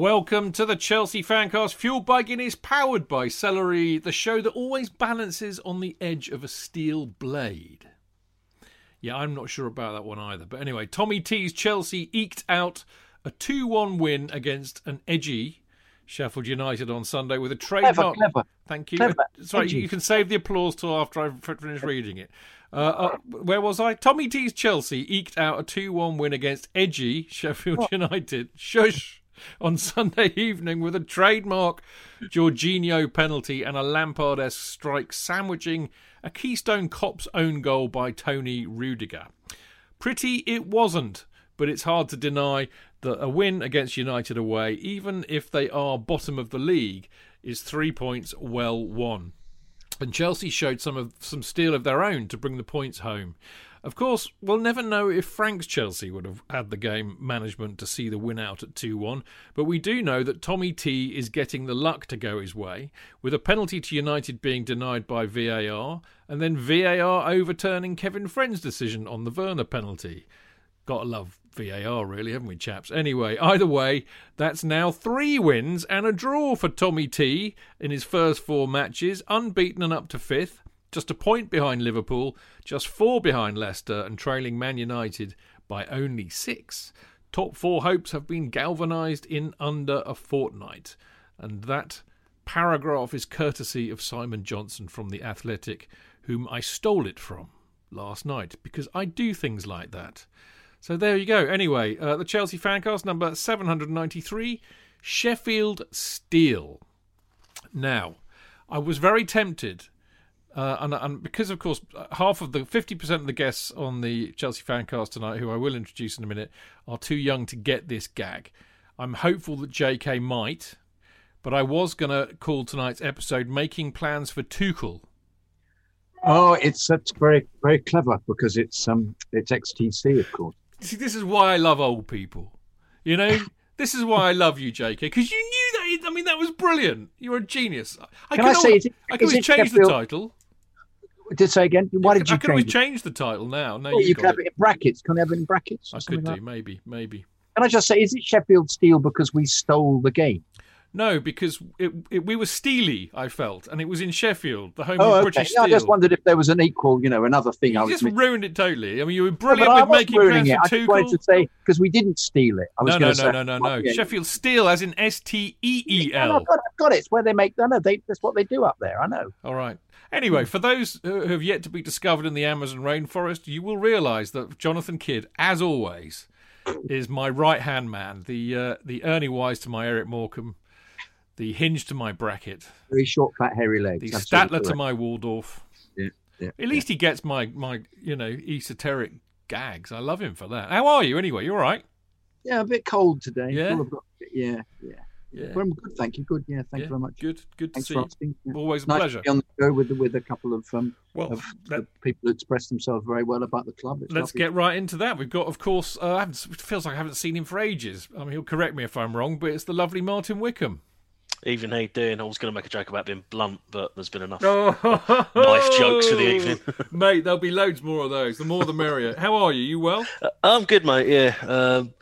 Welcome to the Chelsea Fancast, fueled by Guinness, powered by Celery, the show that always balances on the edge of a steel blade. Yeah, I'm not sure about that one either. But anyway, Tommy T's Chelsea eked out a 2 1 win against an edgy Sheffield United on Sunday with a trademark. Clever, clever. Thank you. Clever. Sorry, Edgy. you can save the applause till after I've finished reading it. Uh, uh, where was I? Tommy T's Chelsea eked out a 2 1 win against edgy Sheffield United. Shush! On Sunday evening with a trademark Jorginho penalty and a Lampard esque strike sandwiching a Keystone Cops own goal by Toni Rudiger. Pretty it wasn't, but it's hard to deny that a win against United away, even if they are bottom of the league, is three points well won. And Chelsea showed some of some steel of their own to bring the points home. Of course, we'll never know if Frank's Chelsea would have had the game management to see the win out at 2 1, but we do know that Tommy T is getting the luck to go his way, with a penalty to United being denied by VAR, and then VAR overturning Kevin Friend's decision on the Werner penalty. Gotta love VAR, really, haven't we, chaps? Anyway, either way, that's now three wins and a draw for Tommy T in his first four matches, unbeaten and up to fifth, just a point behind Liverpool, just four behind Leicester, and trailing Man United by only six. Top four hopes have been galvanised in under a fortnight, and that paragraph is courtesy of Simon Johnson from The Athletic, whom I stole it from last night because I do things like that. So there you go. Anyway, uh, the Chelsea fancast number 793 Sheffield Steel. Now, I was very tempted, uh, and, and because, of course, half of the 50% of the guests on the Chelsea fancast tonight, who I will introduce in a minute, are too young to get this gag. I'm hopeful that JK might, but I was going to call tonight's episode Making Plans for Tuchel. Oh, it's that's very very clever because it's um it's XTC of course. See, this is why I love old people. You know, this is why I love you, JK, because you knew that. I mean, that was brilliant. You're a genius. I Can I say, it- I can always change the title. Did say again? Why did you I can always change it? change the title now. No, Well, you you can have it. it in brackets. Can I have it in brackets? I could do, like maybe, maybe. Can I just say, is it Sheffield Steel because we stole the game? No, because it, it, we were steely. I felt, and it was in Sheffield, the home Oh, of okay. British No, I just wondered if there was an equal, you know, another thing I you was just missing. ruined it totally. I mean, you were brilliant I with making ruining it. I just wanted to say because we didn't steal it. I was No, going no, to say no, no, no, no. Sheffield Steel, as in S T E E no, L. I've got, I've got it. It's where they make. I know they, that's what they do up there. I know. All right. Anyway, for those who have yet to be discovered in the Amazon rainforest, you will realise that Jonathan Kydd, as always, is my right hand man, the uh, the Ernie Wise to my Eric Morecambe, the Hinge to my Bracket, Very short, fat, hairy legs. the Absolutely Statler to my Waldorf. Yeah, yeah, At least he gets my my you know esoteric gags. I love him for that. How are you anyway? You all right? Yeah, a bit cold today. Yeah? Yeah, yeah. Yeah. Well, I'm good, thank you. Good, yeah, thank Yeah, you very much. Good. Good to see for you. asking. Yeah. Always a nice pleasure. to be on the show with with a couple of um Well, of let- people who expressed themselves very well about the club. It's Let's lovely. get right into that. We've got, of course, uh, I haven't, it feels like I haven't seen him for ages. I mean, he'll correct me if I'm wrong, but it's the lovely Martin Wickham. Even he doing. I was going to make a joke about being blunt, but there's been enough Oh, knife jokes for the evening. Mate, there'll be loads more of those. The more the merrier. How are you? You well? Uh, I'm good, mate. Yeah, um,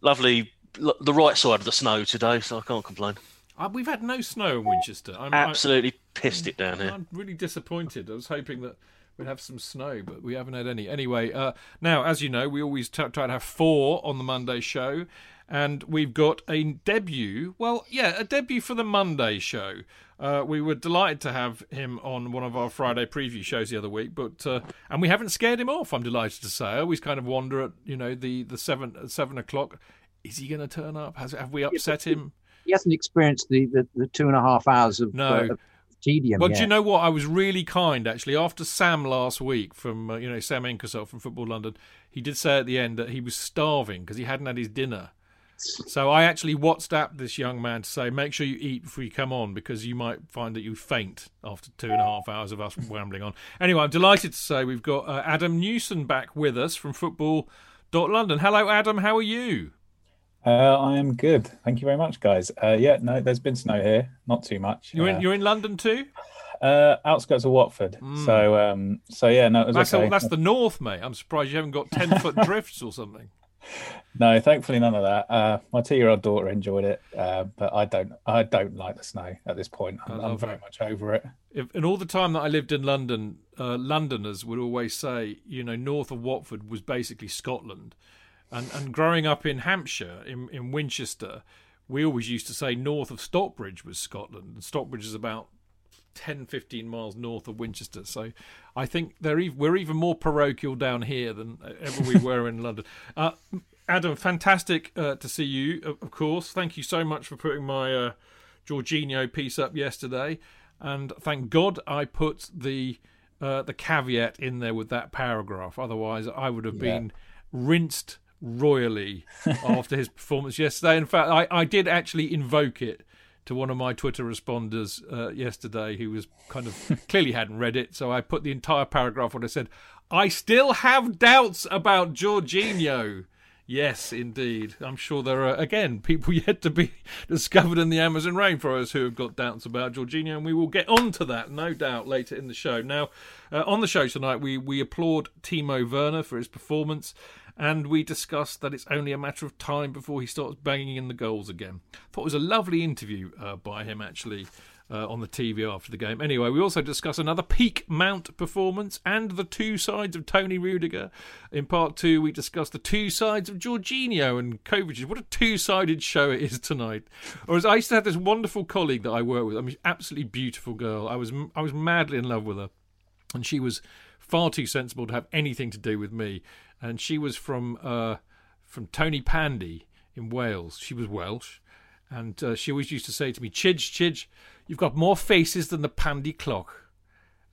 lovely. The right side of the snow today, so I can't complain. Uh, we've had no snow in Winchester. I'm, I- Absolutely pissed it down here. I'm really disappointed. I was hoping that we'd have some snow, but we haven't had any. Anyway, uh, now, as you know, we always t- try to have four on the Monday show, and we've got a debut. Well, yeah, a debut for the Monday show. Uh, we were delighted to have him on one of our Friday preview shows the other week, but uh, and we haven't scared him off. I'm delighted to say. I always kind of wonder at you know the the seven seven o'clock. Is he going to turn up? Has have we upset him? He hasn't experienced the, the, the two and a half hours of, No. uh, of tedium. Well, yet. do you know what? I was really kind actually. After Sam last week from uh, you know Sam Inkersole from Football London, he did say at the end that he was starving because he hadn't had his dinner. So I actually WhatsApped this young man to say, make sure you eat before you come on because you might find that you faint after two and a half hours of us rambling on. Anyway, I'm delighted to say we've got uh, Adam Newson back with us from Football.London. Hello, Adam. How are you? Uh, I am good. Thank you very much, guys. Uh, yeah, no, there's been snow here, not too much. You're uh, in you're in London too. uh, outskirts of Watford. So, um, so yeah, no, it was That's okay. that's the north, mate. I'm surprised you haven't got ten foot drifts or something. No, thankfully none of that. Uh, my two-year-old daughter enjoyed it, uh, but I don't. I don't like the snow at this point. I'm, I'm very it. much over it. If, and all the time that I lived in London, uh, Londoners would always say, you know, north of Watford was basically Scotland, and and growing up in Hampshire, in in Winchester, we always used to say north of Stockbridge was Scotland, and Stockbridge is about 10, 15 miles north of Winchester. So I think they're ev- we're even more parochial down here than ever we were in London. Uh, Adam, fantastic uh, to see you, of, of course. Thank you so much for putting my uh, Jorginho piece up yesterday. And thank God I put the uh, the caveat in there with that paragraph. Otherwise, I would have Yeah. been rinsed royally after his performance yesterday. In fact, I, I did actually invoke it to one of my Twitter responders uh, yesterday who was kind of clearly hadn't read it. So I put the entire paragraph what I said, I still have doubts about Jorginho. Yes, indeed. I'm sure there are, again, people yet to be discovered in the Amazon rainforest who have got doubts about Jorginho, and we will get on to that, no doubt, later in the show. Now, uh, on the show tonight, we, we applaud Timo Werner for his performance, and we discussed that it's only a matter of time before he starts banging in the goals again. Thought it was a lovely interview uh, by him, actually, uh, on the TV after the game. Anyway, we also discuss another peak Mount performance and the two sides of Toni Rudiger. In part two, we discuss the two sides of Jorginho and Kovacic. What a two-sided show it is tonight. Or as I used to have this wonderful colleague that I work with. I mean, absolutely beautiful girl. I was I was madly in love with her, and she was far too sensible to have anything to do with me. And she was from uh, from Tonypandy in Wales. She was Welsh. And uh, she always used to say to me, Chidge, Chidge, you've got more faces than the Pandy clock.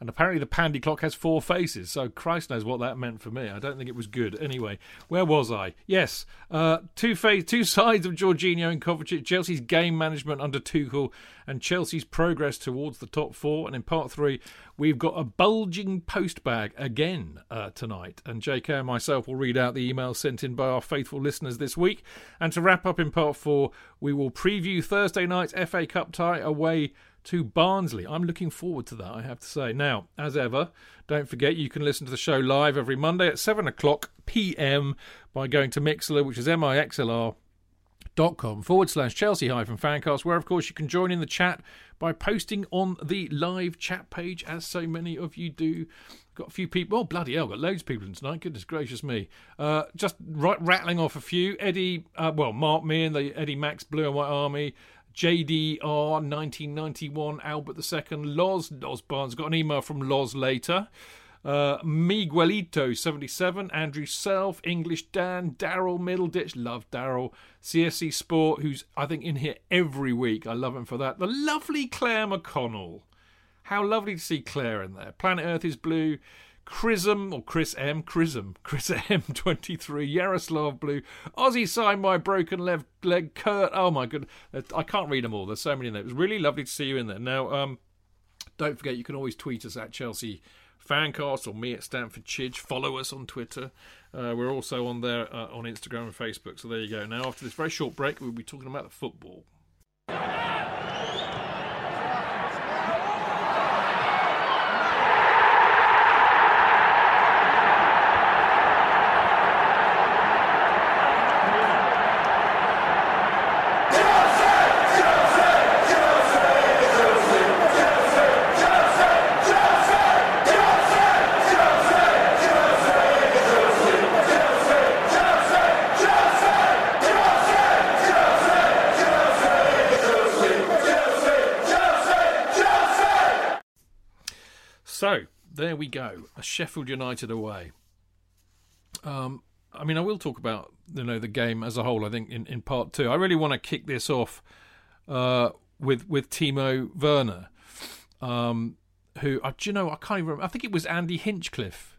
And apparently the Pandy clock has four faces, so Christ knows what that meant for me. I don't think it was good. Anyway, where was I? Yes, uh, two fa- two sides of Jorginho and Kovacic, Chelsea's game management under Tuchel, and Chelsea's progress towards the top four. And in part three, we've got a bulging post bag again uh, tonight. And JK and myself will read out the emails sent in by our faithful listeners this week. And to wrap up in part four, we will preview Thursday night's FA Cup tie away to Barnsley. I'm looking forward to that, I have to say. Now, as ever, don't forget you can listen to the show live every Monday at 7 o'clock p.m. by going to Mixlr, which is M-I-X-L-R dot com forward slash Chelsea hyphen fancast, where of course you can join in the chat by posting on the live chat page, as so many of you do. Got a few people. Oh bloody hell! Got loads of people in tonight. Goodness gracious me! Uh, just right, rattling off a few. Eddie, uh, well, Mark Meehan, the Eddie Max Blue and White Army. JDR 1991 Albert II Loz Loz Barnes. Got an email from Loz later. Uh, Miguelito 77 Andrew Self English Dan Daryl Middleditch love Daryl. CSC Sport who's I think in here every week. I love him for that. The lovely Claire McConnell. How lovely to see Claire in there. Planet Earth is blue Chrism or Chris M Chrism Chris M 23 Yaroslav Blue Aussie signed my broken Left leg Kurt oh my god I can't read them all there's so many in there it was really lovely to see you in there now um don't forget you can always tweet us at Chelsea Fancast or me at Stamford Chidge. Follow us on Twitter. Uh, we're also on there uh, on Instagram and Facebook. So there you go. Now, after this very short break, we'll be talking about the football. There we go. A Sheffield United away. Um, I mean, I will talk about you know the game as a whole. I think in, in part two, I really want to kick this off uh, with with Timo Werner, um, who do you know I can't even. Remember, I think it was Andy Hinchcliffe,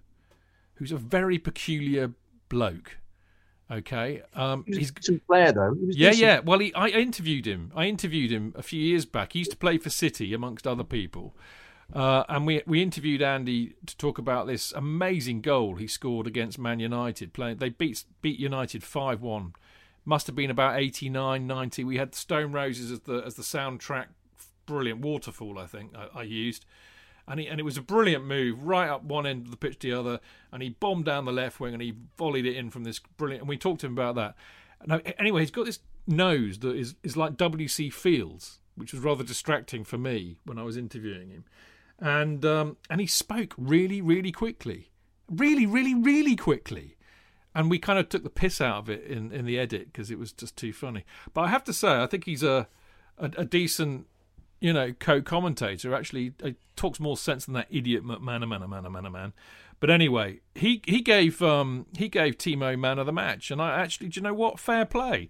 who's a very peculiar bloke. Okay, um, He he's a player though. He yeah, decent. yeah. Well, he, I interviewed him. I interviewed him a few years back. He used to play for City, amongst other people. Uh, and we we interviewed Andy to talk about this amazing goal he scored against Man United. Playing, they beat beat United five one. Must have been about 89, 90. We had Stone Roses as the as the soundtrack. Brilliant waterfall, I think I, I used. and he, and it was a brilliant move right up one end of the pitch to the other, and he bombed down the left wing and he volleyed it in from this brilliant. And we talked to him about that. Now, anyway, he's got this nose that is is like W.C. Fields, which was rather distracting for me when I was interviewing him, and um, and he spoke really really quickly, really really really quickly. And we kind of took the piss out of it in, in the edit because it was just too funny. But I have to say, I think he's a, a, a decent you know, co-commentator actually talks more sense than that idiot man, a man, a man, man, man. But anyway, he he gave um he gave Timo man of the match, and I actually, do you know what? Fair play.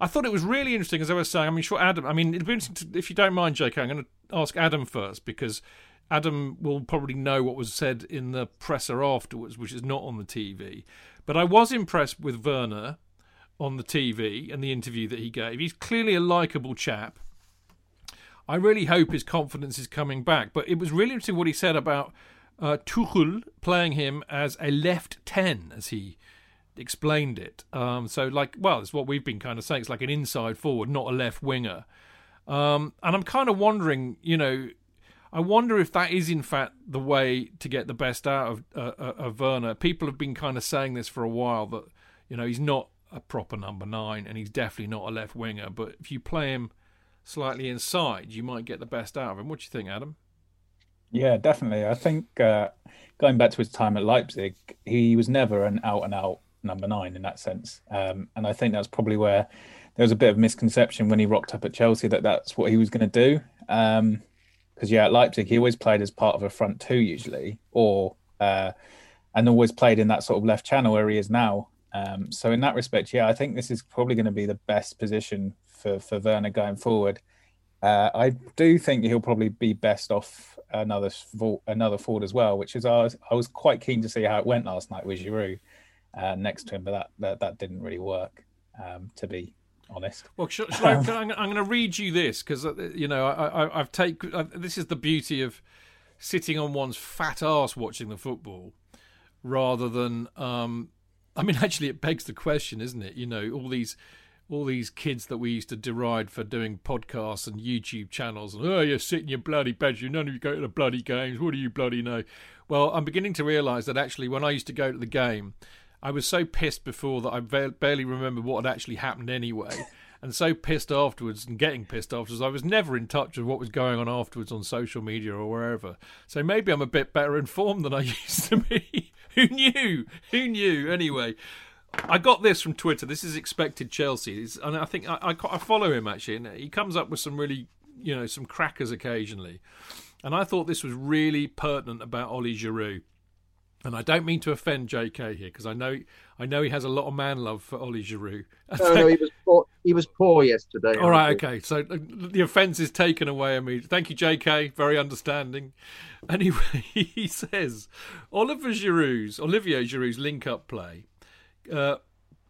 I thought it was really interesting, as I was saying. I mean, sure, Adam. I mean, it'd be interesting to, if you don't mind, Jake. I'm going to ask Adam first because Adam will probably know what was said in the presser afterwards, which is not on the TV. But I was impressed with Werner on the TV and the interview that he gave. He's clearly a likable chap I really hope his confidence is coming back. But it was really interesting what he said about uh, Tuchel playing him as a left 10, as he explained it. Um, so, like, well, it's what we've been kind of saying. It's like an inside forward, not a left winger. Um, and I'm kind of wondering, you know, I wonder if that is in fact the way to get the best out of, uh, uh of Werner. People have been kind of saying this for a while that, you know, he's not a proper number nine and he's definitely not a left winger. But if you play him slightly inside, you might get the best out of him. What do you think, Adam? Yeah, definitely. I think uh, going back to his time at Leipzig, he was never an out and out number nine in that sense. Um, and I think that's probably where there was a bit of misconception when he rocked up at Chelsea that that's what he was going to do. Because, yeah, at Leipzig, he always played as part of a front two usually, or uh, and always played in that sort of left channel where he is now. Um, so in that respect, yeah, I think this is probably going to be the best position for for Werner going forward. Uh, I do think he'll probably be best off another another forward as well, which is I was, I was quite keen to see how it went last night with Giroud uh, next to him, but that that, that didn't really work, um, to be honest. Well, should, should I, am going to read you this because uh, you know I, have taken uh, this is the beauty of sitting on one's fat ass watching the football rather than um, I mean actually it begs the question, isn't it? You know all these all these kids that we used to deride for doing podcasts and YouTube channels, and oh, you're sitting your bloody beds, you none of you go to the bloody games. What do you bloody know? Well, I'm beginning to realise that actually, when I used to go to the game, I was so pissed before that I barely remember what had actually happened anyway. and so pissed afterwards and getting pissed afterwards, I was never in touch with what was going on afterwards on social media or wherever. So maybe I'm a bit better informed than I used to be. Who knew? Who knew? Anyway, I got this from Twitter. This is expected Chelsea, and I think I, I, I, follow him actually, and he comes up with some really, you know, some crackers occasionally. And I thought this was really pertinent about Ollie Giroud. And I don't mean to offend J.K. here because I know I know he has a lot of man love for Ollie Giroud. No, no, he was poor. He was poor yesterday. All right, okay. So uh, the offence is taken away immediately. Thank you, J.K. Very understanding. Anyway, he says Oliver Giroud's Olivier Giroud's link-up play uh,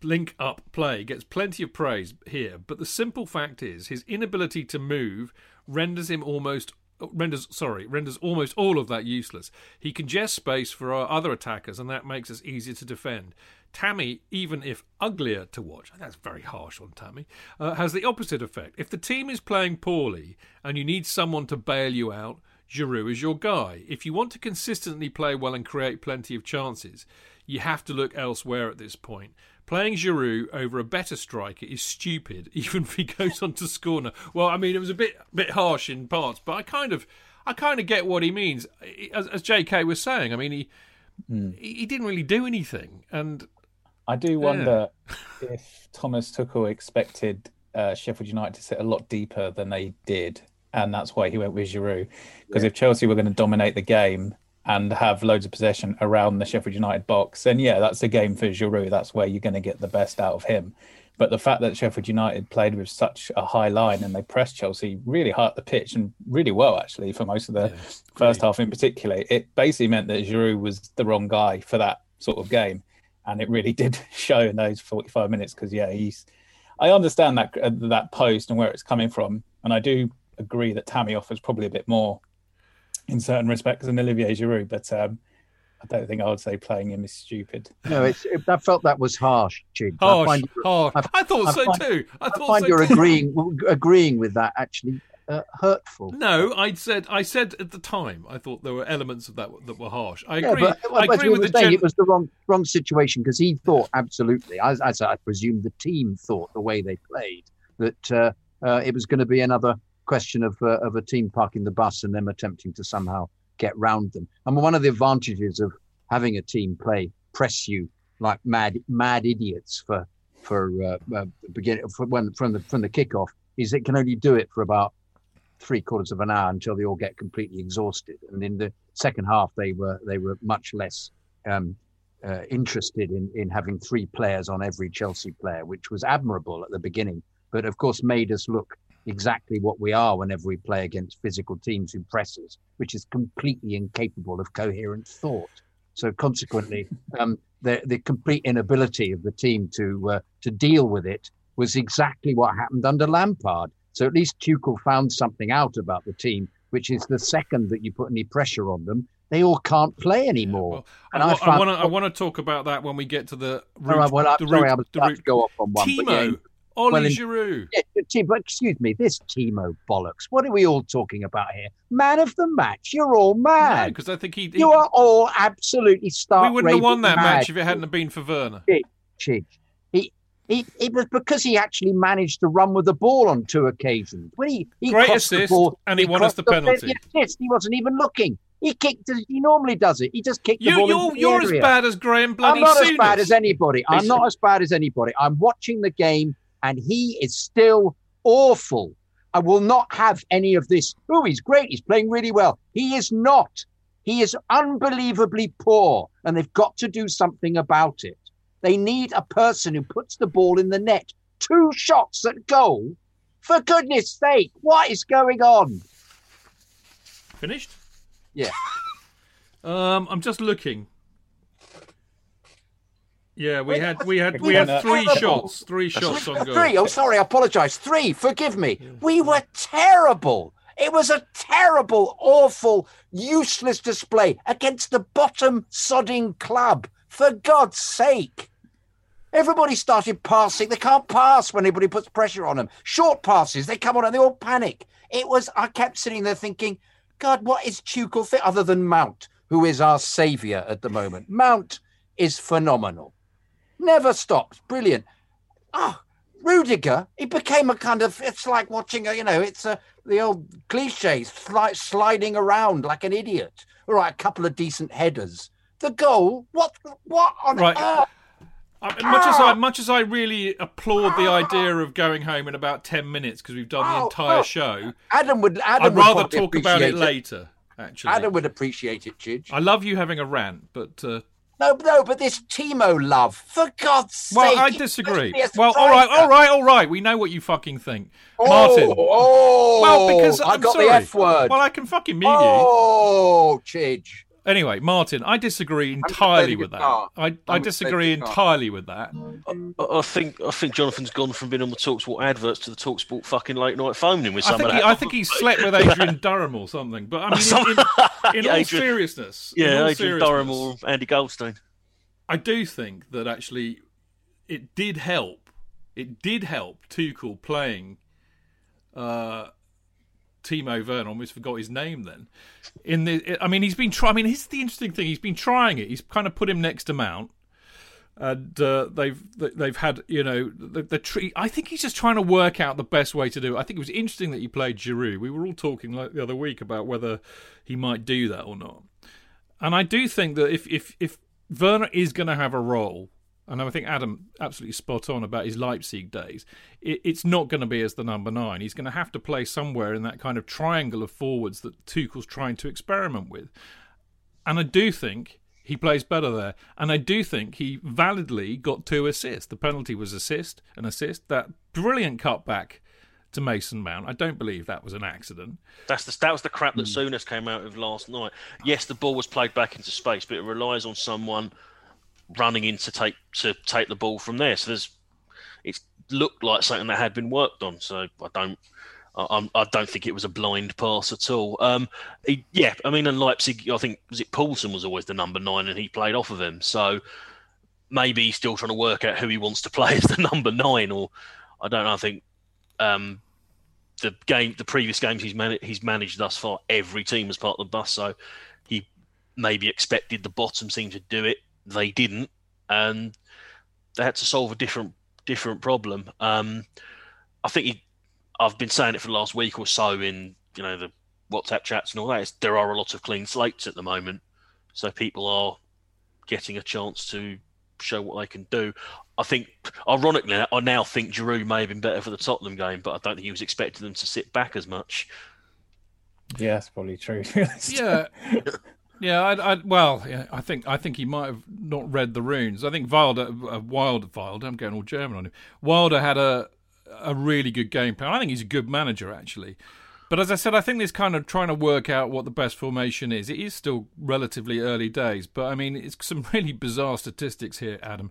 link up play gets plenty of praise here, but the simple fact is his inability to move renders him almost renders sorry renders almost all of that useless. He congests space for our other attackers, and that makes us easier to defend. Tammy, even if uglier to watch, that's very harsh on Tammy, uh, has the opposite effect. If the team is playing poorly and you need someone to bail you out, Giroud is your guy. If you want to consistently play well and create plenty of chances, you have to look elsewhere at this point. Playing Giroud over a better striker is stupid, even if he goes on to score now. Well, I mean, it was a bit bit harsh in parts, but I kind of I kind of get what he means. As, as J.K. was saying, I mean, he mm. he didn't really do anything, and I do wonder yeah. if Thomas Tuchel expected uh, Sheffield United to sit a lot deeper than they did, and that's why he went with Giroud. Because yeah. if Chelsea were going to dominate the game, and have loads of possession around the Sheffield United box, then yeah, that's a game for Giroud. That's where you're going to get the best out of him. But the fact that Sheffield United played with such a high line and they pressed Chelsea really hard at the pitch and really well actually for most of the yeah, first half in particular, it basically meant that Giroud was the wrong guy for that sort of game, and it really did show in those 45 minutes because yeah, he's. I understand that uh, that post and where it's coming from, and I do agree that Tammy offers probably a bit more in certain respects than Olivier Giroud, but um, I don't think I would say playing him is stupid. No, it's, it, I felt that was harsh, Jig. Harsh, I, harsh. I, I thought I so find, too. I, I find so you're too. agreeing agreeing with that. Actually, uh, hurtful. No, I'd said I said at the time I thought there were elements of that that were harsh. I Yeah, agree. but, I agree with were the saying gen- it was the wrong wrong situation because he thought absolutely, as, as I presume the team thought the way they played that uh, uh, it was going to be another question of uh, of a team parking the bus and them attempting to somehow get round them. And one of the advantages of having a team play press you like mad mad idiots for for uh, uh, begin for when from the from the kickoff is it can only do it for about three quarters of an hour until they all get completely exhausted. And in the second half, they were they were much less um, uh, interested in in having three players on every Chelsea player, which was admirable at the beginning, but of course made us look exactly what we are whenever we play against physical teams who press us, which is completely incapable of coherent thought. So consequently, um, the the complete inability of the team to uh, to deal with it was exactly what happened under Lampard. So at least Tuchel found something out about the team, which is the second that you put any pressure on them, they all can't play anymore. Well, And I, I want to I want to talk about that when we get to the route. Right, well, I'm sorry, route- I was the go off on one. but yeah, Timo, Ollie well, Giroud. Yeah, excuse me, this Timo bollocks. What are we all talking about here? Man of the match. You're all mad. because I think he, he you are all absolutely stark. we wouldn't have won that mad. match if it hadn't been for Werner. He, he, it was because he actually managed to run with the ball on two occasions. When he, he Great the assist, ball, and he won us crossed the penalty. assist. He wasn't even looking. He kicked as he normally does it. He just kicked the You, ball you're the you're as bad as Graham bloody I'm not as bad as anybody. I'm not as bad as anybody. I'm watching the game, and he is still awful. I will not have any of this. Oh, he's great. He's playing really well. He is not. He is unbelievably poor, and they've got to do something about it. They need a person who puts the ball in the net. Two shots at goal. For goodness sake, what is going on? Finished? Yeah. Um, I'm just looking. Yeah, we had we had we had three shots, three shots on goal. Three. Oh, sorry. I apologize. Three. Forgive me. We were terrible. It was a terrible, awful, useless display against the bottom sodding club. For God's sake. Everybody started passing. They can't pass when anybody puts pressure on them. Short passes, they come on and they all panic. It was, I kept sitting there thinking, God, what is Tuchel fit other than Mount, who is our saviour at the moment? Mount is phenomenal. Never stops. Brilliant. Oh, Rudiger, he became a kind of, it's like watching a, you know, it's a, the old cliche, sli- sliding around like an idiot. All right, a couple of decent headers. The goal, what, what on Right. earth? I, much as I much as I really applaud the idea of going home in about ten minutes because we've done the Oh, entire well, show, Adam would, Adam I'd would rather talk about it appreciate later. Actually, Adam would appreciate it, Chidge. I love you having a rant, but uh, No, no, but this Timo love, for God's sake. well, I disagree. must be a Well, all right, all right, all right. We know what you fucking think, Oh, Martin. Oh, Well, because I I'm got sorry. the F word. Well, I can fucking mute you. oh, Chidge. Anyway, Martin, I disagree entirely with that. I, I I'm gonna play the disagree entirely with that. I, I think I think Jonathan's gone from being on the Talksport adverts to the Talksport fucking late night phoning with I think of he. I think he slept with Adrian Durham or something. But I mean, in, in, in Yeah, all Adrian- seriousness, in yeah, all Adrian seriousness, Durham or Andy Goldstein. I do think that actually it did help. It did help Tuchel playing uh, Timo Werner. Almost forgot his name then. In the, I mean, he's been trying. I mean, here's the interesting thing. He's been trying it. He's kind of put him next to Mount, and uh, they've they've had you know the, the tree. I think he's just trying to work out the best way to do it. I think it was interesting that he played Giroud. We were all talking like the other week about whether he might do that or not. And I do think that if if if Werner is going to have a role, and I think Adam absolutely spot on about his Leipzig days, it, it's not going to be as the number nine. He's going to have to play somewhere in that kind of triangle of forwards that Tuchel's trying to experiment with. And I do think he plays better there. And I do think he validly got two assists. The penalty was assist, an assist. That brilliant cutback to Mason Mount. I don't believe that was an accident. That's the that was the crap that. Hmm. Souness came out with last night. Yes, the ball was played back into space, but it relies on someone running in to take to take the ball from there. So there's it looked like something that had been worked on. So I don't. I, don't think it was a blind pass at all. Um, he- yeah, I mean, in Leipzig, I think was it Poulsen was always the number nine, and he played off of him. So maybe he's still trying to work out who he wants to play as the number nine, or I don't know. I think um, the game, the previous games he's managed, he's managed thus far, every team was part of the bus. So he maybe expected the bottom team to do it. They didn't, and they had to solve a different different problem. Um, I think he, I've been saying it for the last week or so in you know the WhatsApp chats and all that. Is there are a lot of clean slates at the moment, so people are getting a chance to show what they can do. I think, ironically, I now think Giroud may have been better for the Tottenham game, but I don't think he was expecting them to sit back as much. Yeah, that's probably true. yeah, yeah. I, I, well, yeah, I think I think he might have not read the runes. I think Wilder, uh, Wild, Wilder. I'm getting all German on him. Wilder had a a really good game plan. I think he's a good manager actually. But as I said, I think this kind of trying to work out what the best formation is. It is still relatively early days, but I mean, it's some really bizarre statistics here, Adam.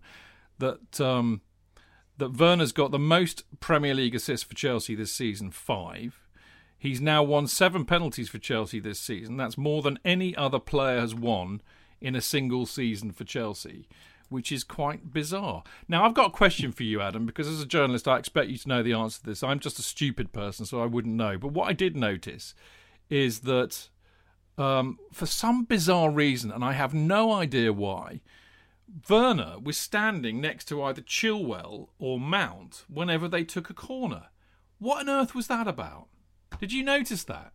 That um, that Werner's got the most Premier League assists for Chelsea this season, five. He's now won seven penalties for Chelsea this season. That's more than any other player has won in a single season for Chelsea which is quite bizarre. Now, I've got a question for you, Adam, because as a journalist, I expect you to know the answer to this. I'm just a stupid person, so I wouldn't know. But what I did notice is that um, for some bizarre reason, and I have no idea why, Werner was standing next to either Chilwell or Mount whenever they took a corner. What on earth was that about? Did you notice that?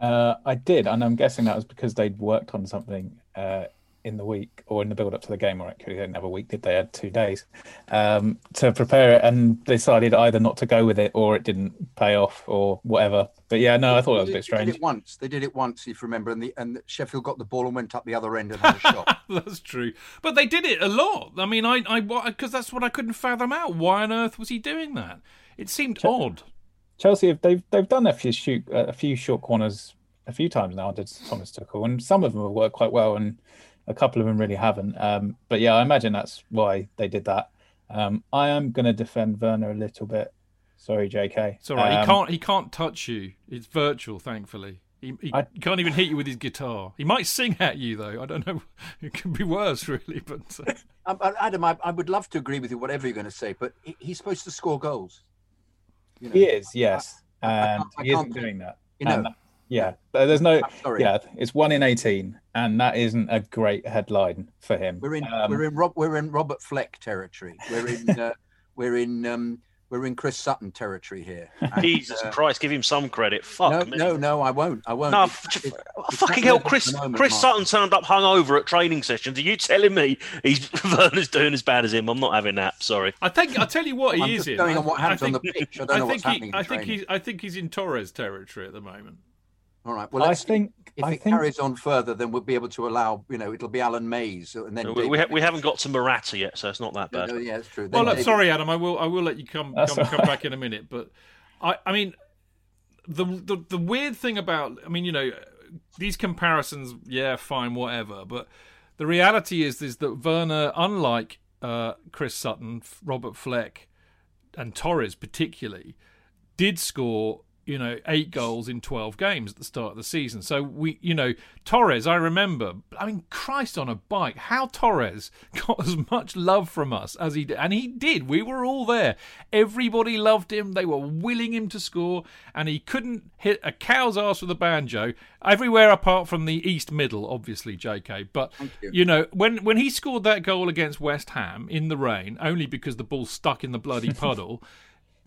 Uh, I did, and I'm guessing that was because they'd worked on something uh, in the week or in the build up to the game, or actually they didn't have a week, did they? had two days um, to prepare it and decided either not to go with it or it didn't pay off or whatever. But yeah, no, I thought it was a bit strange. They did it once. They did it once, if you remember, and the and Sheffield got the ball and went up the other end and had a shot. that's true, but they did it a lot. I mean, I I because that's what I couldn't fathom out. Why on earth was he doing that? It seemed Ch- odd. Chelsea, they've they've done a few shoot a few short corners a few times now under Thomas Tuchel, and some of them have worked quite well. And a couple of them really haven't. Um, but yeah, I imagine that's why they did that. Um, I am going to defend Werner a little bit. Sorry, JK. It's all right. Um, he can't. He can't touch you. It's virtual, thankfully. He, he, I, can't even hit you with his guitar. He might sing at you though. I don't know. It could be worse, really. But uh... Um, uh, Adam, I, I, would love to agree with you, whatever you're going to say. But he, he's supposed to score goals. You know? He is, yes, I, and he isn't doing that. You know, yeah, there's no. Yeah, it's one in eighteen, and that isn't a great headline for him. We're in um, we're in Rob, we're in Robert Fleck territory. We're in uh, we're in um, we're in Chris Sutton territory here. And, Jesus uh, Christ, give him some credit. Fuck no, me. no, no, I won't. I won't. No, it's, it's, fucking hell, Chris. Moment, Chris Mark. Sutton turned up hungover at training sessions. Are you telling me he's Werner's doing as bad as him? I'm not having that. Sorry. I think I tell you what he I'm is in. Going on what happens think, on the pitch. I don't I know what's he, happening. I think he's I think he's in Torres territory at the moment. All right. Well, I think if I it think... carries on further, then we'll be able to allow. You know, it'll be Alan Mays, and then we, we, ha- we haven't got to Morata yet, so it's not that bad. No, yeah, it's true. Well, look, sorry, Adam. I will I will let you come come, come back in a minute, but I I mean the, the the weird thing about I mean you know these comparisons, yeah, fine, whatever, but the reality is is that Werner, unlike uh, Chris Sutton, Robert Fleck, and Torres particularly, did score you know, eight goals in 12 games at the start of the season. So we, you know, Torres, I remember, I mean, Christ on a bike, how Torres got as much love from us as he did. And he did. We were all there. Everybody loved him. They were willing him to score, and he couldn't hit a cow's ass with a banjo everywhere apart from the East Middle, obviously, JK. But, you. you know, when, when he scored that goal against West Ham in the rain, only because the ball stuck in the bloody puddle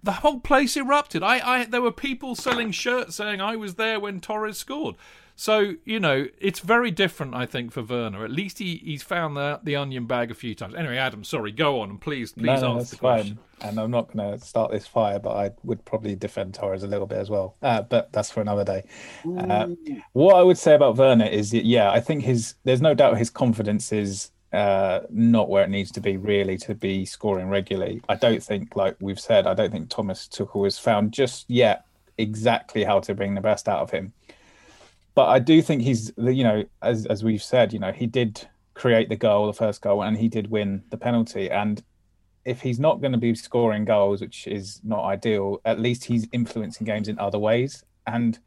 the whole place erupted. I, I, there were people selling shirts saying I was there when Torres scored. So you know, it's very different, I think, for Werner. At least he, he's found the the onion bag a few times. Anyway, Adam, sorry, go on and please, please no, answer that's the question. Fine. And I'm not going to start this fire, but I would probably defend Torres a little bit as well. Uh, but that's for another day. Uh, what I would say about Werner is, yeah, I think his there's no doubt his confidence is uh, not where it needs to be really to be scoring regularly. I don't think, like we've said, I don't think Thomas Tuchel has found just yet exactly how to bring the best out of him. But I do think he's, you know, as as we've said, you know, he did create the goal, the first goal, and he did win the penalty. And if he's not going to be scoring goals, which is not ideal, at least he's influencing games in other ways. And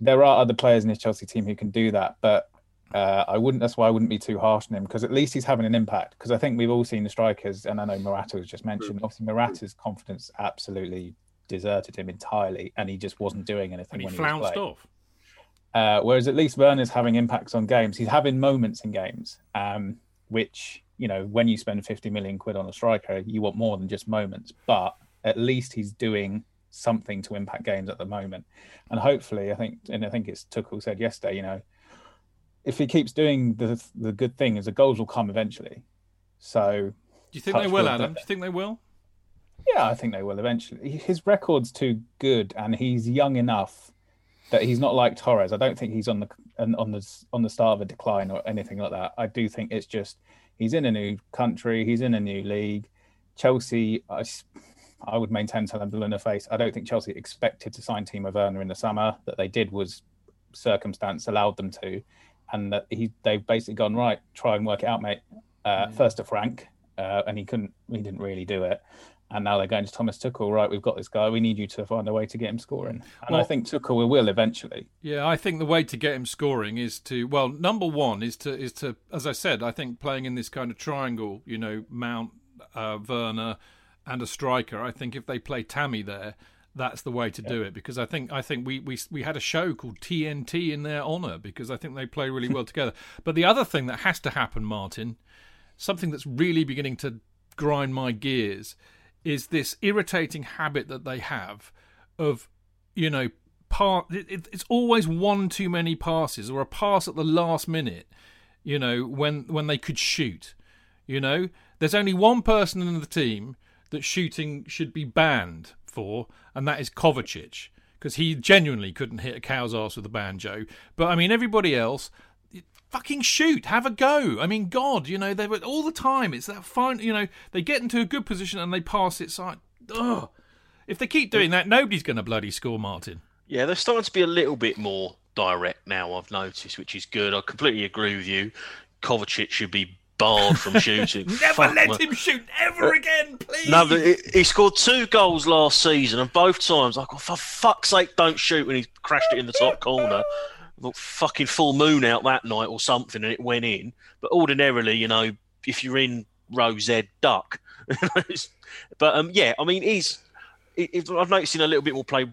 there are other players in this Chelsea team who can do that, but uh, I wouldn't. That's why I wouldn't be too harsh on him because at least he's having an impact. Because I think we've all seen the strikers, and I know Morata was just mentioned. Obviously, Morata's confidence absolutely deserted him entirely, and he just wasn't doing anything. And he when flounced he was off. uh, whereas at least Werner's having impacts on games. He's having moments in games, um, which you know when you spend fifty million quid on a striker, you want more than just moments. But at least he's doing something to impact games at the moment, and hopefully, I think, and I think it's Tuchel said yesterday, you know, if he keeps doing the the good thing, is the goals will come eventually. So, Do you think they will, Adam? Do you think they will? yeah, I think they will eventually. His record's too good, and he's young enough that he's not like Torres. I don't think he's on the on the on the start of a decline or anything like that. I do think it's just he's in a new country, he's in a new league. Chelsea, I, I would maintain them in the face. I don't think Chelsea expected to sign Timo Werner in the summer. That they did was circumstance allowed them to, and that he they've basically gone right. Try and work it out, mate. Uh, First to Frank, uh, and he couldn't. He didn't really do it. And now they're going to Thomas Tuchel. Right, we've got this guy. We need you to find a way to get him scoring. And Well- I think Tuchel will eventually. Yeah, I think the way to get him scoring is to well, number one is to is to as I said, I think playing in this kind of triangle, you know, Mount, uh, Werner, and a striker. I think if they play Tammy there, that's the way to do it because I think I think we we we had a show called TNT in their honour because I think they play really well together. But the other thing that has to happen, Martin, something that's really beginning to grind my gears is this irritating habit that they have of you know part it- it's always one too many passes or a pass at the last minute you know when when they could shoot you know? There's only one person in the team that shooting should be banned for and that is Kovacic because he genuinely couldn't hit a cow's ass with a banjo but i mean everybody else fucking shoot, have a go. I mean, God, you know, they were all the time. It's that fine, you know, they get into a good position and they pass it. So, ugh. If they keep doing that, nobody's going to bloody score, Martin. Yeah, they're starting to be a little bit more direct now. I've noticed, which is good. I completely agree with you. Kovacic should be barred from shooting. Never Fuck, let man. him shoot ever again, please. No, but he- he scored two goals last season, and both times I thought, for fuck's sake, don't shoot. And he crashed it in the top corner. Thought, fucking full moon out that night or something, and it went in. But ordinarily, you know, if you're in row Z, duck. but um, yeah, I mean, he's. It- I've noticed in a little bit more play.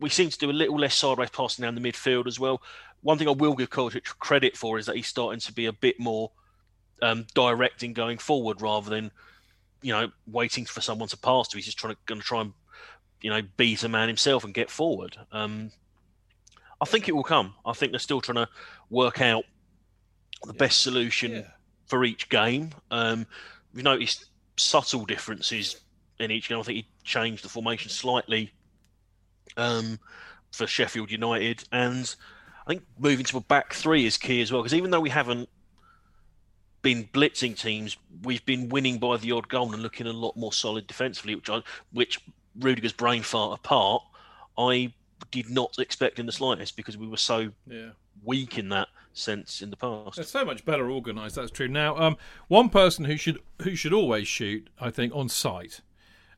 We seem to do a little less sideways passing down the midfield as well. One thing I will give Kovacic credit for is that he's starting to be a bit more um, direct in going forward rather than you know, waiting for someone to pass to. He's just trying to going to try and, you know, beat a man himself and get forward. Um, I think it will come. I think they're still trying to work out the best solution Yeah. for each game. Um, we've noticed subtle differences in each game. I think he changed the formation slightly um, for Sheffield United, and I think moving to a back three is key as well. Because even though we haven't been blitzing teams, we've been winning by the odd goal and looking a lot more solid defensively, which I, which Rudiger's brain fart apart, I did not expect in the slightest because we were so Yeah. weak in that sense in the past. They're so much better organised. That's true. Now, um, one person who should who should always shoot, I think, on sight,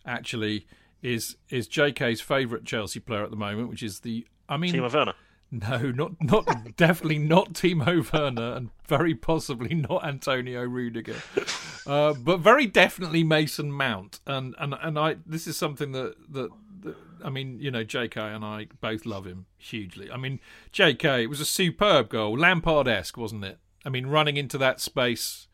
actually, is is J.K.'s favourite Chelsea player at the moment, which is the. I mean, Timo Werner. no, not not definitely not Timo Werner, and very possibly not Antonio Rudiger, uh, but very definitely Mason Mount. And and and I this is something that that. that I mean, you know, J.K. and I both love him hugely. I mean, J.K. It was a superb goal, Lampard-esque, wasn't it? I mean, running into that space,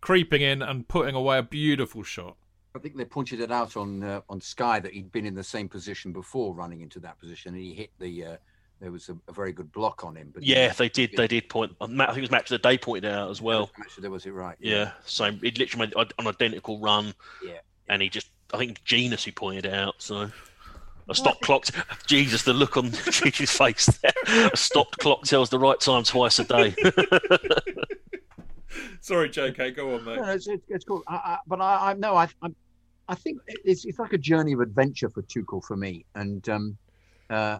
creeping in and putting away a beautiful shot. I think they pointed it out on uh, on Sky that he'd been in the same position before, running into that position, and he hit the. Uh, there was a, a very good block on him. But he- Yeah, they did. They did point. I think it was Match of the Day pointed out as well. Actually, was it right? Yeah, same. It literally made an identical run. Yeah. and he just. I think Jenas who pointed it out. So. A stop clock. Jesus, the look on Gigi's face there. A stopped clock tells the right time twice a day. Sorry, J.K. Go on, mate. No, no, it's, it's, it's cool. I, I, but I, I no, I, I, I think it's it's like a journey of adventure for Tuchel for me, and um, uh,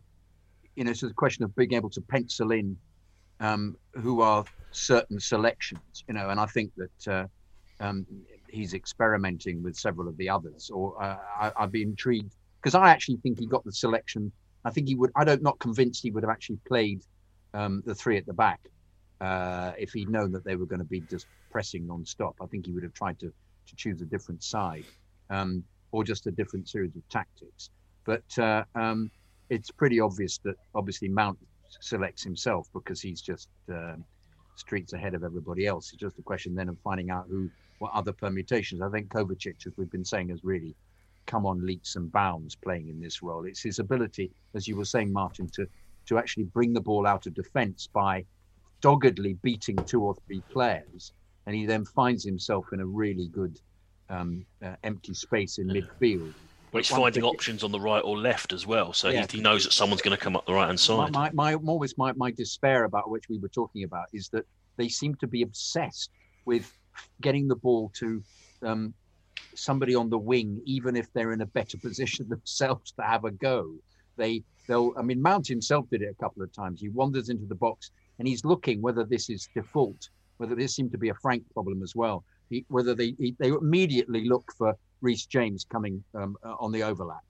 you know, it's a question of being able to pencil in um, who are certain selections, you know, and I think that uh, um, he's experimenting with several of the others, or uh, I, I'd be intrigued because I actually think he got the selection. I think he would. I don't not convinced he would have actually played um, the three at the back uh, if he'd known that they were going to be just pressing non-stop. I think he would have tried to to choose a different side um, or just a different series of tactics. But uh, um, it's pretty obvious that obviously Mount selects himself because he's just um, streets ahead of everybody else. It's just a question then of finding out who, what other permutations. I think Kovacic, as we've been saying, has really come on leaps and bounds playing in this role. It's his ability, as you were saying, Martin, to to actually bring the ball out of defence by doggedly beating two or three players, and he then finds himself in a really good um, uh, empty space in midfield. But he's finding options on the right or left as well, so yeah. he, he, knows that someone's going to come up the right hand side. My, my, my, always my, my despair about which we were talking about is that they seem to be obsessed with getting the ball to um, somebody on the wing, even if they're in a better position themselves to have a go. They they'll I mean Mount himself did it a couple of times. He wanders into the box and he's looking whether this is default, whether this seemed to be a Frank problem as well. He, whether they he, they immediately look for Reece James coming um, uh, on the overlap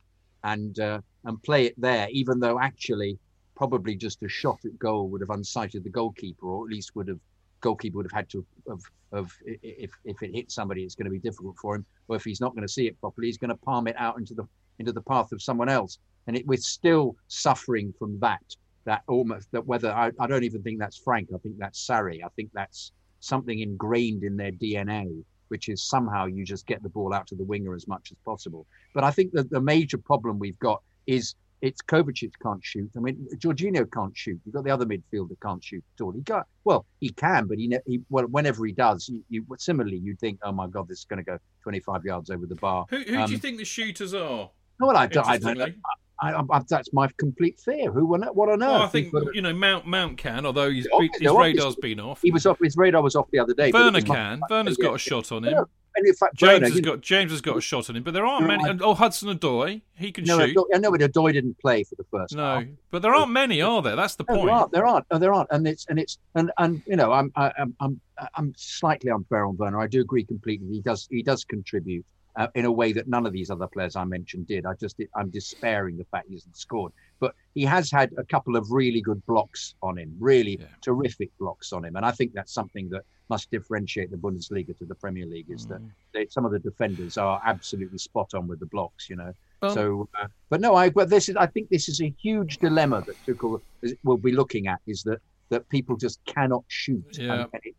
and uh, and play it there, even though actually probably just a shot at goal would have unsighted the goalkeeper, or at least would have goalkeeper would have had to of of if if it hits somebody, it's going to be difficult for him. Or if he's not going to see it properly, he's going to palm it out into the into the path of someone else. And it, we're still suffering from that. That almost that whether I, I don't even think that's Frank. I think that's Sarri. I think that's something ingrained in their DNA which is somehow you just get the ball out to the winger as much as possible. But I think that the major problem we've got is it's Kovacic can't shoot. I mean, Jorginho can't shoot. You've got the other midfielder can't shoot at all. He got well, he can, but he, he well, whenever he does, you, you similarly you think, oh my god, this is going to go 25 yards over the bar. Who, who um, do you um, think the shooters are? Well, I, I don't know. I, I, that's my complete fear. Who on what on earth? Well, I think you know Mount Mount can, although his, his radar's been off. He was off. His radar was off the other day. Werner can. Werner's got a shot on him. And in fact, James has got James has got a shot on him, but there aren't many. oh, Hudson Odoi, he can no, shoot. I know, but Odoi didn't play for the first. No, half. but there aren't many, are there? That's the point. There aren't. There aren't. No, there aren't. And it's and it's and and you know, I'm I'm I'm I'm slightly unfair on Werner. I do agree completely. He does he does contribute uh, in a way that none of these other players I mentioned did. I just I'm despairing the fact he hasn't scored, but he has had a couple of really good blocks on him, really yeah. terrific blocks on him, and I think that's something that must differentiate the Bundesliga to the Premier League is mm. that they, some of the defenders are absolutely spot on with the blocks, you know. Um, so, uh, but no, I but this is I think this is a huge dilemma that Tuchel will be looking at is that that people just cannot shoot. Yeah. And, and it,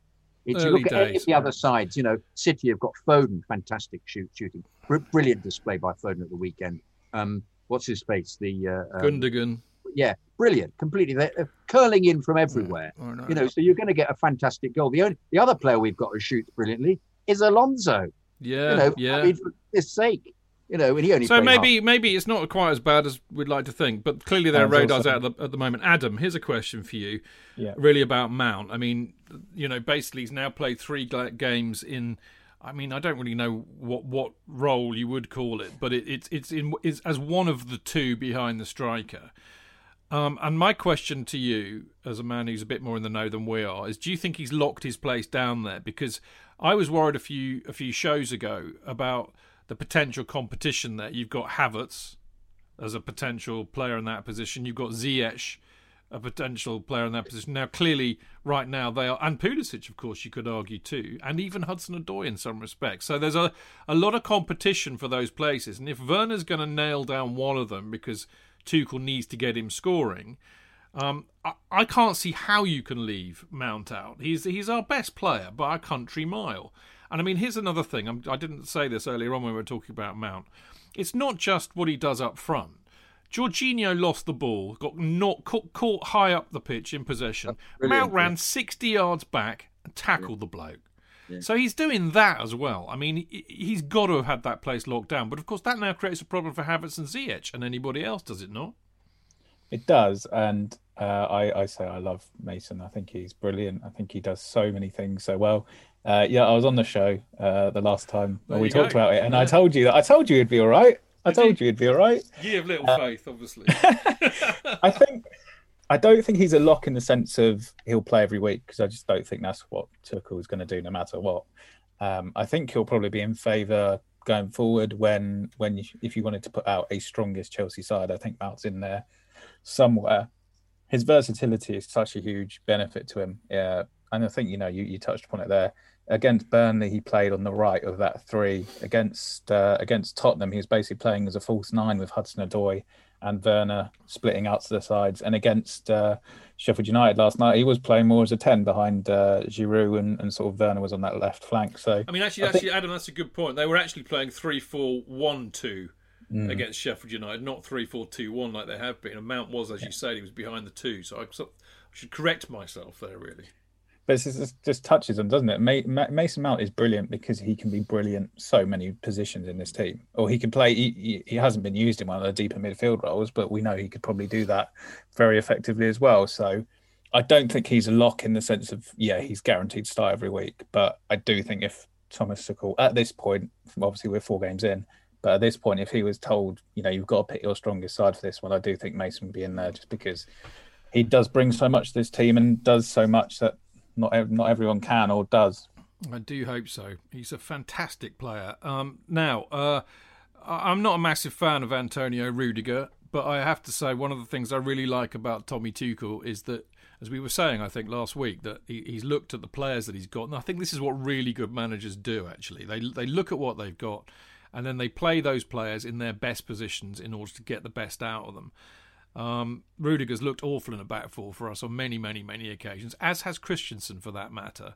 it's, you look at any of the other sides, you know, City have got Foden, fantastic shoot, shooting, Br- brilliant display by Foden at the weekend. Um, what's his face? The uh, um, Gundogan. Yeah, brilliant, completely They're curling in from everywhere. Yeah, know. You know, so you're going to get a fantastic goal. The only the other player we've got who shoots brilliantly is Alonso. Yeah, you know, yeah. I mean, for his sake, you know, and he only. So maybe half. maybe it's not quite as bad as we'd like to think, but clearly there are radars out at the, at the moment. Adam, here's a question for you. Yeah. Really about Mount. I mean, you know, basically he's now played three games in. I mean, I don't really know what, what role you would call it, but it, it's it's in is as one of the two behind the striker. Um, and my question to you, as a man who's a bit more in the know than we are, is: Do you think he's locked his place down there? Because I was worried a few a few shows ago about the potential competition there. You've got Havertz as a potential player in that position. You've got Ziyech, a potential player in that position. Now, clearly, right now they are, and Pulisic, of course, you could argue too, and even Hudson Odoi in some respects. So there's a a lot of competition for those places. And if Werner's going to nail down one of them because Tuchel needs to get him scoring. Um, I, I, can't see how you can leave Mount out. He's he's our best player by a country mile. And I mean, here's another thing. I'm, I did not say this earlier on when we were talking about Mount. It's not just what he does up front. Jorginho lost the ball, got not caught, caught high up the pitch in possession. Mount ran yeah. 60 yards back and tackled yeah. the bloke. Yeah. So he's doing that as well. I mean, he's got to have had that place locked down. But of course, that now creates a problem for Havertz and Ziyech and anybody else, does it not? It does, and uh, I, I say I love Mason. I think he's brilliant. I think he does so many things so well. Uh, yeah, I was on the show uh, the last time there we talked go. about it, and yeah. I told you that I told you it'd be all right. I told you it'd be all right. You have little uh, faith, obviously. I think I don't think he's a lock in the sense of he'll play every week because I just don't think that's what Tuchel is going to do no matter what. Um, I think he'll probably be in favour going forward when when you, if you wanted to put out a strongest Chelsea side, I think that's in there somewhere. His versatility is such a huge benefit to him. Yeah, and I think you know you, you touched upon it there against Burnley, he played on the right of that three. Against uh, against Tottenham, he was basically playing as a false nine with Hudson Odoi and Werner splitting out to the sides. And against uh, Sheffield United last night, he was playing more as a ten behind uh, Giroud, and, and sort of Werner was on that left flank. So I mean, actually, I actually, think... Adam, that's a good point. They were actually playing three four one two. Mm. Against Sheffield United, not three four two one like they have been. And Mount was, as you said, he was behind the two. So I, so I should correct myself there, really. But it just, touches on, doesn't it? Mason Mount is brilliant because he can be brilliant so many positions in this team. Or he can play. He, he hasn't been used in one of the deeper midfield roles, but we know he could probably do that very effectively as well. So I don't think he's a lock in the sense of yeah, he's guaranteed to start every week. But I do think if Thomas Tuchel at this point, obviously we're four games in, but at this point, if he was told, you know, you've got to pick your strongest side for this one, I do think Mason would be in there just because he does bring so much to this team and does so much that not not everyone can or does. I do hope so. He's a fantastic player. Um, now, uh, I'm not a massive fan of Antonio Rudiger, but I have to say one of the things I really like about Tommy Tuchel is that, as we were saying, I think last week, that he, he's looked at the players that he's got, and I think this is what really good managers do. Actually, they they look at what they've got, and then they play those players in their best positions in order to get the best out of them. Um, Rudiger's looked awful in a back four for us on many, many, many occasions, as has Christensen for that matter.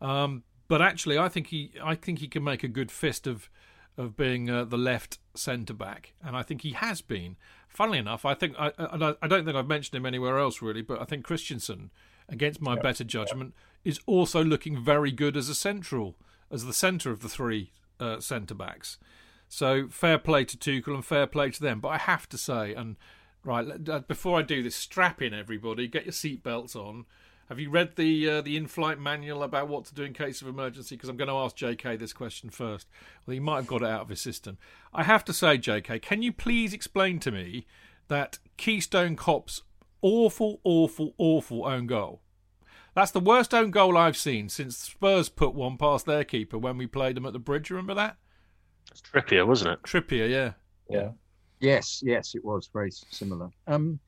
Um, but actually, I think he, I think he can make a good fist of, of being uh, the left centre back, and I think he has been. Funnily enough, I think I, I, I, don't think I've mentioned him anywhere else really, but I think Christensen, against my yep. better judgment, yep. is also looking very good as a central, as the centre of the three uh, centre backs. So fair play to Tuchel and fair play to them. But I have to say, and Right, uh, before I do this, strap in everybody, get your seatbelts on. Have you read the uh, the in-flight manual about what to do in case of emergency? Because I'm going to ask JK this question first. Well, he might have got it out of his system. I have to say, JK, can you please explain to me that Keystone Cop's awful, awful, awful own goal? That's the worst own goal I've seen since Spurs put one past their keeper when we played them at the bridge. Remember that? It's Trippier, wasn't it? Trippier, yeah. Yeah. Yes, yes, it was very similar. Um,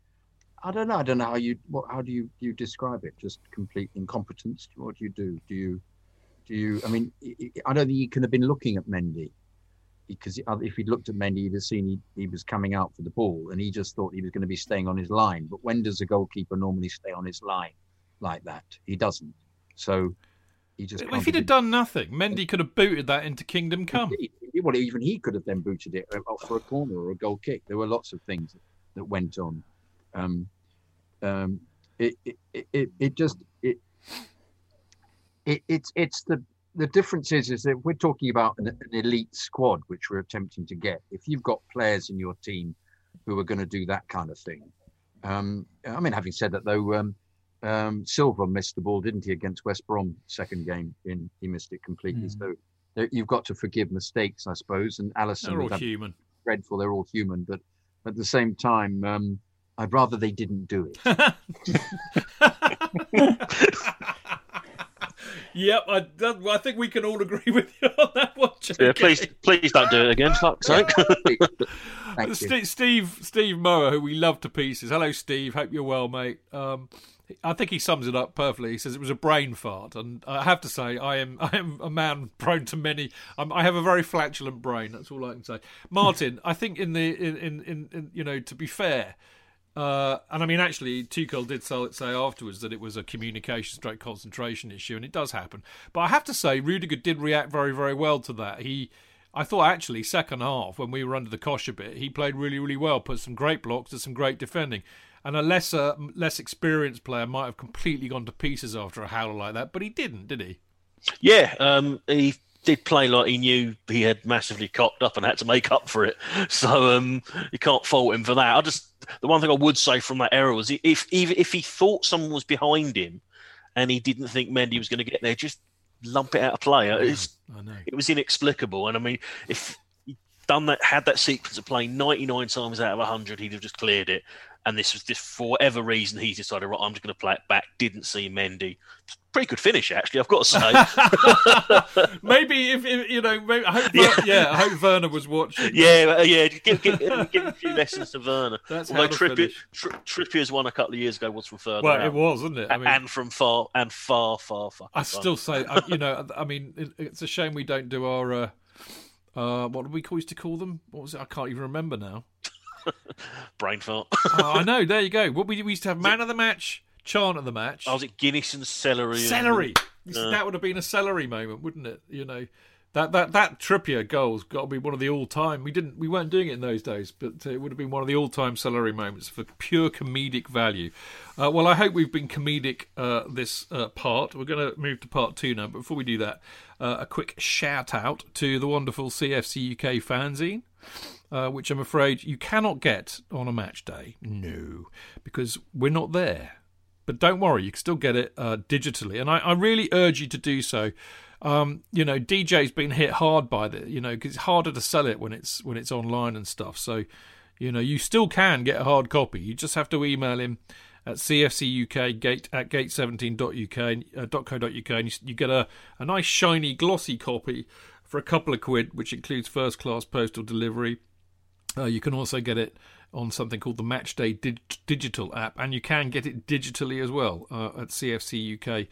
I don't know. I don't know how you what how do you you describe it? Just complete incompetence. What do you do? Do you do you? I mean, I don't think he can have been looking at Mendy because if he'd looked at Mendy, he'd have seen he, he was coming out for the ball, and he just thought he was going to be staying on his line. But when does a goalkeeper normally stay on his line like that? He doesn't. So he just. If he'd have done nothing, Mendy could have booted that into Kingdom Come. Well, even he could have then booted it uh, for a corner or a goal kick. There were lots of things that went on. Um, um, it, it, it, it just it, it it's it's the the difference is is that we're talking about an, an, elite squad which we're attempting to get. If you've got players in your team who are going to do that kind of thing, um, I mean, having said that though, um, um, Silva missed the ball, didn't he, against West Brom second game? In he missed it completely. Mm. So you've got to forgive mistakes, I suppose. And Alisson, they're all human. Dreadful, they're all human, but at the same time, um, I'd rather they didn't do it. yep, I, I think we can all agree with you on that one. Yeah, please, please don't do it again. Fuck's sake. Steve, Steve, Steve Mower, who we love to pieces. Hello, Steve. Hope you're well, mate. Um, I think he sums it up perfectly. He says it was a brain fart, and I have to say, I am I am a man prone to many. I'm, i have a very flatulent brain. That's all I can say. Martin, I think in the in in, in, you know to be fair, uh, and I mean actually, Tuchel did say afterwards that it was a communication straight concentration issue, and it does happen. But I have to say, Rudiger did react very very well to that. He. I thought actually second half when we were under the cosh a bit, he played really really well. Put some great blocks, did some great defending and a lesser, less experienced player might have completely gone to pieces after a howler like that, but he didn't, did he? Yeah, um, he did play like he knew he had massively cocked up and had to make up for it. So um, you can't fault him for that. I just the one thing I would say from that error was if even if he thought someone was behind him and he didn't think Mendy was going to get there, just lump it out of play. It's, it was inexplicable. And I mean, if done that, had that sequence of play 99 times out of 100, he'd have just cleared it and this was just for whatever reason he decided, right, I'm just going to play it back. Didn't see Mendy. Pretty good finish, actually. I've got to say. maybe if, if you know, maybe, I hope yeah. Ver- yeah, I hope Werner was watching. Yeah, yeah. Give, give, give a few lessons to Werner. That's Although Trippier. Tri- Trippier's one a couple of years ago was from further Well, out. it was, wasn't it? I mean, and from far and far, far, far. I still say, I, you know, I mean, it, it's a shame we don't do our, uh, uh, what did we used to call them? What was it? I can't even remember now. brain fart. oh, I know. There you go. What we, we used to have man of the match, chant of the match, oh, was it Guinness and celery? celery. See, Uh. that would have been a celery moment, wouldn't it? You know, that that that Trippier goal's got to be one of the all time. We didn't, we weren't doing it in those days, but uh, it would have been one of the all time celery moments for pure comedic value. Uh, well, I hope we've been comedic uh, this uh, part. We're going to move to part two now, but before we do that, uh, a quick shout out to the wonderful CFC UK fanzine. Uh, which I'm afraid you cannot get on a match day. No, because we're not there. But don't worry, you can still get it uh, digitally, and I, I really urge you to do so. Um, you know, DJ's been hit hard by the, you know, because it's harder to sell it when it's when it's online and stuff. So, you know, you still can get a hard copy. You just have to email him at cfcuk gate at gate17.uk uh, and you, you get a, a nice shiny glossy copy for a couple of quid, which includes first class postal delivery. Uh, you can also get it on something called the Matchday dig- Digital app, and you can get it digitally as well uh, at cfcuk.net.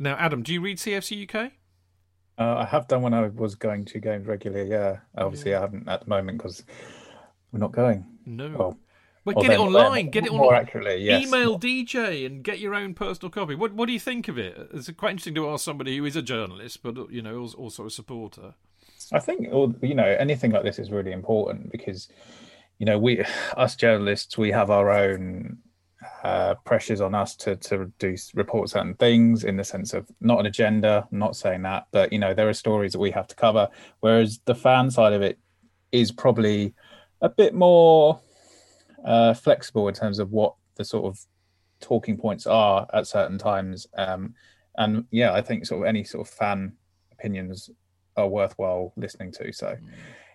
Now, Adam, do you read CFC UK? Uh, I have done when I was going to games regularly. Yeah, obviously I haven't at the moment because we're not going. No. Well, but or get it online. Get it online. more accurately. Yes. Email DJ and get your own personal copy. What What do you think of it? It's quite interesting to ask somebody who is a journalist, but you know, also a supporter. I think you know anything like this is really important because you know we us journalists we have our own uh, pressures on us to to do report certain things in the sense of not an agenda. I'm not saying that, but you know there are stories that we have to cover. Whereas the fan side of it is probably a bit more uh, flexible in terms of what the sort of talking points are at certain times. Um, and yeah, I think sort of any sort of fan opinions are worthwhile listening to. So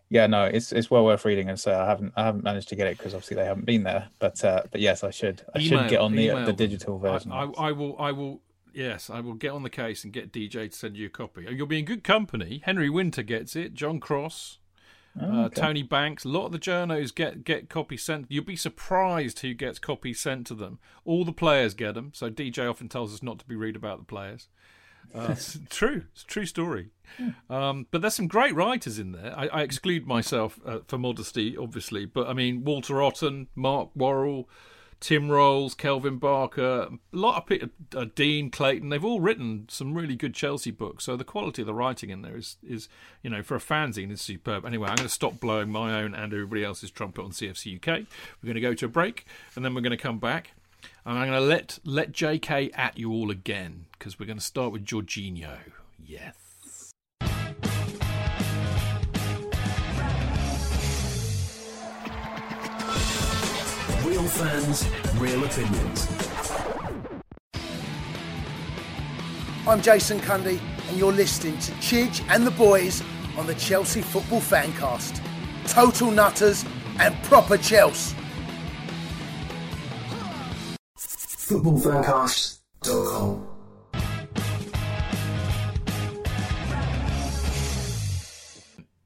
yeah, no, it's it's well worth reading. And so I haven't I haven't managed to get it because obviously they haven't been there. But uh, but yes, I should I Email- should get on the email the digital version. I, I, I will. I will. Yes, I will get on the case and get DJ to send you a copy. You'll be in good company. Henry Winter gets it. John Cross, Oh, uh. Tony Banks. A lot of the journos get get copies sent. You'll be surprised who gets copies sent to them. All the players get them. So DJ often tells us not to be rude about the players. Uh, it's true. It's a true story. Um, but there's some great writers in there. I, I exclude myself uh, for modesty, obviously. But I mean, Walter Otton, Mark Worrall, Tim Rolls, Kelvin Barker, a lot of people, uh, Dean Clayton. They've all written some really good Chelsea books. So the quality of the writing in there is, is you know, for a fanzine is superb. Anyway, I'm going to stop blowing my own and everybody else's trumpet on CFC UK. We're going to go to a break, and then we're going to come back. And I'm going to let let JK at you all again because we're going to start with Jorginho. Yes. Real fans, real opinions. I'm Jason Cundy, and you're listening to Chidge and the boys on the Chelsea Football Fancast. Total nutters and proper Chelsea. Footballfancast.com.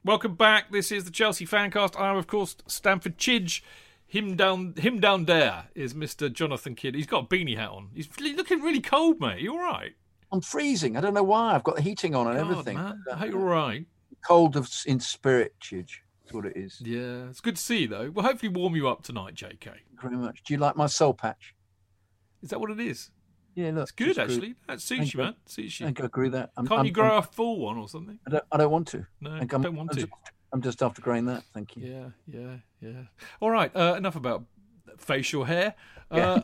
Welcome back. This is the Chelsea Fancast. I'm, of course, Stamford Chidge. Him down, him down there is Mr. Jonathan Kydd. He's got a beanie hat on. He's looking really cold, mate. You all right? I'm freezing. I don't know why. I've got the heating on and God, everything. man. I uh, hope you're all right. Cold of in spirit, Chidge. That's what it is. Yeah, it's good to see you, though. We'll hopefully warm you up tonight, JK. Thank you very much. Do you like my soul patch? Is that what it is? Yeah, look. It's good, just grew- actually. That suits you, you. man. Suits I you. think I agree with that. I'm, Can't I'm, you grow I'm, a full one or something? I don't, I don't want to. No, I think I'm, don't want I'm to. Just, I'm just after growing that. Thank you. Yeah, yeah, yeah. All right. Uh, enough about facial hair. Uh,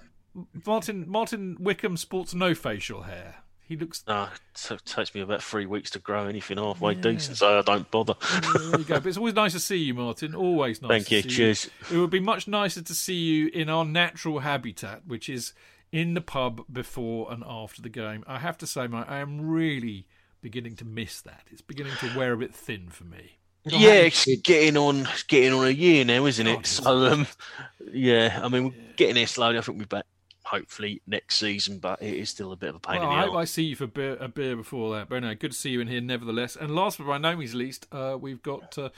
Martin Martin Wickham sports no facial hair. He looks. No, it takes me about three weeks to grow anything halfway Yeah. decent, so I don't bother. There you go. But it's always nice to see you, Martin. Always nice. Thank to you. see Cheers. It would be much nicer to see you in our natural habitat, which is in the pub before and after the game. I have to say, mate, I am really beginning to miss that. It's beginning to wear a bit thin for me. It'll Yeah, happen, it's getting on, it's getting on a year now, isn't it? So, um, yeah, I mean, we're getting there slowly. I think we're back. hopefully next season. But it is still a bit of a pain Well, in I the hope I see you for beer, a beer before that. But anyway, good to see you in here, nevertheless. And last but by no means least, uh, we've got uh,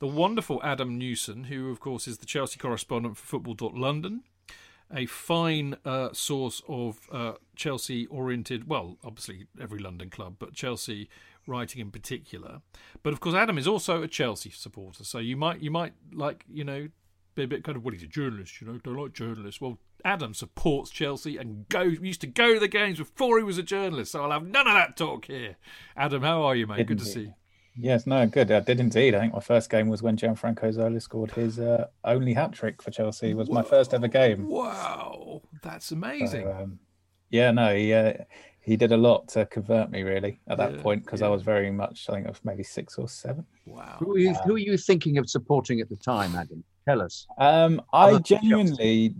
the wonderful Adam Newson, who, of course, is the Chelsea correspondent for Football.London, a fine uh, source of uh, Chelsea oriented, well, obviously every London club, but Chelsea writing in particular. But of course, Adam is also a Chelsea supporter, so you might you might like you know be a bit kind of well, he's a journalist, you know, don't like journalists. Well, Adam supports Chelsea and go used to go to the games before he was a journalist, so I'll have none of that talk here. Adam, how are you, mate? Good to see you. Yes, no, good. I did indeed. I think my first game was when Gianfranco Zola scored his uh, only hat trick for Chelsea. It was my first ever game. Wow, that's amazing. So, um, yeah, no, he uh, he did a lot to convert me really at that Yeah, point because I was very much I think I was maybe six or seven. wow. Who are, you, who are you thinking of supporting at the time, Adam? Tell us. Um, I Other Chelsea. genuinely.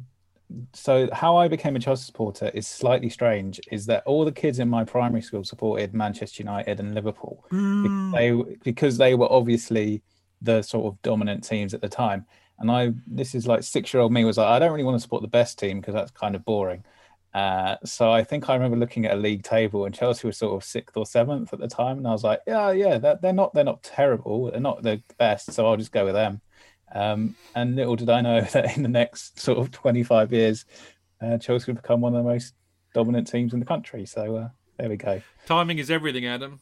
So how I became a Chelsea supporter is slightly strange. Is that all the kids in my primary school supported Manchester United and Liverpool because they because they were obviously the sort of dominant teams at the time. And I this is like six year old me was like I don't really want to support the best team because that's kind of boring. Uh, so I think I remember looking at a league table and Chelsea was sort of sixth or seventh at the time, and I was like, yeah, yeah, they're, they're not they're not terrible, they're not the best, so I'll just go with them. Um, and little did I know that in the next sort of 25 years, uh, Chelsea would become one of the most dominant teams in the country. So uh, there we go. Timing is everything, Adam.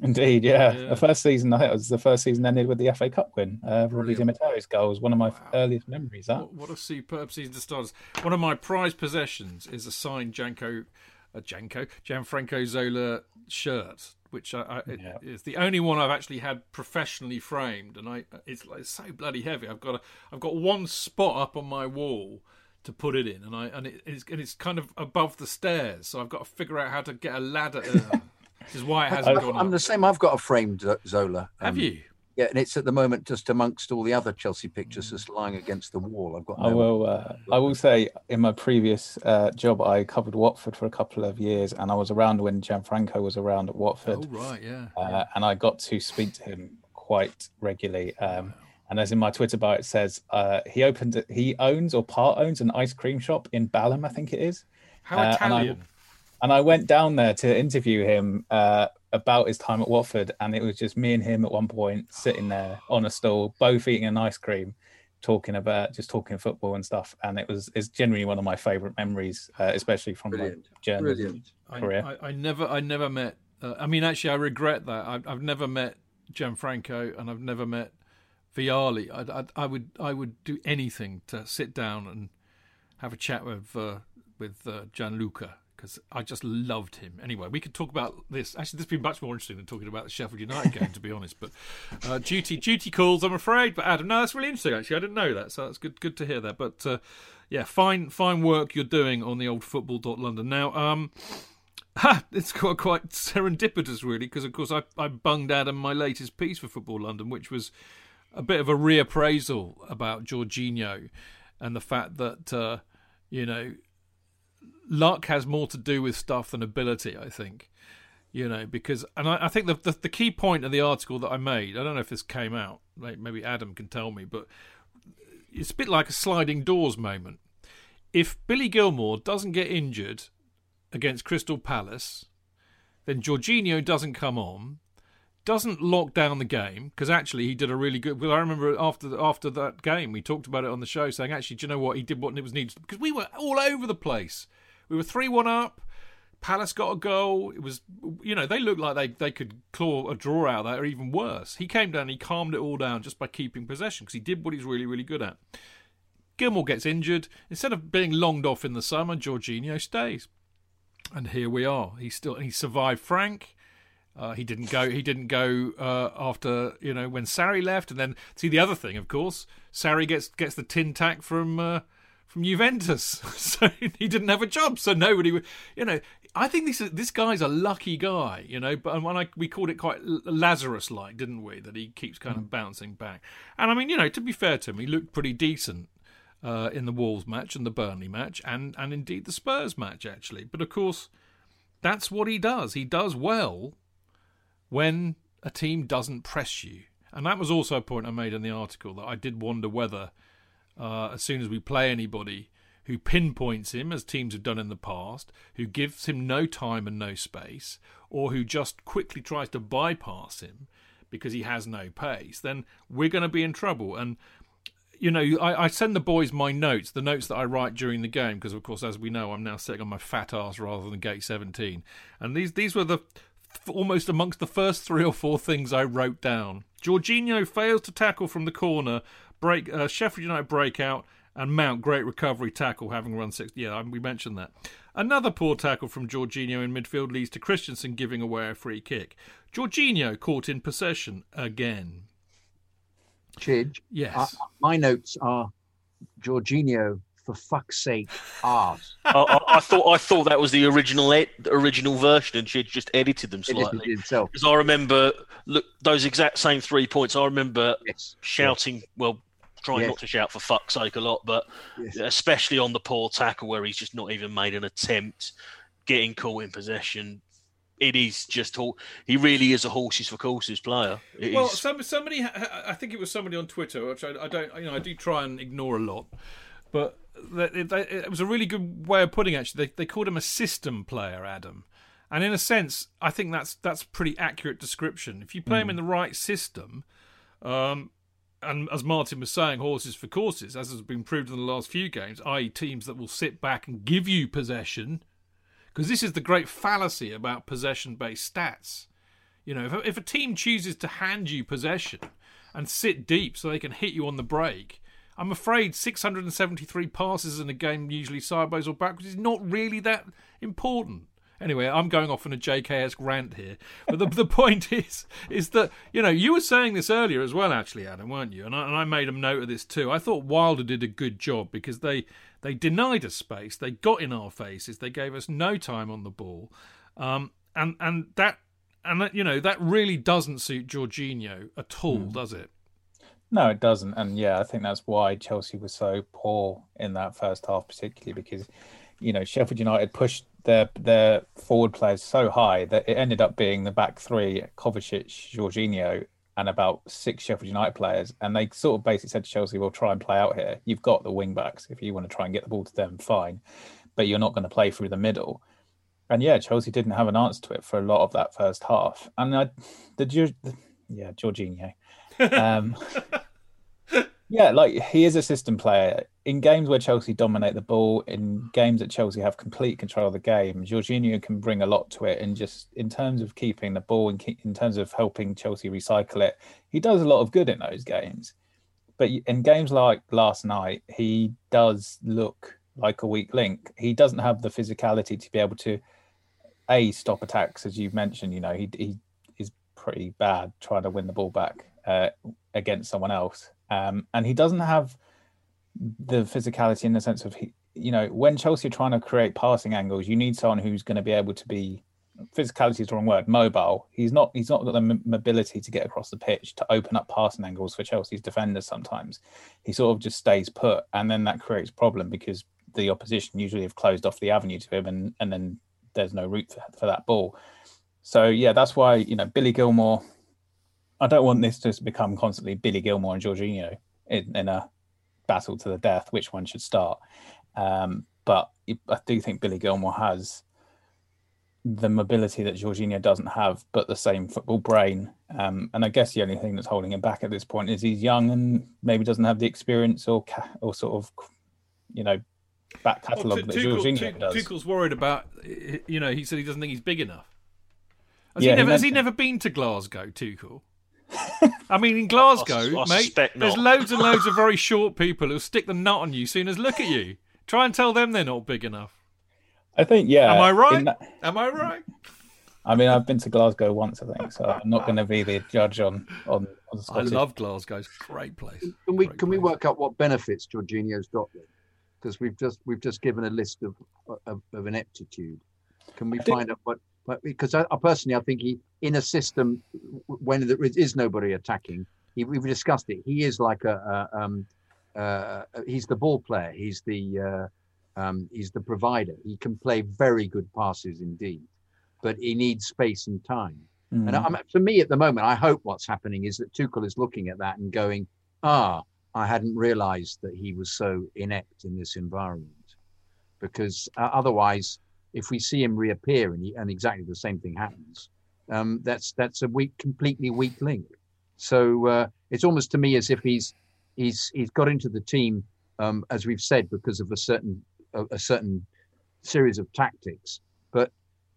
Indeed, yeah. Yeah. The first season, I think it was the first season ended with the FA Cup win. Uh, Robbie Di Matteo's goal was one of my Wow. earliest memories. That What, what a superb season to start. us. One of my prized possessions is a signed Janko, uh, Janko, Gianfranco Zola shirt, which I, I, it- Yeah. it's the only one I've actually had professionally framed, and I it's, like, it's so bloody heavy. I've got a, I've got one spot up on my wall to put it in, and I and it, it's and it's kind of above the stairs, so I've got to figure out how to get a ladder. Uh, which is why it hasn't gone I'm up. the same. I've got a framed Zo- Zola. Have um, you? Yeah, and it's at the moment just amongst all the other Chelsea pictures, just lying against the wall. I've got. I will. Uh, I will say, in my previous uh, job, I covered Watford for a couple of years, and I was around when Gianfranco was around at Watford. Oh right, yeah. uh, and I got to speak to him quite regularly. Um, and as in my Twitter bio, it says uh, he opened, he owns or part owns an ice cream shop in Balham, I think it is. How uh, and I- Italian? And I went down there to interview him uh, about his time at Watford, and it was just me and him at one point sitting there on a stool, both eating an ice cream, talking about just talking football and stuff. And it was it's generally one of my favourite memories, uh, especially from my Brilliant. journalism Brilliant. I, career. I, I never, I never met. Uh, I mean, actually, I regret that. I've, I've never met Gianfranco, and I've never met Vialli. I, I, I would, I would do anything to sit down and have a chat with uh, with uh, Gianluca because I just loved him. Anyway, we could talk about this. Actually, this would be much more interesting than talking about the Sheffield United game, to be honest. But uh, duty, duty calls. I'm afraid. But Adam, no, that's really interesting. Actually, I didn't know that, so that's good, good to hear that. But uh, yeah, fine, fine work you're doing on the old football.london. Now, um, Ha! It's quite, quite serendipitous, really, because of course I, I bunged Adam my latest piece for Football London, which was a bit of a reappraisal about Jorginho and the fact that uh, you know luck has more to do with stuff than ability. I think you know because and I, I think the, the the key point of the article that I made. I don't know if this came out. Maybe Adam can tell me, but it's a bit like a sliding doors moment. If Billy Gilmour doesn't get injured against Crystal Palace, then Jorginho doesn't come on, doesn't lock down the game because actually he did a really good. Well, I remember after after that game we talked about it on the show, saying actually, do you know what he did? What it was needed because we were all over the place. We were three one up. Palace got a goal. It was, you know, they looked like they, they could claw a draw out of that, or even worse. He came down, he calmed it all down just by keeping possession because he did what he's really, really good at. Gilmour gets injured. Instead of being longed off in the summer, Jorginho stays. And here we are. He still he survived Frank. Uh, he didn't go. He didn't go uh, after you know when Sarri left, and then see the other thing. Of course, Sarri gets gets the tin tack from uh, from Juventus, so he didn't have a job. So nobody, would- you know. I think this is, this guy's a lucky guy, you know. But when I we called it quite Lazarus like, didn't we? That he keeps kind of bouncing back. And I mean, you know, to be fair to him, he looked pretty decent uh, in the Wolves match and the Burnley match, and and indeed the Spurs match actually. But of course, that's what he does. He does well when a team doesn't press you, and that was also a point I made in the article that I did wonder whether, uh, as soon as we play anybody who pinpoints him, as teams have done in the past, who gives him no time and no space, or who just quickly tries to bypass him because he has no pace, then we're going to be in trouble. And you know, I, I, send the boys my notes, the notes that I write during the game, because of course, as we know, I'm now sitting on my fat ass rather than gate 17. And these these were the almost amongst the first three or four things I wrote down. Jorginho fails to tackle from the corner, break uh, Sheffield United breakout, and Mount great recovery tackle, having run six. Yeah, we mentioned that. Another poor tackle from Jorginho in midfield leads to Christensen giving away a free kick. Jorginho caught in possession again. Chidge. Yes. Uh, my notes are Jorginho for fuck's sake, arse. I, I, I, thought I thought that was the original ed, original version, and she had just edited them slightly. Because I remember look those exact same three points. I remember yes. shouting, yes. well, trying yes. not to shout for fuck's sake a lot, but especially on the poor tackle where he's just not even made an attempt, getting caught in possession, it is just he really is a horses for courses player. It well, some, somebody, I think it was somebody on Twitter, which I, I, don't, you know, I do try and ignore a lot, but it, it was a really good way of putting it, actually. They, they called him a system player, Adam, and in a sense, I think that's that's pretty accurate description. If you play mm. him in the right system, um, and as Martin was saying, horses for courses, as has been proved in the last few games, i.e., teams that will sit back and give you possession because this is the great fallacy about possession based stats. You know, if a, if a team chooses to hand you possession and sit deep so they can hit you on the break, I'm afraid 673 passes in a game, usually sideways or backwards, is not really that important. Anyway, I'm going off on a JKS rant here, but the the point is is that you know you were saying this earlier as well, actually, Adam, weren't you? And I, and I made a note of this too. I thought Wilder did a good job because they they denied us space, they got in our faces, they gave us no time on the ball, um, and and that and that you know that really doesn't suit Jorginho at all, mm. does it? No, it doesn't. And yeah, I think that's why Chelsea was so poor in that first half, particularly because you know Sheffield United pushed their their forward players so high that it ended up being the back three: Kovacic, Jorginho, and about six Sheffield United players. And they sort of basically said to Chelsea, "We'll try and play out here. You've got the wing backs. If you want to try and get the ball to them, fine, but you're not going to play through the middle." And yeah, Chelsea didn't have an answer to it for a lot of that first half. And I, the, yeah, Jorginho. Um, yeah, like he is a system player. In games where Chelsea dominate the ball, in games that Chelsea have complete control of the game, Jorginho can bring a lot to it. And just in terms of keeping the ball and in terms of helping Chelsea recycle it, he does a lot of good in those games. But in games like last night, he does look like a weak link. He doesn't have the physicality to be able to a stop attacks, as you've mentioned. You know, he he is pretty bad trying to win the ball back uh, against someone else um, and he doesn't have the physicality in the sense of he, you know, when Chelsea are trying to create passing angles, you need someone who's going to be able to be physicality is the wrong word, mobile. He's not. He's not got the m- mobility to get across the pitch to open up passing angles for Chelsea's defenders. Sometimes he sort of just stays put, and then that creates problem because the opposition usually have closed off the avenue to him, and and then there's no route for, for that ball. So yeah, that's why you know Billy Gilmour I don't want this to become constantly Billy Gilmour and Jorginho in, in a battle to the death, which one should start. Um, but I do think Billy Gilmour has the mobility that Jorginho doesn't have, but the same football brain. Um, and I guess the only thing that's holding him back at this point is he's young and maybe doesn't have the experience or or sort of, you know, back catalogue well, that Jorginho does. Tuchel's worried about, you know, he said he doesn't think he's big enough. Has, yeah, he, never, he has he never been to Glasgow, Tuchel? I mean, in Glasgow, I, I, I mate, there's loads and loads of very short people who'll stick the nut on you as soon as look at you. Try and tell them they're not big enough. I think, yeah. Am I right? That... Am I right? I mean, I've been to Glasgow once, I think, so I'm not going to be the judge on on. on I love Glasgow; it's a great place. Can we great can place. we work out what benefits Jorginho's got? Because we've just we've just given a list of of, of ineptitude. Can we find out what but because I, I, personally, I think he in a system when there is nobody attacking, he, we've discussed it. He is like a, a um, uh, he's the ball player. He's the uh, um, he's the provider. He can play very good passes indeed, but he needs space and time. Mm. And I, for me, at the moment, I hope what's happening is that Tuchel is looking at that and going, "Ah, I hadn't realised that he was so inept in this environment." because uh, otherwise, if we see him reappear and, he, and exactly the same thing happens, um, that's that's a weak, completely weak link. So uh, it's almost to me as if he's he's he's got into the team, um, as we've said, because of a certain a, a certain series of tactics, but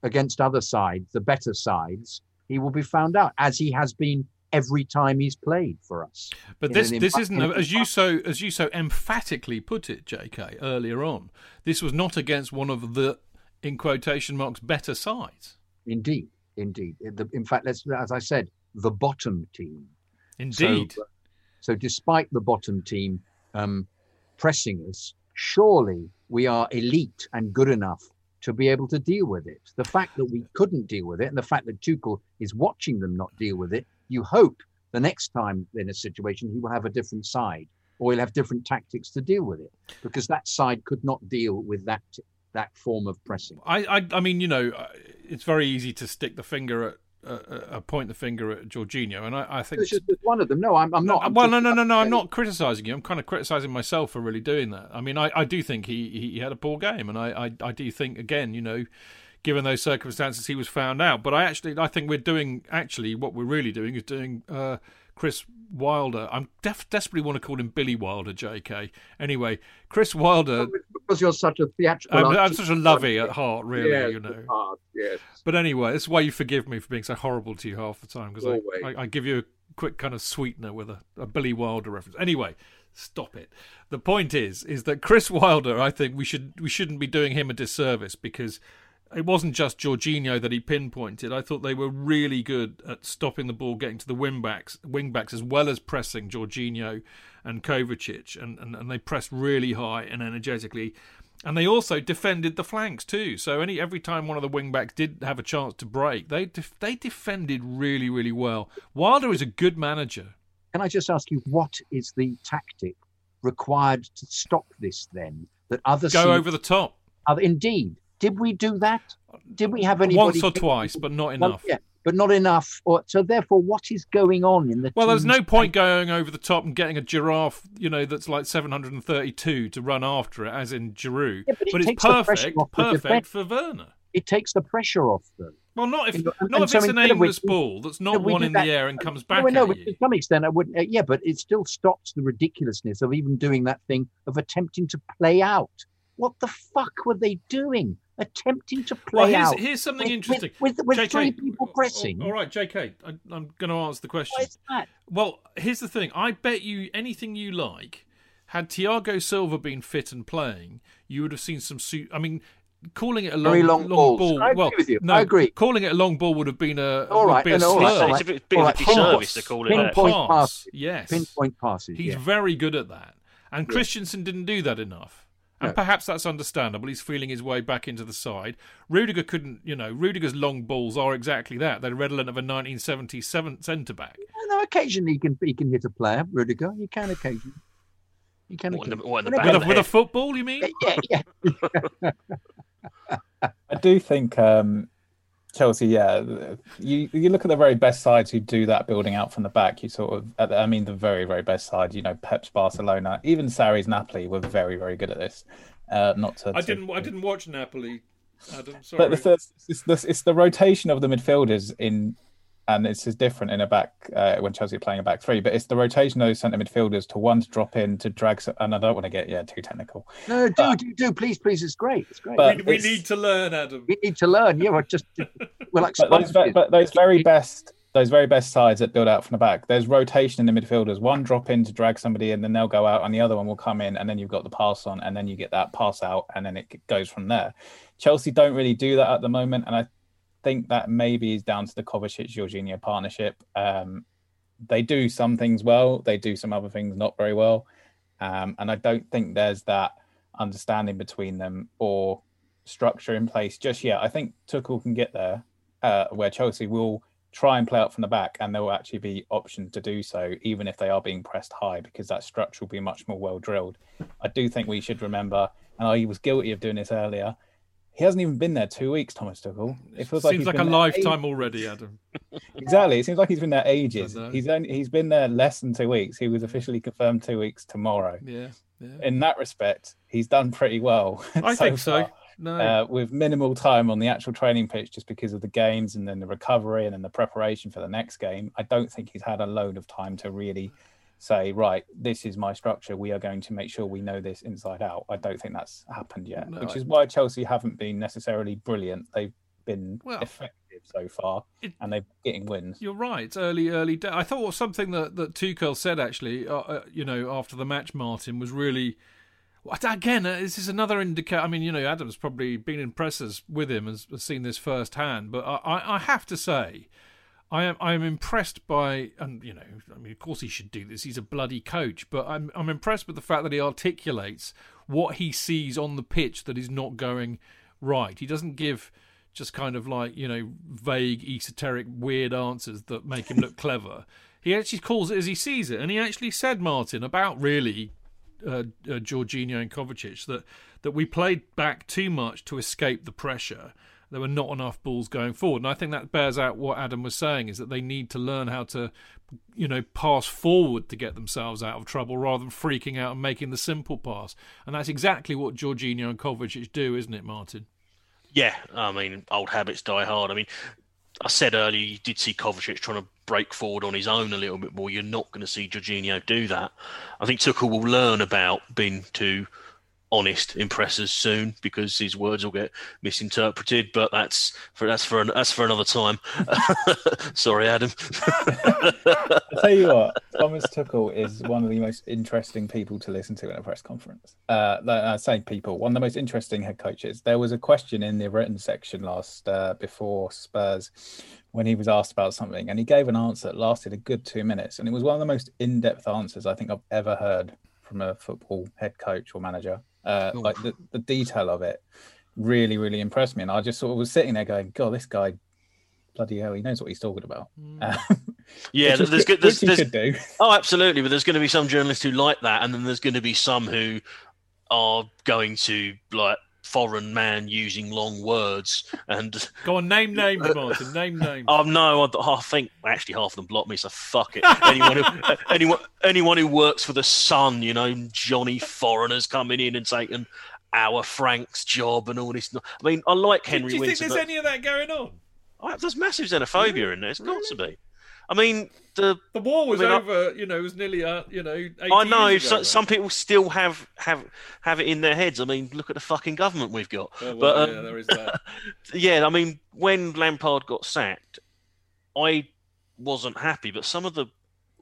against other sides, the better sides, he will be found out as he has been every time he's played for us. But this this impa- isn't as you so as you so emphatically put it, J.K. Earlier on. This was not against one of the in quotation marks better sides. Indeed, indeed. In fact, let's as I said, the bottom team. Indeed. So, so despite the bottom team um, pressing us, surely we are elite and good enough to be able to deal with it. The fact that we couldn't deal with it, and the fact that Tuchel is watching them not deal with it, you hope the next time in a situation he will have a different side, or he'll have different tactics to deal with it, because that side could not deal with that that form of pressing. I, I, I mean, you know, uh, it's very easy to stick the finger at, uh, uh, point the finger at Jorginho, and I, I think. It's just one of them. No, I'm, I'm not. I'm well, no, no, no, no. I'm not criticising you. I'm kind of criticising myself for really doing that. I mean, I, I do think he, he had a poor game, and I, I, I do think again, you know, given those circumstances, he was found out. But I actually, I think we're doing actually what we're really doing is doing uh, Chris Wilder. I'm def- desperately want to call him Billy Wilder, J.K. Anyway, Chris Wilder. because you're such a theatrical. I'm, I'm such a lovey at heart, really. Yes, you know. hard, yes. But anyway, that's why you forgive me for being so horrible to you half the time because I, I, I give you a quick kind of sweetener with a, a Billy Wilder reference. Anyway, stop it. The point is, is that Chris Wilder, I think we should we shouldn't be doing him a disservice because it wasn't just Jorginho that he pinpointed. I thought they were really good at stopping the ball, getting to the wing backs, wing backs as well as pressing Jorginho and Kovacic, and, and, and they pressed really high and energetically. And they also defended the flanks too. So any every time one of the wing backs did have a chance to break, they def- they defended really really well. Wilder is a good manager. Can I just ask you, what is the tactic required to stop this then? That others Go se- over the top other, indeed. Did we do that? Did we have anybody once or twice, but not Well, enough. yeah, but not enough. Or so therefore, what is going on in the? Well, there's no point going over the top and getting a giraffe, you know, that's like 732 to run after it, as in Giroud. Yeah, but it it's the pressure perfect, perfect for Werner. It takes the pressure off them. Well, not if You know, and- not if so it's an aimless we- ball that's not one in that- the air and comes back No, no, but to some extent, I wouldn't. Uh, yeah, but it still stops the ridiculousness of even doing that thing of attempting to play out. What the fuck were they doing? Attempting to play Well, here's, out. here's something with- interesting. with, with, with JK, three people oh, pressing. Oh, all right, JK, I, I'm going to answer the question. What is that? Well, here's the thing. I bet you anything you like. Had Thiago Silva been fit and playing, you would have seen some. Su- I mean, calling it a long, Very long balls. ball. I agree well, with you. no, I agree. Calling it a long ball would have been a All would right, be a no, no, all right, slur. all It's a bit, bit of a right, disservice to call it Pinpoint that. Pinpoint pass. pass. Yes, Pinpoint passes. He's yeah. very good at that, and Christensen didn't do that enough. And No. perhaps that's understandable. He's feeling his way back into the side. Rudiger couldn't, you know, Rudiger's long balls are exactly that. They're redolent of a 1977 centre back. No, occasionally he can he can hit a player, Rudiger. He can occasionally. He can What, in the- what, in the back With a, with a football, you mean? Yeah, yeah. I do think um, Chelsea, yeah, you you look at the very best sides who do that building out from the back. You sort of, I mean, the very very best side. You know, Pep's Barcelona, even Sarri's Napoli were very very good at this. Uh, not to, I to- didn't. I didn't watch Napoli. Adam, sorry. But the, it's, the, it's the rotation of the midfielders in, and this is different in a back uh, when Chelsea are playing a back three. But it's the rotation of those centre midfielders to one to drop in to drag. some- And I don't want to get yeah too technical. No, do do do. Please, please. It's great. It's great. But- we, we it's- need to learn, Adam. we need to learn. Yeah, we're just we're like But those, ve- but those very best, those very best sides that build out from the back. There's rotation in the midfielders. One drop in to drag somebody in, then they'll go out, and the other one will come in, and then you've got the pass on, and then you get that pass out, and then it goes from there. Chelsea don't really do that at the moment, and I think that maybe is down to the Kovacic Jorginho partnership. Um, they do some things well, they do some other things not very well, um, and I don't think there's that understanding between them or structure in place just yet. I think Tuchel can get there, uh, where Chelsea will try and play out from the back, and there will actually be options to do so, even if they are being pressed high, because that structure will be much more well drilled. I do think we should remember, and I was guilty of doing this earlier. He hasn't even been there two weeks, Thomas Tuchel. It feels like Seems he's like a lifetime already, Adam. Exactly. It seems like he's been there ages. He's only he's been there less than two weeks. He was officially confirmed two weeks tomorrow. Yeah. in that respect, he's done pretty well. I think so. far. No, Uh, with minimal time on the actual training pitch just because of the games and then the recovery and then the preparation for the next game. I don't think he's had a load of time to really say, right, this is my structure. We are going to make sure we know this inside out. I don't think that's happened yet, No, which is why Chelsea haven't been necessarily brilliant. They've been Well, effective so far it- and they're getting wins. You're right. Early, early. Day. I thought something that that Tuchel said actually, uh, uh, you know, after the match, Martin was really. Again, uh, this is another indicator. I mean, you know, Adam's probably been in presses with him and has seen this firsthand. But I, I, I have to say, I am I am impressed by, and you know, I mean, of course he should do this. He's a bloody coach, but I'm I'm impressed with the fact that he articulates what he sees on the pitch that is not going right. He doesn't give just kind of like you know vague, esoteric, weird answers that make him look clever. He actually calls it as he sees it, and he actually said Martin about really uh, uh, Jorginho and Kovacic that that we played back too much to escape the pressure. There were not enough balls going forward, and I think that bears out what Adam was saying: is that they need to learn how to, you know, pass forward to get themselves out of trouble rather than freaking out and making the simple pass. And that's exactly what Jorginho and Kovacic do, isn't it, Martin? Yeah, I mean, old habits die hard. I mean, I said earlier you did see Kovacic trying to break forward on his own a little bit more. You're not going to see Jorginho do that. I think Tuchel will learn about being too honest in presses soon because his words will get misinterpreted. But that's for that's for an, that's for another time. Sorry, Adam. I tell you what, Thomas Tuchel is one of the most interesting people to listen to in a press conference. Uh, I say people, one of the most interesting head coaches. There was a question in the written section last uh, before Spurs when he was asked about something, and he gave an answer that lasted a good two minutes, and it was one of the most in-depth answers I think I've ever heard from a football head coach or manager. Uh, like the, the detail of it really, really impressed me, and I just sort of was sitting there going, "God, this guy." Bloody hell, he knows what he's talking about. Um, Yeah, which there's good- good. There's, which there's, should do. Oh, absolutely. But there's going to be some journalists who like that, and then there's going to be some who are going to like foreign man using long words. And Go on, name names, uh, Martin. Name names. oh no, I, I think actually half of them block me, so fuck it. Anyone who anyone anyone who works for the Sun, you know, Johnny foreigners coming in and taking our Frank's job and all this. I mean, I like Henry do you think there's any of that going on? Oh, there's massive xenophobia in there. It's got to be. I mean, the The war was I mean, I- over. You know, it was nearly. Uh, you know, I know ago, so, some people still have have have it in their heads. I mean, look at the fucking government we've got. Oh, well, but yeah, um, there is that. yeah, I mean, when Lampard got sacked, I wasn't happy, but some of the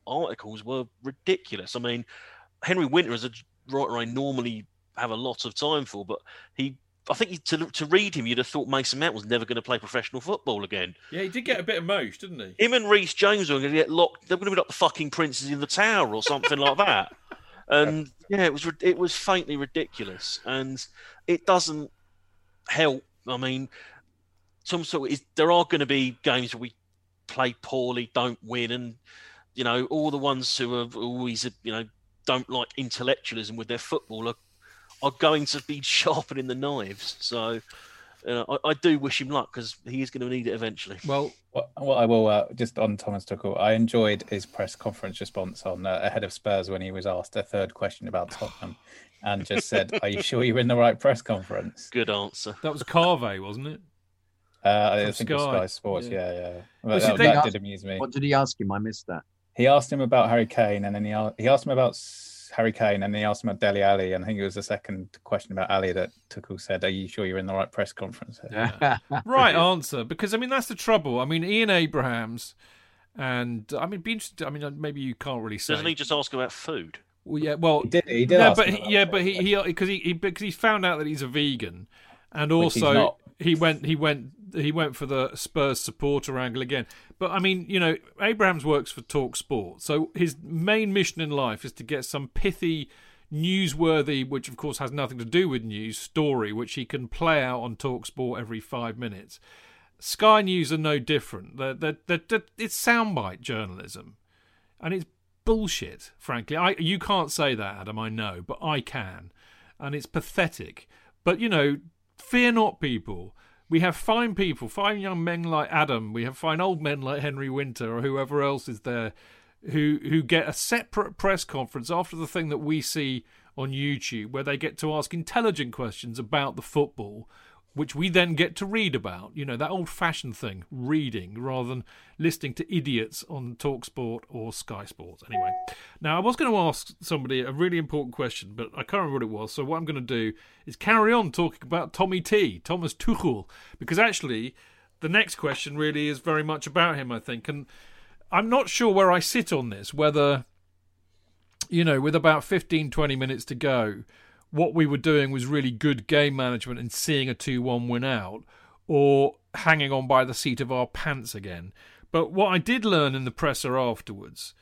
articles were ridiculous. I mean, Henry Winter is a writer I normally have a lot of time for, but he. I think to to read him, you'd have thought Mason Mount was never going to play professional football again. Yeah, he did get a bit emotional, didn't he? Him and Reece James were going to get locked. They're going to be like the fucking princes in the tower or something like that. And yeah, it was it was faintly ridiculous, and it doesn't help. I mean, some sort is there are going to be games where we play poorly, don't win, and you know all the ones who are always you know don't like intellectualism with their football are, are going to be sharpening the knives. So. Uh, I, I do wish him luck because he is going to need it eventually. Well, What, what I will uh, just on Thomas Tuchel, I enjoyed his press conference response on uh, ahead of Spurs when he was asked a third question about Tottenham, and just said, "Are you sure you're in the right press conference?" Good answer. that was Carve, wasn't it? Uh, I From think it was Sky. Sky Sports. Yeah. Yeah, yeah. Well, But see, that, they- that did amuse me. What did he ask him? I missed that. He asked him about Harry Kane, and then he he asked him about S- Harry Kane, and then he asked him about Dele Alli, and I think it was the second question about Alli that Tuchel said, "Are you sure you're in the right press conference?" Right answer, because I mean that's the trouble. I mean Ian Abrahams, and I mean be interested. I mean uh, maybe you can't really say. Doesn't he just ask about food? Well, yeah, well, He did. He did. no, but he, yeah, but he he because he, he because he's found out that he's a vegan, and also he went he went he went for the Spurs supporter angle again. But I mean, you know, Abrahams works for Talk Sport, so his main mission in life is to get some pithy, newsworthy, which of course has nothing to do with news, story which he can play out on Talk Sport every five minutes. Sky News are no different. They're, they're, they're, it's soundbite journalism, and it's bullshit. Frankly, I you can't say that, Adam. I know, but I can, and it's pathetic. But you know, fear not, people. We have fine people, fine young men like Adam. We have fine old men like Henry Winter or whoever else is there, who who get a separate press conference after the thing that we see on YouTube where they get to ask intelligent questions about the football, which we then get to read about. You know, that old fashioned thing, reading, rather than listening to idiots on Talksport or Sky Sports. Anyway, now I was going to ask somebody a really important question, but I can't remember what it was. So what I'm going to do is carry on talking about Tommy T, Thomas Tuchel, because actually the next question really is very much about him, I think. And I'm not sure where I sit on this, whether, you know, with about 15, 20 minutes to go, what we were doing was really good game management and seeing a 2 1 win out, or hanging on by the seat of our pants again. But what I did learn in the presser afterwards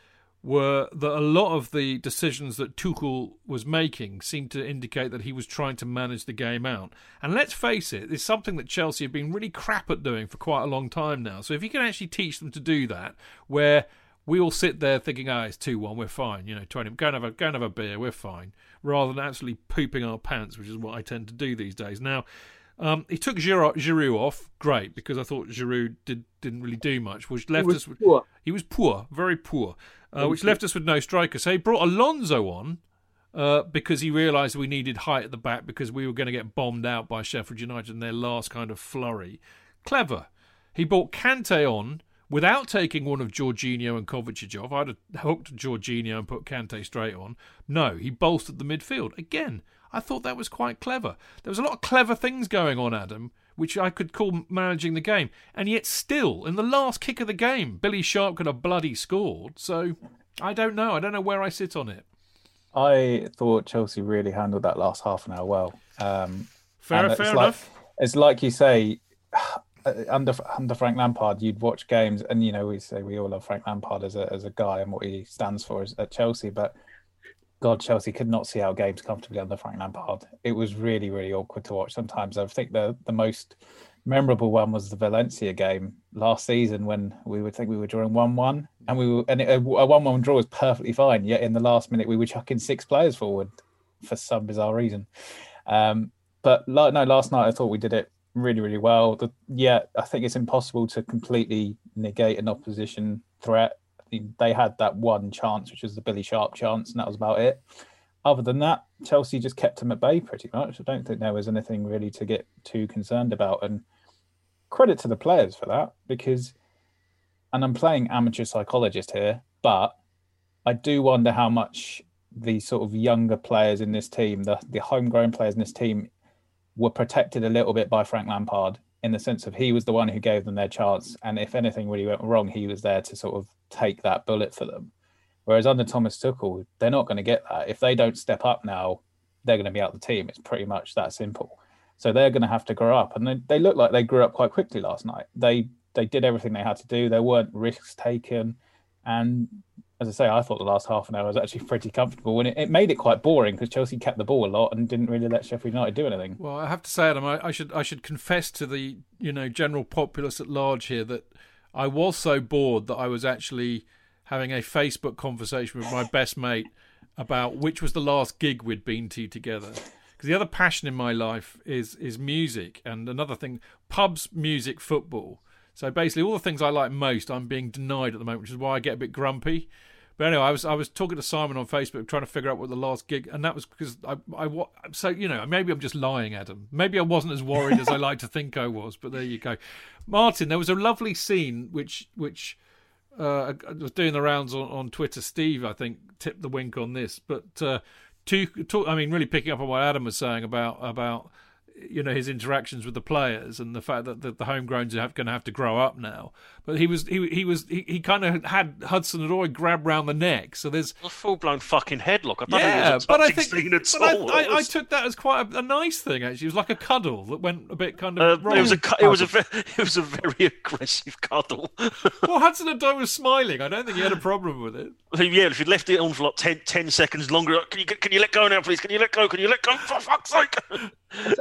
were that a lot of the decisions that Tuchel was making seemed to indicate that he was trying to manage the game out. And let's face it, it's something that Chelsea have been really crap at doing for quite a long time now. So if you can actually teach them to do that, where we all sit there thinking, "Ah, oh, it's two one, we're fine," you know, twenty, go and have a go and have a beer, we're fine, rather than actually pooping our pants, which is what I tend to do these days. Now, um, he took Giroud, Giroud off, great, because I thought Giroud did didn't really do much, which left us with poor. he was poor, very poor, uh, which left us with no striker. So he brought Alonso on uh, because he realised we needed height at the back because we were going to get bombed out by Sheffield United in their last kind of flurry. Clever. He brought Kante on without taking one of Jorginho and Kovacic off. I'd have hooked Jorginho and put Kante straight on. No, he bolstered the midfield. Again, I thought that was quite clever. There was a lot of clever things going on, Adam, which I could call managing the game. And yet, still, in the last kick of the game, Billy Sharp could have bloody scored. So I don't know. I don't know where I sit on it. I thought Chelsea really handled that last half an hour well. Um, Fair, fair it's like, enough. It's like you say, under under Frank Lampard, you'd watch games, and you know we say we all love Frank Lampard as a as a guy and what he stands for at Chelsea, but God, Chelsea could not see our games comfortably under Frank Lampard. It was really really awkward to watch. Sometimes I think the the most memorable one was the Valencia game last season when we would think we were drawing one one, and we were and it, a one one draw was perfectly fine. Yet in the last minute we were chucking six players forward for some bizarre reason. Um, but no, last night I thought we did it really, really well. The, yeah, I think it's impossible to completely negate an opposition threat. I mean, they had that one chance, which was the Billy Sharp chance, and that was about it. Other than that, Chelsea just kept them at bay pretty much. I don't think there was anything really to get too concerned about. And credit to the players for that, because, and I'm playing amateur psychologist here, but I do wonder how much the sort of younger players in this team, the, the homegrown players in this team, were protected a little bit by Frank Lampard in the sense of he was the one who gave them their chance, and if anything really went wrong, he was there to sort of take that bullet for them. Whereas under Thomas Tuchel, they're not going to get that. If they don't step up now, they're going to be out the team. It's pretty much that simple. So they're going to have to grow up, and they, they look like they grew up quite quickly last night. They they did everything they had to do. There weren't risks taken, and as I say, I thought the last half an hour was actually pretty comfortable, and it, it made it quite boring because Chelsea kept the ball a lot and didn't really let Sheffield United do anything. Well, I have to say, Adam, I, I should I should confess to the you know general populace at large here that I was so bored that I was actually having a Facebook conversation with my best mate about which was the last gig we'd been to together. Because the other passion in my life is is music, and another thing, pubs, music, football. So basically, all the things I like most, I'm being denied at the moment, which is why I get a bit grumpy. But anyway, I was I was talking to Simon on Facebook, trying to figure out what the last gig, and that was because I I so you know maybe I'm just lying, Adam. Maybe I wasn't as worried as I like to think I was, but there you go. Martin, there was a lovely scene which which uh, I was doing the rounds on, on Twitter. Steve, I think, tipped the wink on this, but uh, to talk, I mean, really picking up on what Adam was saying about about you know his interactions with the players and the fact that the, the homegrowns are going to have to grow up now. But he was he he was he, he kind of had Hudson and Odoi grab round the neck. So there's A full blown fucking headlock. I don't yeah, think it was a but I think scene at but I, all. I, It I took that as quite a, a nice thing. Actually, it was like a cuddle that went a bit kind of uh, wrong. it was a it was a ve- it was a very aggressive cuddle. well, Hudson and Odoi was smiling. I don't think he had a problem with it. yeah, if you'd left it on for like 10, 10 seconds longer, like, can you can you let go now, please? Can you let go? Can you let go? For fuck's sake!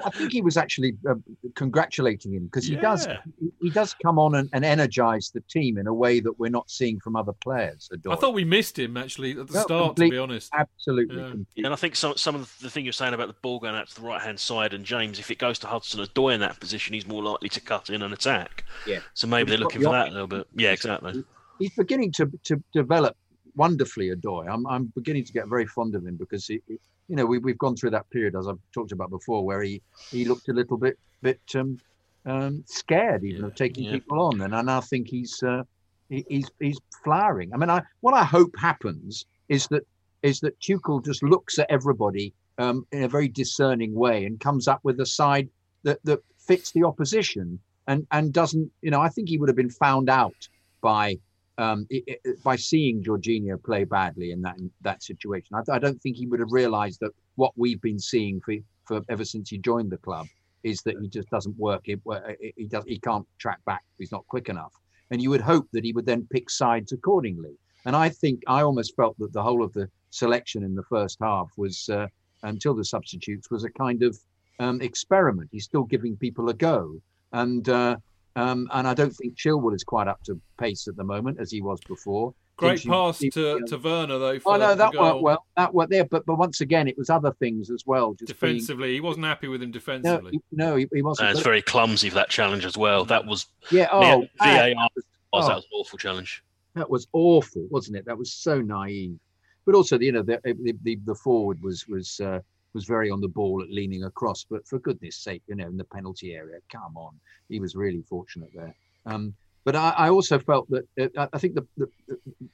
I think he was actually uh, congratulating him because he does Yeah. he- he does come on and, and energize the team in a way that we're not seeing from other players. I thought we missed him actually at the No, start. complete- To be honest, absolutely. Yeah. And I think some some of the thing you're saying about the ball going out to the right hand side and James, if it goes to Hudson Odoi in that position, he's more likely to cut in and attack. Yeah. So maybe they're looking the for that a option. little bit. Yeah, exactly. He's beginning to to develop wonderfully. Odoi, I'm I'm beginning to get very fond of him because he you know, we, we've gone through that period as I've talked about before, where he he looked a little bit bit um, um, scared even Yeah, of taking yeah. people on, and I now think he's uh, he, he's he's flowering. I mean, I what I hope happens is that is that Tuchel just looks at everybody um, in a very discerning way and comes up with a side that that fits the opposition and and doesn't you know I think he would have been found out by um, i- i- by seeing Jorginho play badly in that in that situation. I, I don't think he would have realised that what we've been seeing for for ever since he joined the club is that he just doesn't work. It, it, he does he can't track back. He's not quick enough. And you would hope that he would then pick sides accordingly. And I think I almost felt that the whole of the selection in the first half was uh, until the substitutes was a kind of um, experiment. He's still giving people a go, and uh, um, and I don't think Chilwell is quite up to pace at the moment as he was before. Great Seems- pass seems to, be- to Werner though. For Oh no, that goal. worked well. That worked there, but but once again, it was other things as well. Just being- Defensively, he wasn't happy with him no, defensively. he, no, he, he wasn't. And it's very clumsy for that challenge as well. That was yeah, oh, VAR that, was, oh. that was an awful challenge. that was awful, wasn't it? That was so naive. But also, you know, the the, the, the forward was was uh, was very on the ball at leaning across. But for goodness sake, you know, in the penalty area, come on, he was really fortunate there. Um, but I, I also felt that uh, I- think the the,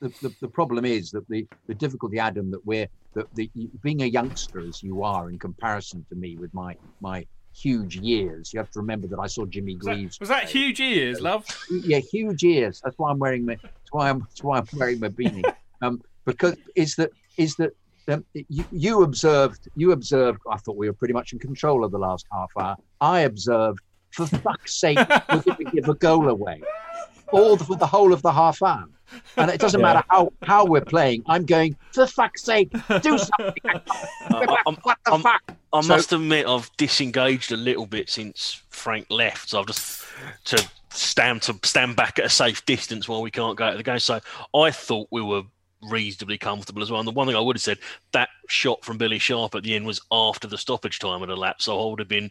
the, the the problem is that the the difficulty, Adam, that we're that the being a youngster as you are in comparison to me with my my huge years. You have to remember that I saw Jimmy Was that, Greaves. was that huge ears, love? yeah, huge ears. That's why I'm wearing my. That's why I'm. That's why I'm wearing my beanie. Um, because is that is that um, you, you observed. You observed. I thought we were pretty much in control of the last half hour. I observed. For fuck's sake, we're going to give a goal away, all the, for the whole of the half hour. And it doesn't Yeah. matter how how we're playing. I'm going. For fuck's sake, do something. I, I'm- what the I'm- fuck? I So- must admit, I've disengaged a little bit since Frank left. So I've just to stand to stand back at a safe distance while we can't go out of the game. So I thought we were reasonably comfortable as well. And the one thing I would have said that shot from Billy Sharp at the end was after the stoppage time had elapsed. So I would have been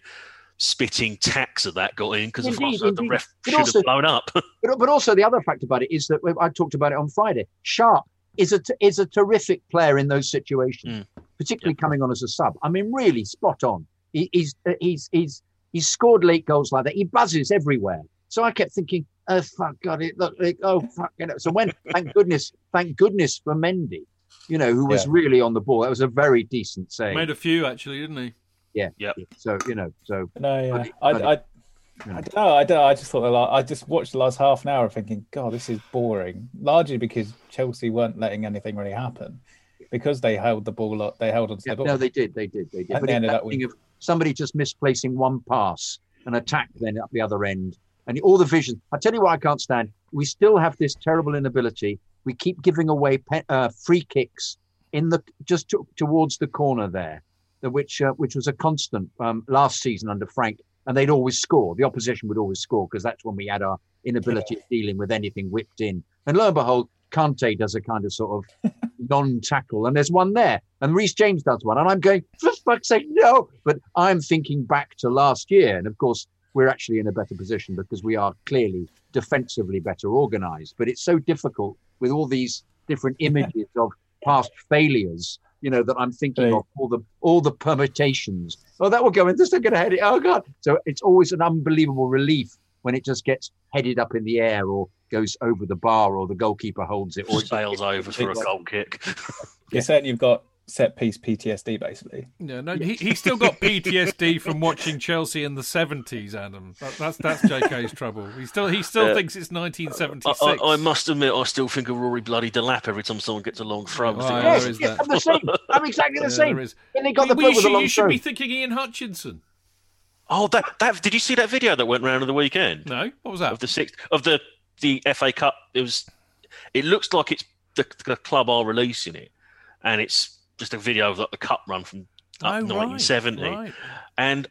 spitting tax at that got in because if Indeed, not, the ref But should also- have blown up. But, but also the other fact about it is that I talked about it on Friday. Sharp is a t- is a terrific player in those situations, particularly coming on as a sub. I mean, really spot on. He, he's uh, he's he's he's scored late goals like that. He buzzes everywhere. So I kept thinking, oh fuck God, it look like oh fuck. You know. So when thank goodness, thank goodness for Mendy, you know, who was Yeah. really on the ball. That was a very decent save. Made a few actually, didn't he? Yeah. Yep. yeah. So you know, so No, yeah. Bloody- I, bloody- I, I don't know. I don't. I just thought the la- I just watched the last half an hour thinking, God, this is boring. Largely because Chelsea weren't letting anything really happen because they held the ball up. They held onto Yeah, the ball. no, they did, they did, they did. And But they it's ended that up with- of somebody just misplacing one pass, an attack then up the other end, and all the vision. I tell you what, I can't stand. We still have this terrible inability. We keep giving away pe- uh, free kicks in the just to, towards the corner there, the- which uh, which was a constant um, last season under Frank, and they'd always score. The opposition would always score because that's when we had our inability of dealing with anything whipped in. And lo and behold, Kante does a kind of sort of non-tackle, and there's one there, and Reece James does one, and I'm going for fuck's sake, no! But I'm thinking back to last year, and of course we're actually in a better position because we are clearly defensively better organised. But it's so difficult with all these different images of past failures. You know that I'm thinking Right. of all the all the permutations. Oh, that will go in. This is going to head it. Oh God! So it's always an unbelievable relief when it just gets headed up in the air or goes over the bar or the goalkeeper holds it or it Sails over for a goal kick. You're saying you've got set piece PTSD basically. Yeah, no, he, he's still got PTSD from watching Chelsea in the seventies. Adam, that, that's that's JK's trouble. He still he still Yeah. thinks it's nineteen seventy I. I, I must admit, I still think of Rory Bloody Delap every time someone gets a long throw. Oh, I think, yeah, yes, there is yes, that. I'm the same. I'm exactly the Yeah, same. there is. When they got the We- ball we with a should- you should be thinking Ian Hutchinson. Oh, that that did you see that video that went round of the weekend No, what was that? of the sixth of the the FA Cup? It was. It looks like it's the, the club are releasing it, and it's just a video of like the cup run from uh, Oh, up right, 1970. right. And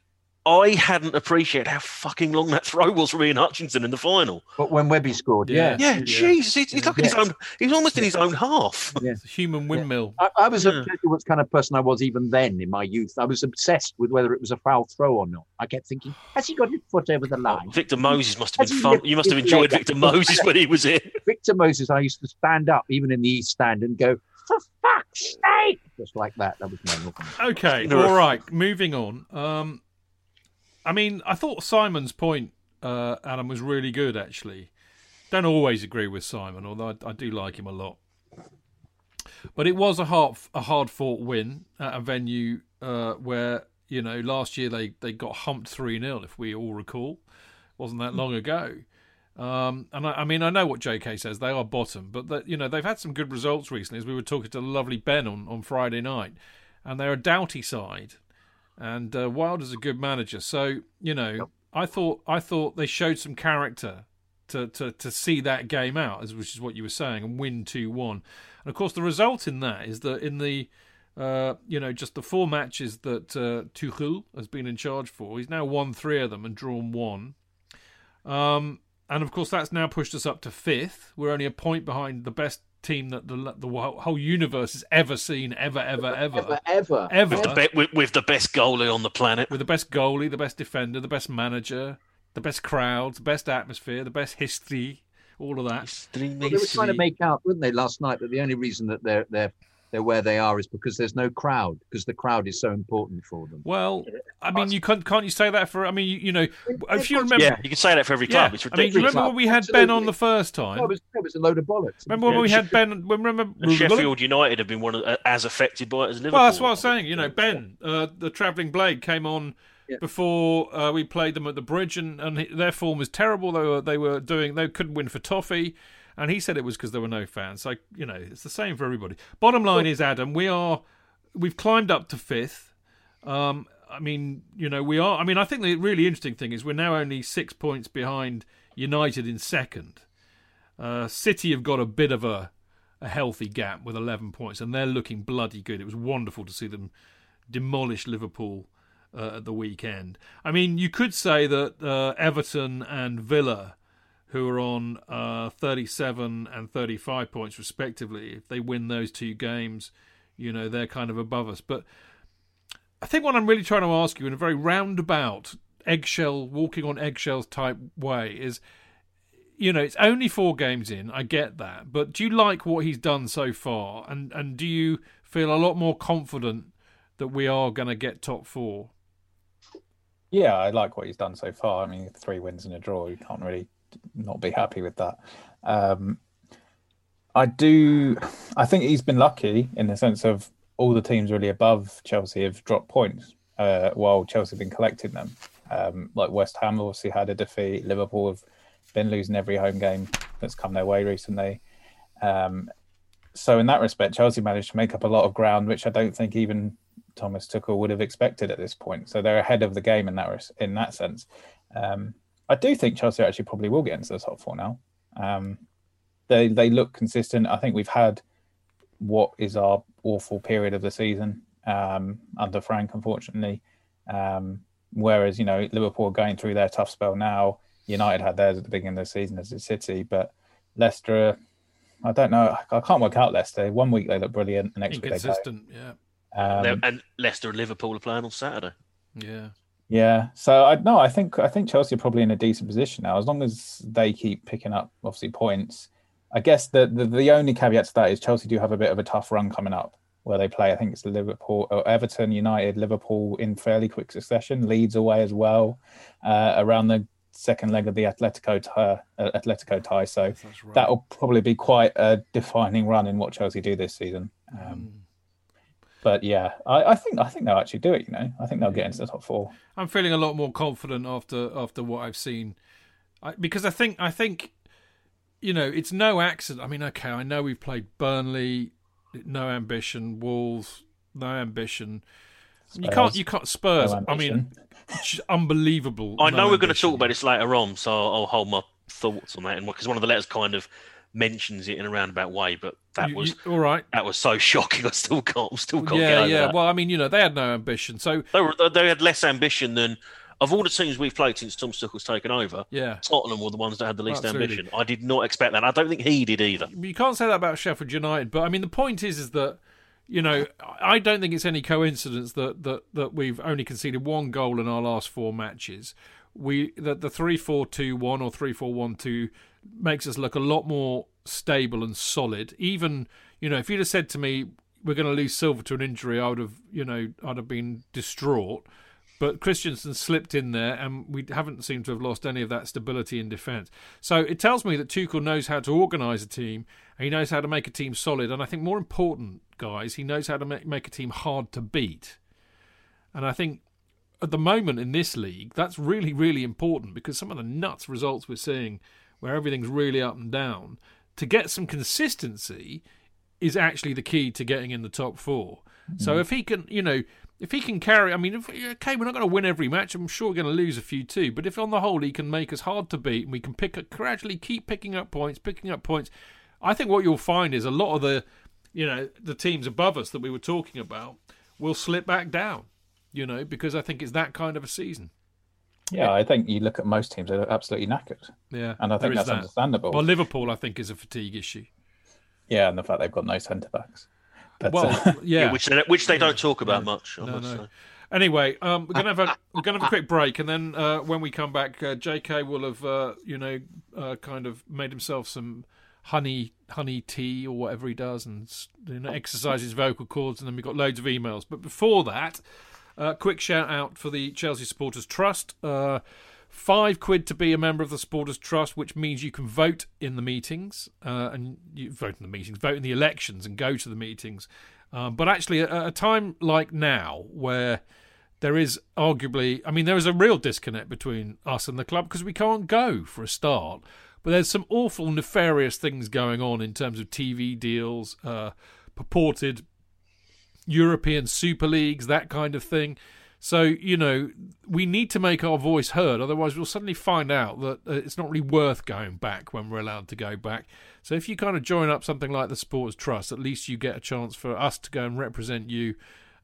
I hadn't appreciated how fucking long that throw was from Ian Hutchinson in the final. But when Webby scored, Yeah. yeah. Yeah, Jesus, he's, he's like in his own. He's almost in his own half. It's a human windmill. I, I was a Yeah. what kind of person I was even then in my youth. I was obsessed with whether it was a foul throw or not. I kept thinking, has he got his foot over the line? Oh, Victor Moses must have been fun. You must have enjoyed? Victor Moses when he was in. Victor Moses, I used to stand up even in the East Stand and go, for fuck's Snake! Just like that. That was my look. Okay, No. all right. Moving on. Um, I mean, I thought Simon's point, uh, Adam, was really good. Actually, don't always agree with Simon, although I, I do like him a lot. But it was a hard, a hard fought win at a venue uh, where you know last year they, they got humped three 0 if we all recall. Wasn't that long ago. Um, and I, I mean, I know what JK says; they are bottom, but that you know they've had some good results recently. As we were talking to the lovely Ben on, on Friday night, and they're a doughty side, and uh, Wilder's a good manager. So you know, I thought I thought they showed some character to to to see that game out, as which is what you were saying, and win two one. And of course, the result in that is that in the uh, you know just the four matches that uh, Tuchel has been in charge for, he's now won three of them and drawn one. Um, and of course, that's now pushed us up to fifth. We're only a point behind the best team that the the whole universe has ever seen, ever, ever, ever, Ever, ever. ever. With the, be- with, with the best goalie on the planet. with the best goalie, the best defender, the best manager, the best crowds, the best atmosphere, the best history, all of that. Well, they were trying to make out, weren't they, last night, that the only reason that they're they're they're where they are is because there's no crowd, because the crowd is so important for them. Well, I mean, you can't can't you say that for? I mean, you, you know, if you remember, Yeah, you can say that for every club. It's I mean, ridiculous. remember when we had Ben on the first time? No, it was, it was a load of bollocks. Remember when Yeah, we had Ben? When Remember? And Sheffield United have been one of, uh, as affected by it as Liverpool. Well, that's what I was saying. You know, Ben, uh, the travelling blade, came on Yeah. before uh, we played them at the bridge, and, and their form was terrible. They were they were doing they couldn't win for toffee, and he said it was because there were no fans. So you know, it's the same for everybody. Bottom line is, Adam, we are we've climbed up to fifth. Um, I mean, you know, we are. I mean, I think the really interesting thing is we're now only six points behind United in second. Uh, City have got a bit of a a healthy gap with 11 points, and they're looking bloody good. It was wonderful to see them demolish Liverpool uh, at the weekend. I mean, you could say that uh, Everton and Villa, who are on uh, 37 and 35 points respectively, if they win those two games, you know, they're kind of above us. But I think what I'm really trying to ask you in a very roundabout, eggshell, walking on eggshells type way is you know, it's only four games in. I get that, but do you like what he's done so far, and and do you feel a lot more confident that we are going to get top four? Yeah, I like what he's done so far. I mean, three wins and a draw. You can't really not be happy with that. Um, I do. I think he's been lucky in the sense of all the teams really above Chelsea have dropped points, uh, while Chelsea have been collecting them. Um, like West Ham obviously had a defeat. Liverpool have been losing every home game that's come their way recently. Um, so in that respect, Chelsea managed to make up a lot of ground, which I don't think even Thomas Tuchel would have expected at this point. So they're ahead of the game in that in that sense. Um, I do think Chelsea actually probably will get into the top four now. Um, they they look consistent. I think we've had what is our awful period of the season um, under Frank, unfortunately. Um, whereas you know Liverpool are going through their tough spell now. United had theirs at the beginning of the season as a City, but Leicester. I don't know. I can't work out Leicester. One week they look brilliant, the next week they don't. Yeah, Um, and Leicester and Liverpool are playing on Saturday. yeah. Yeah. So I no, I think I think Chelsea are probably in a decent position now, as long as they keep picking up obviously points. I guess the, the the only caveat to that is Chelsea do have a bit of a tough run coming up, where they play. I think it's Liverpool, or Everton, United, Liverpool in fairly quick succession. Leeds away as well, uh, around the second leg of the Atletico tie. Uh, Atletico tie. So right. that'll probably be quite a defining run in what Chelsea do this season. Um, but yeah, I, I think I think they'll actually do it. You know, I think they'll get into the top four. I'm feeling a lot more confident after after what I've seen, I, because I think I think, you know, it's no accident. I mean, okay, I know we've played Burnley, no ambition, Wolves, no ambition. You can't you can't Spurs. No I mean, unbelievable. I no know we're going to talk about this later on, so I'll, I'll hold my thoughts on that, and because one of the letters kind of mentions it in a roundabout way. But that You- was you- all right. that was so shocking. I still can't, still can't get Yeah, yeah. that. Well, I mean, you know, they had no ambition, so They were they had less ambition than of all the teams we've played since Tom Tuchel's taken over. yeah. Tottenham were the ones that had the least Absolutely. ambition. I did not expect that. I don't think he did either. you can't say that about Sheffield United, but I mean the point is is that you know I don't think it's any coincidence that that, that we've only conceded one goal in our last four matches. We that the three four two one or three four one two makes us look a lot more stable and solid. Even you know if you'd have said to me we're going to lose Silva to an injury, I would have, you know, I'd have been distraught. But Christensen slipped in there, and we haven't seemed to have lost any of that stability in defence. So it tells me that Tuchel knows how to organise a team, and he knows how to make a team solid. And I think more important, guys, he knows how to make, make a team hard to beat. And I think at the moment in this league, that's really, really important because some of the nuts results we're seeing, where everything's really up and down, to get some consistency is actually the key to getting in the top 4 mm-hmm. So if he can, you know, if he can carry, I mean, if, okay, we're not going to win every match. I'm sure we're going to lose a few too. But if on the whole he can make us hard to beat and we can pick up, gradually keep picking up points, picking up points, I think what you'll find is a lot of the, you know, the teams above us that we were talking about will slip back down. You know, because I think it's that kind of a season. Yeah, I think you look at most teams; they're absolutely knackered. Yeah, and I think that's that. understandable. Well, Liverpool, I think, is a fatigue issue. Yeah, and the fact they've got no centre backs. But, well, uh, yeah. yeah. which they, which they don't talk about no, much. No, no. Anyway, um, we're gonna have a we're gonna have a quick break, and then uh, when we come back, uh, J.K. will have uh, you know uh, kind of made himself some honey honey tea or whatever he does, and you know, exercise his vocal cords, and then we've got loads of emails. But before that, uh, quick shout out for the Chelsea Supporters Trust. Uh, Five quid to be a member of the Supporters Trust, which means you can vote in the meetings uh, and you vote in the meetings, vote in the elections, and go to the meetings. Um, but actually, at a time like now, where there is arguably, I mean, there is a real disconnect between us and the club because we can't go for a start. But there's some awful nefarious things going on in terms of TV deals, uh, purported European Super Leagues, that kind of thing. So, you know, we need to make our voice heard. Otherwise, we'll suddenly find out that uh, it's not really worth going back when we're allowed to go back. So, if you kind of join up something like the Sports Trust, at least you get a chance for us to go and represent you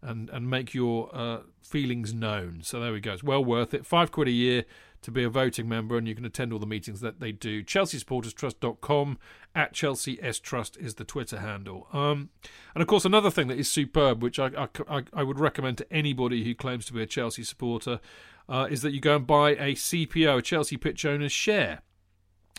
and, and make your uh, feelings known. So, there we go. It's well worth it. Five quid a year to be a voting member, and you can attend all the meetings that they do. ChelseaSupportersTrust.com at Chelsea S Trust is the Twitter handle. Um, and of course, another thing that is superb, which I, I, I would recommend to anybody who claims to be a Chelsea supporter, uh, is that you go and buy a CPO, a Chelsea Pitch Owners share.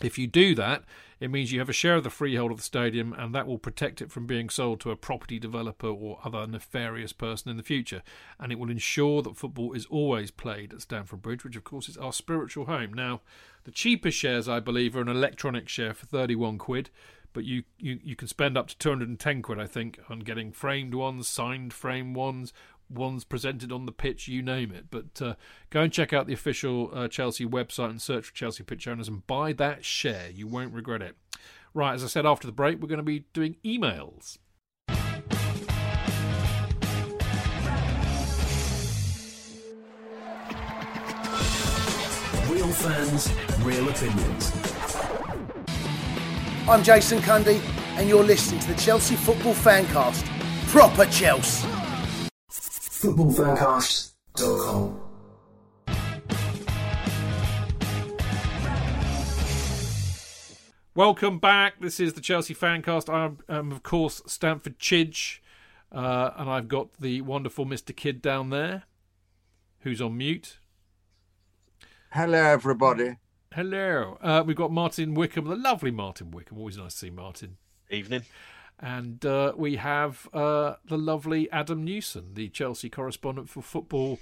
If you do that, it means you have a share of the freehold of the stadium, and that will protect it from being sold to a property developer or other nefarious person in the future. And it will ensure that football is always played at Stamford Bridge, which, of course, is our spiritual home. Now, the cheapest shares, I believe, are an electronic share for 31 quid but you, you, you can spend up to 210 quid, I think, on getting framed ones, signed frame ones, ones presented on the pitch, you name it. But uh, go and check out the official uh, Chelsea website and search for Chelsea pitch owners and buy that share. You won't regret it. Right, as I said after the break, we're going to be doing emails. Real fans, real opinions. I'm Jason Cundy, and you're listening to the Chelsea Football Fancast. Proper Chelsea footballfancast.com. Welcome back. This is the Chelsea Fancast. I'm, um, of course, Stamford Chidge, uh, and I've got the wonderful Mr. Kydd down there, who's on mute. Hello, everybody. Hello. Uh, we've got Martin Wickham, the lovely Martin Wickham. Always nice to see Martin. Evening. And uh, we have uh, the lovely Adam Newson, the Chelsea correspondent for Football.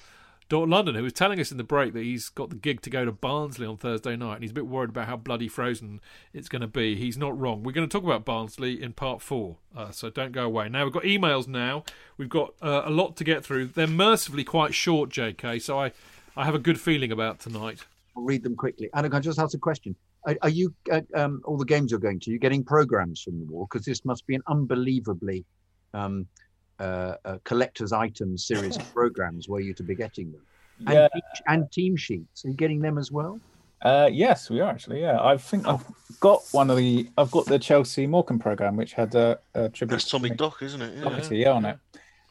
London, who was telling us in the break that he's got the gig to go to Barnsley on Thursday night, and he's a bit worried about how bloody frozen it's going to be. He's not wrong. We're going to talk about Barnsley in part four, uh, so don't go away. Now we've got emails. Now we've got uh, a lot to get through. They're mercifully quite short, J.K. So I, I have a good feeling about tonight. I'll read them quickly. And I just ask a question. Are, are you uh, um, all the games you're going to? You're getting programs from the wall because this must be an unbelievably um, uh, uh, collector's item series of programs where you're to be getting them. And, yeah. and team sheets. Are you getting them as well? Uh, yes, we are actually. Yeah, I think I've got one of the. I've got the Chelsea Morecambe program, which had a, a tribute. That's Tommy Doc, isn't it? Yeah, yeah on it.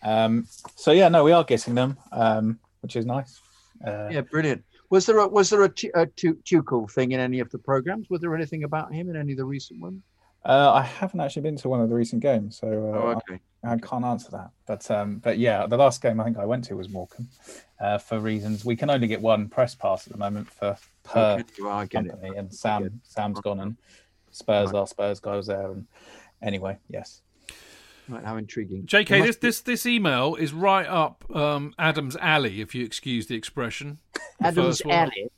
Um, so yeah, no, we are getting them, um, which is nice. Uh, yeah, brilliant. Was there a was there a, t- a t- Tuchel thing in any of the programs? Was there anything about him in any of the recent ones? Uh, I haven't actually been to one of the recent games, so uh, oh, okay. I, I, can't answer that. But um, but yeah, the last game I think I went to was Morecambe, uh, for reasons we can only get one press pass at the moment for per okay. company, it. and Sam Sam's gone and Spurs, right. our Spurs guy was there, and anyway, yes. Right, how intriguing. JK, this this this email is right up um, Adam's alley, if you excuse the expression. The Adam's alley,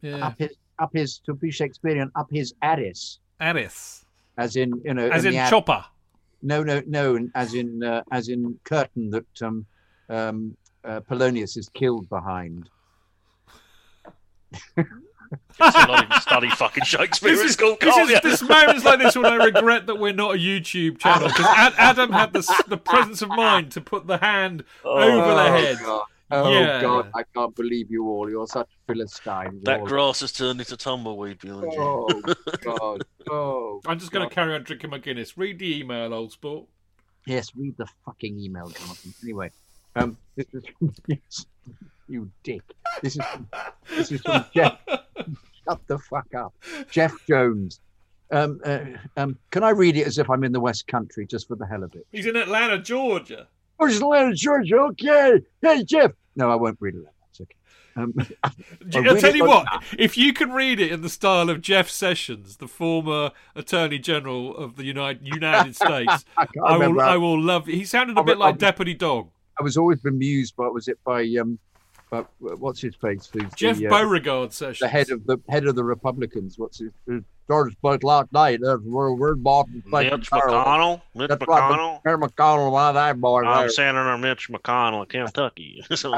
Yeah, up his, up his, to be Shakespearean, up his arras, arras, as in, you know, as in in chopper. No, no, no, as in, uh, as in curtain that um, um, uh, Polonius is killed behind. So not even study fucking Shakespeare This at is, school, this, is, this moments like this when I regret that we're not a YouTube channel because Adam had the the presence of mind to put the hand over the head. God. Oh Yeah. God, I can't believe you all. You're such philistines. That all. grass has turned into tumbleweed behind you. Oh God. Oh. I'm just going to carry on drinking my Guinness. Read the email, old sport. Yes, read the fucking email, Jonathan. Anyway, um, this is yes, you dick. This is from, this is from Jeff. Shut the fuck up, Jeff Jones. Um, uh, um, can I read it as if I'm in the West Country, just for the hell of it? He's in Atlanta, Georgia. Oh, it's Atlanta, Georgia. Okay. Hey, Jeff. No, I won't read it. That's okay. Um, I'll tell you what, if you can read it in the style of Jeff Sessions, the former Attorney General of the United United States, I I will. I will love. He sounded a I'll- bit like Deputy Dawg. I was always bemused by was it by um, by, what's his face? Who's Jeff the, uh, Beauregard Sessions. the head of the head of the Republicans. What's his? uh, George Bush last night. That's where we're Boston. Mitch McConnell? Mitch That's right, McConnell? Mayor McConnell, one of that boys. I'm there. Senator Mitch McConnell of Kentucky. Something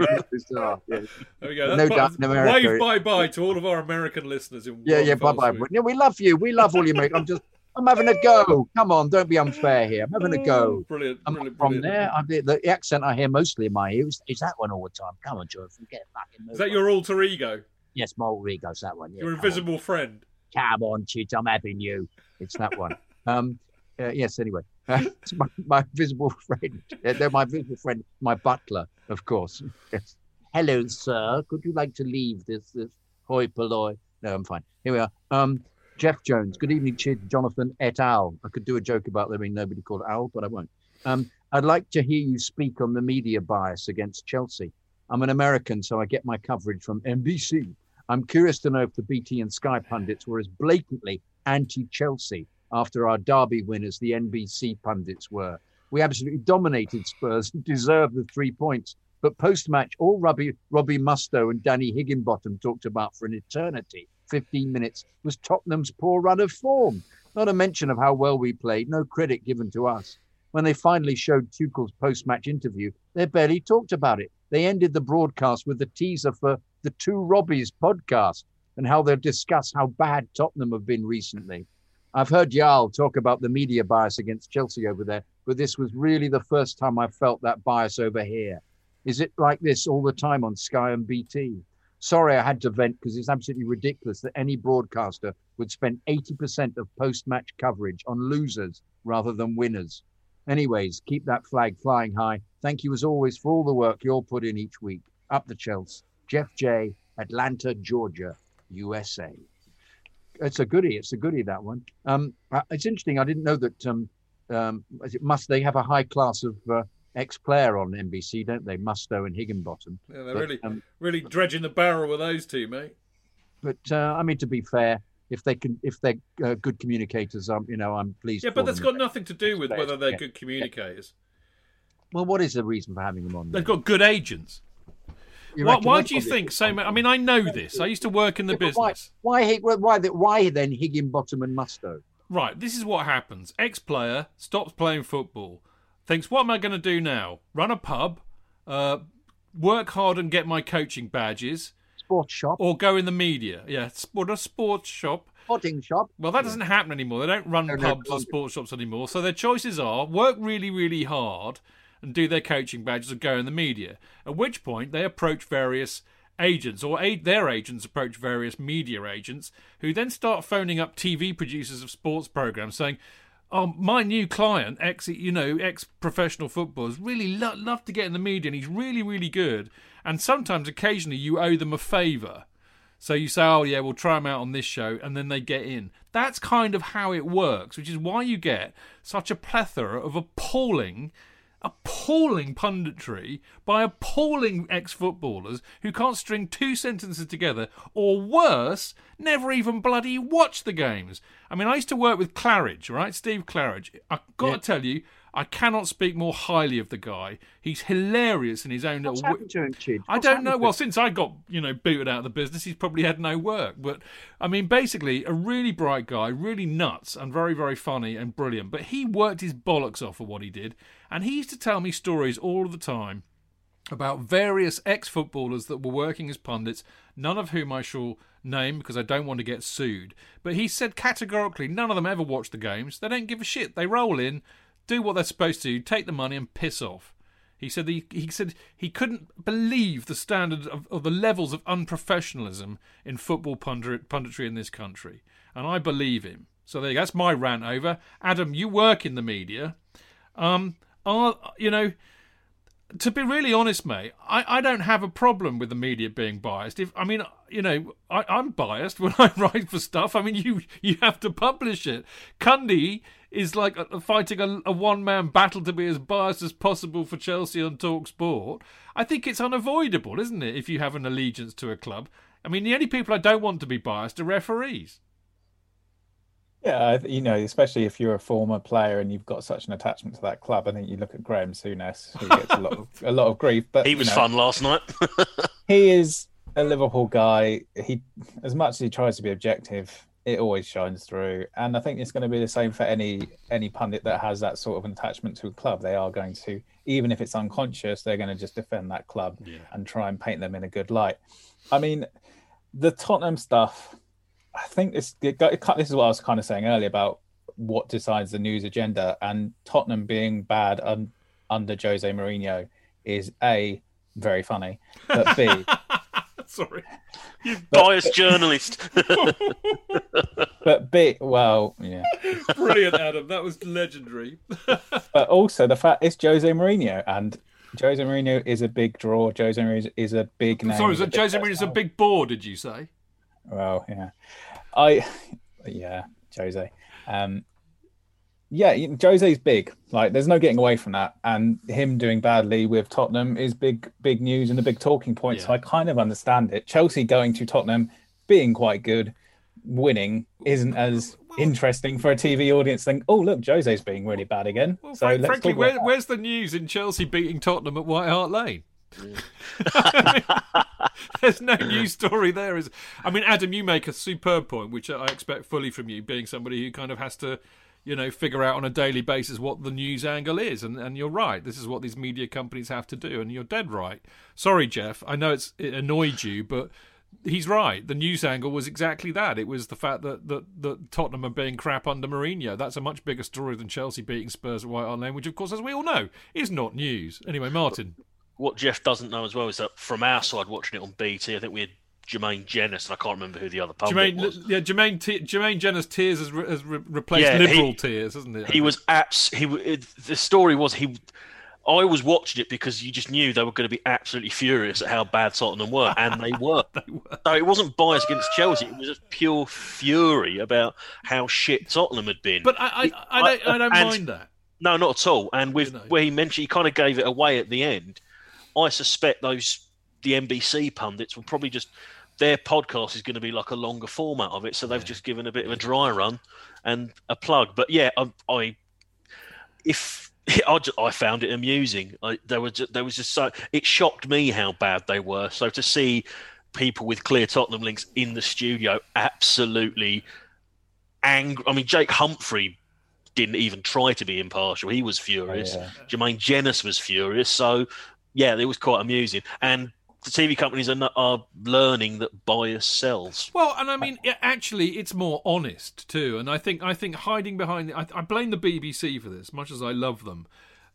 like bizarre. Yeah, There we go. No doubt in America. Wave bye bye to all of our American listeners. In yeah, yeah. Bye bye. Yeah, we love you. We love all you make. I'm just. I'm having a go. Come on, don't be unfair here. I'm having a go. Brilliant, I'm brilliant, from brilliant. there. I'm, the, the accent I hear mostly in my ears is that one all the time. Come on, Jonathan, get fucking. Is that your alter ego? Yes, my alter ego's that one. Yeah, Your come on. invisible friend? Come on, Chid, I'm having you. It's that one. Um, uh, yes, anyway. it's my, my visible friend. Yeah, they're my visible friend, my butler, of course. Yes. Hello, sir. Could you like to leave this, this hoi polloi? No, I'm fine. Here we are. Um, Jeff Jones. Good evening, Chid, Jonathan et al. I could do a joke about there being nobody called Al, but I won't. Um, I'd like to hear you speak on the media bias against Chelsea. I'm an American, so I get my coverage from NBC. I'm curious to know if the BT and Sky pundits were as blatantly anti Chelsea after our derby win as the NBC pundits were. We absolutely dominated Spurs and deserved the three points. But post match, all Robbie, Robbie Mustoe and Danny Higginbotham talked about for an eternity, 15 minutes, was Tottenham's poor run of form. Not a mention of how well we played, no credit given to us. When they finally showed Tuchel's post match interview, they barely talked about it. They ended the broadcast with a teaser for the Two Robbies podcast and how they'll discuss how bad Tottenham have been recently. I've heard Jarl talk about the media bias against Chelsea over there, but this was really the first time I felt that bias over here. Is it like this all the time on Sky and BT? Sorry, I had to vent because it's absolutely ridiculous that any broadcaster would spend 80% of post match coverage on losers rather than winners. Anyways, keep that flag flying high. Thank you as always for all the work you all put in each week. Up the Chelsea. Jeff J, Atlanta, Georgia, USA. It's a goodie. It's a goodie that one. Um, uh, it's interesting. I didn't know that. Um, um, must they have a high class of uh, ex-player on NBC, don't they? Mustoe and Higginbotham. Yeah, they're But, really, um, really dredging the barrel with those two, mate. But uh, I mean, to be fair, if they can, if they're uh, good communicators, um, you know, I'm pleased. Yeah, but that's got nothing to do with whether they're Yeah. good communicators. Well, what is the reason for having them on? They've then? got good agents. Why, why do you think so? I mean, I know this. I used to work in the Yeah, business. Why, why, why, why, why then Higginbotham and Mustoe? Right, this is what happens. Ex player stops playing football, thinks, what am I going to do now? Run a pub, uh, work hard and get my coaching badges, Sports shop, or go in the media. Yeah, sport a sports shop. potting shop. Well, that doesn't happen anymore. They don't run No, no, pubs or sports shops anymore. So their choices are work really, really hard and do their coaching badges and go in the media. At which point they approach various agents or a- their agents approach various media agents who then start phoning up TV producers of sports programs saying, "Oh, my new client, ex, you know, ex-professional footballers, really lo- love to get in the media, and he's really, really good. And sometimes, occasionally, you owe them a favour. So you say, oh, yeah, we'll try them out on this show, and then they get in. That's kind of how it works, which is why you get such a plethora of appalling, appalling punditry by appalling ex footballers who can't string two sentences together, or worse, never even bloody watch the games. I mean, I used to work with Claridge, right? Steve Claridge. I've got Yeah. to tell you, I cannot speak more highly of the guy. He's hilarious in his own What's little. happened to him, Chid? I don't know. Well, since I got you know booted out of the business, he's probably had no work. But I mean, basically, a really bright guy, really nuts, and very very funny and brilliant. But he worked his bollocks off for what he did, and he used to tell me stories all the time about various ex-footballers that were working as pundits, none of whom I shall name because I don't want to get sued. But he said categorically, none of them ever watch the games. They don't give a shit. They roll in, do what they're supposed to, do, take the money and piss off. He said he, he said he couldn't believe the standard of, of the levels of unprofessionalism in football pundit, punditry in this country, and I believe him. So there. That's my rant over. Adam, you work in the media. Um, are you know? To be really honest, mate, I, I don't have a problem with the media being biased. If I mean, you know, I, I'm biased when I write for stuff. I mean, you you have to publish it. Cundy is like fighting a, a one man battle to be as biased as possible for Chelsea on Talk Sport. I think it's unavoidable, isn't it? If you have an allegiance to a club. I mean, the only people I don't want to be biased are referees. Yeah, you know, especially if you're a former player and you've got such an attachment to that club. I think you look at Graham Souness, who gets a lot of a lot of grief. But He you was know, fun last night. He is a Liverpool guy. He, as much as he tries to be objective, it always shines through. And I think it's going to be the same for any any pundit that has that sort of an attachment to a club. They are going to, even if it's unconscious, they're going to just defend that club and try and paint them in a good light. I mean, the Tottenham stuff. I think this it it, this is what I was kind of saying earlier about what decides the news agenda and Tottenham being bad un, under Jose Mourinho is a very funny, but b Sorry, Biased journalist. but b well yeah, brilliant, Adam. That was legendary. but also the fact it's Jose Mourinho and Jose Mourinho is a big draw. Jose Mourinho is a big name. Sorry, He's so a big Jose a big bore? Did you say? Well, yeah, I, yeah, Jose. Um, yeah, Jose's big. Like, there's no getting away from that. And him doing badly with Tottenham is big, big news and a big talking point. So I kind of understand it. Chelsea going to Tottenham, being quite good, winning isn't as interesting for a TV audience. Think, oh look, Jose's being really bad again. Well, so frankly, where, where's the news in Chelsea beating Tottenham at White Hart Lane? There's no news story there. Is I mean, Adam, you make a superb point, which I expect fully from you, being somebody who kind of has to, you know, figure out on a daily basis what the news angle is. And and you're right. This is what these media companies have to do, and you're dead right. Sorry, Jeff. I know it's it annoyed you, but. He's right. The news angle was exactly that. It was the fact that, that, that Tottenham are being crap under Mourinho. That's a much bigger story than Chelsea beating Spurs at White Hart Lane, which, of course, as we all know, is not news. Anyway, Martin. What Jeff doesn't know as well is that from our side, watching it on BT, I think we had Jermaine Jenas, and I can't remember who the other pundit Jermaine, was. yeah, Jermaine, T- Jermaine Jenas tears has, re- has re- replaced Yeah, he- tears, hasn't it? He was abs. He it, the story was he. I was watching it because you just knew they were going to be absolutely furious at how bad Tottenham were, and they were. So it wasn't bias against Chelsea; it was just pure fury about how shit Tottenham had been. But I, I, I don't, I don't And- mind that. No, not at all. And with You know. where he mentioned, he kind of gave it away at the end. I suspect those the NBC pundits will probably just their podcast is going to be like a longer format of it, so they've just given a bit of a dry run and a plug. But yeah, I, I if I, ju- I found it amusing. I, there was ju- there was just so it shocked me how bad they were. So to see people with clear Tottenham links in the studio absolutely angry. I mean, Jake Humphrey didn't even try to be impartial. He was furious. Oh, yeah. Jermaine Jenas was furious. So, yeah, it was quite amusing. And the TV companies are, not, are learning that bias sells. Well, and I mean, it, actually, it's more honest too. And I think, I think hiding behind, I, I blame the BBC for this, much as I love them.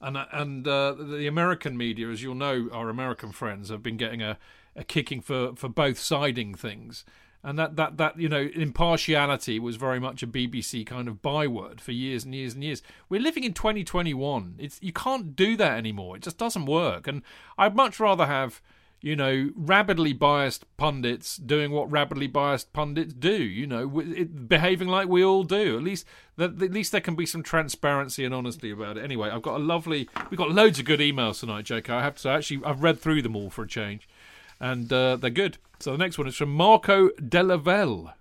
And and uh, the American media, as you'll know, our American friends have been getting a, a kicking for, for both siding things. And that, that, that, you know, impartiality was very much a BBC kind of byword for years and years and years. We're living in 2021. It's You can't do that anymore. It just doesn't work. And I'd much rather have you know, rabidly biased pundits doing what rabidly biased pundits do. You know, it, behaving like we all do. At least, that at least there can be some transparency and honesty about it. Anyway, I've got a lovely. We've got loads of good emails tonight, JK. I have to say, actually, I've read through them all for a change, and uh, they're good. So the next one is from Marco Delavelle.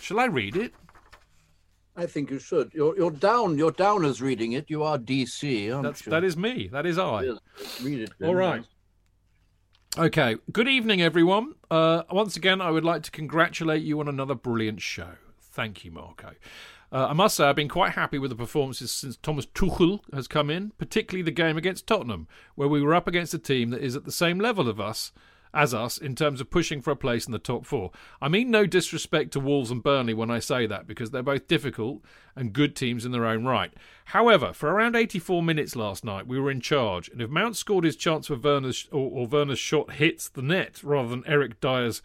Shall I read it? I think you should. You're you're down. You're down as reading it. You are DC. Aren't That's you? that is me. That is I. Yes, read it. then. All right. Okay. Good evening, everyone. Uh, once again, I would like to congratulate you on another brilliant show. Thank you, Marco. Uh, I must say, I've been quite happy with the performances since Thomas Tuchel has come in, particularly the game against Tottenham, where we were up against a team that is at the same level of us as us in terms of pushing for a place in the top four. I mean no disrespect to Wolves and Burnley when I say that, because they're both difficult and good teams in their own right. However, for around 84 minutes last night, we were in charge, and if Mount scored his chance for Werner's or, or Werner's shot hits the net rather than Eric Dyer's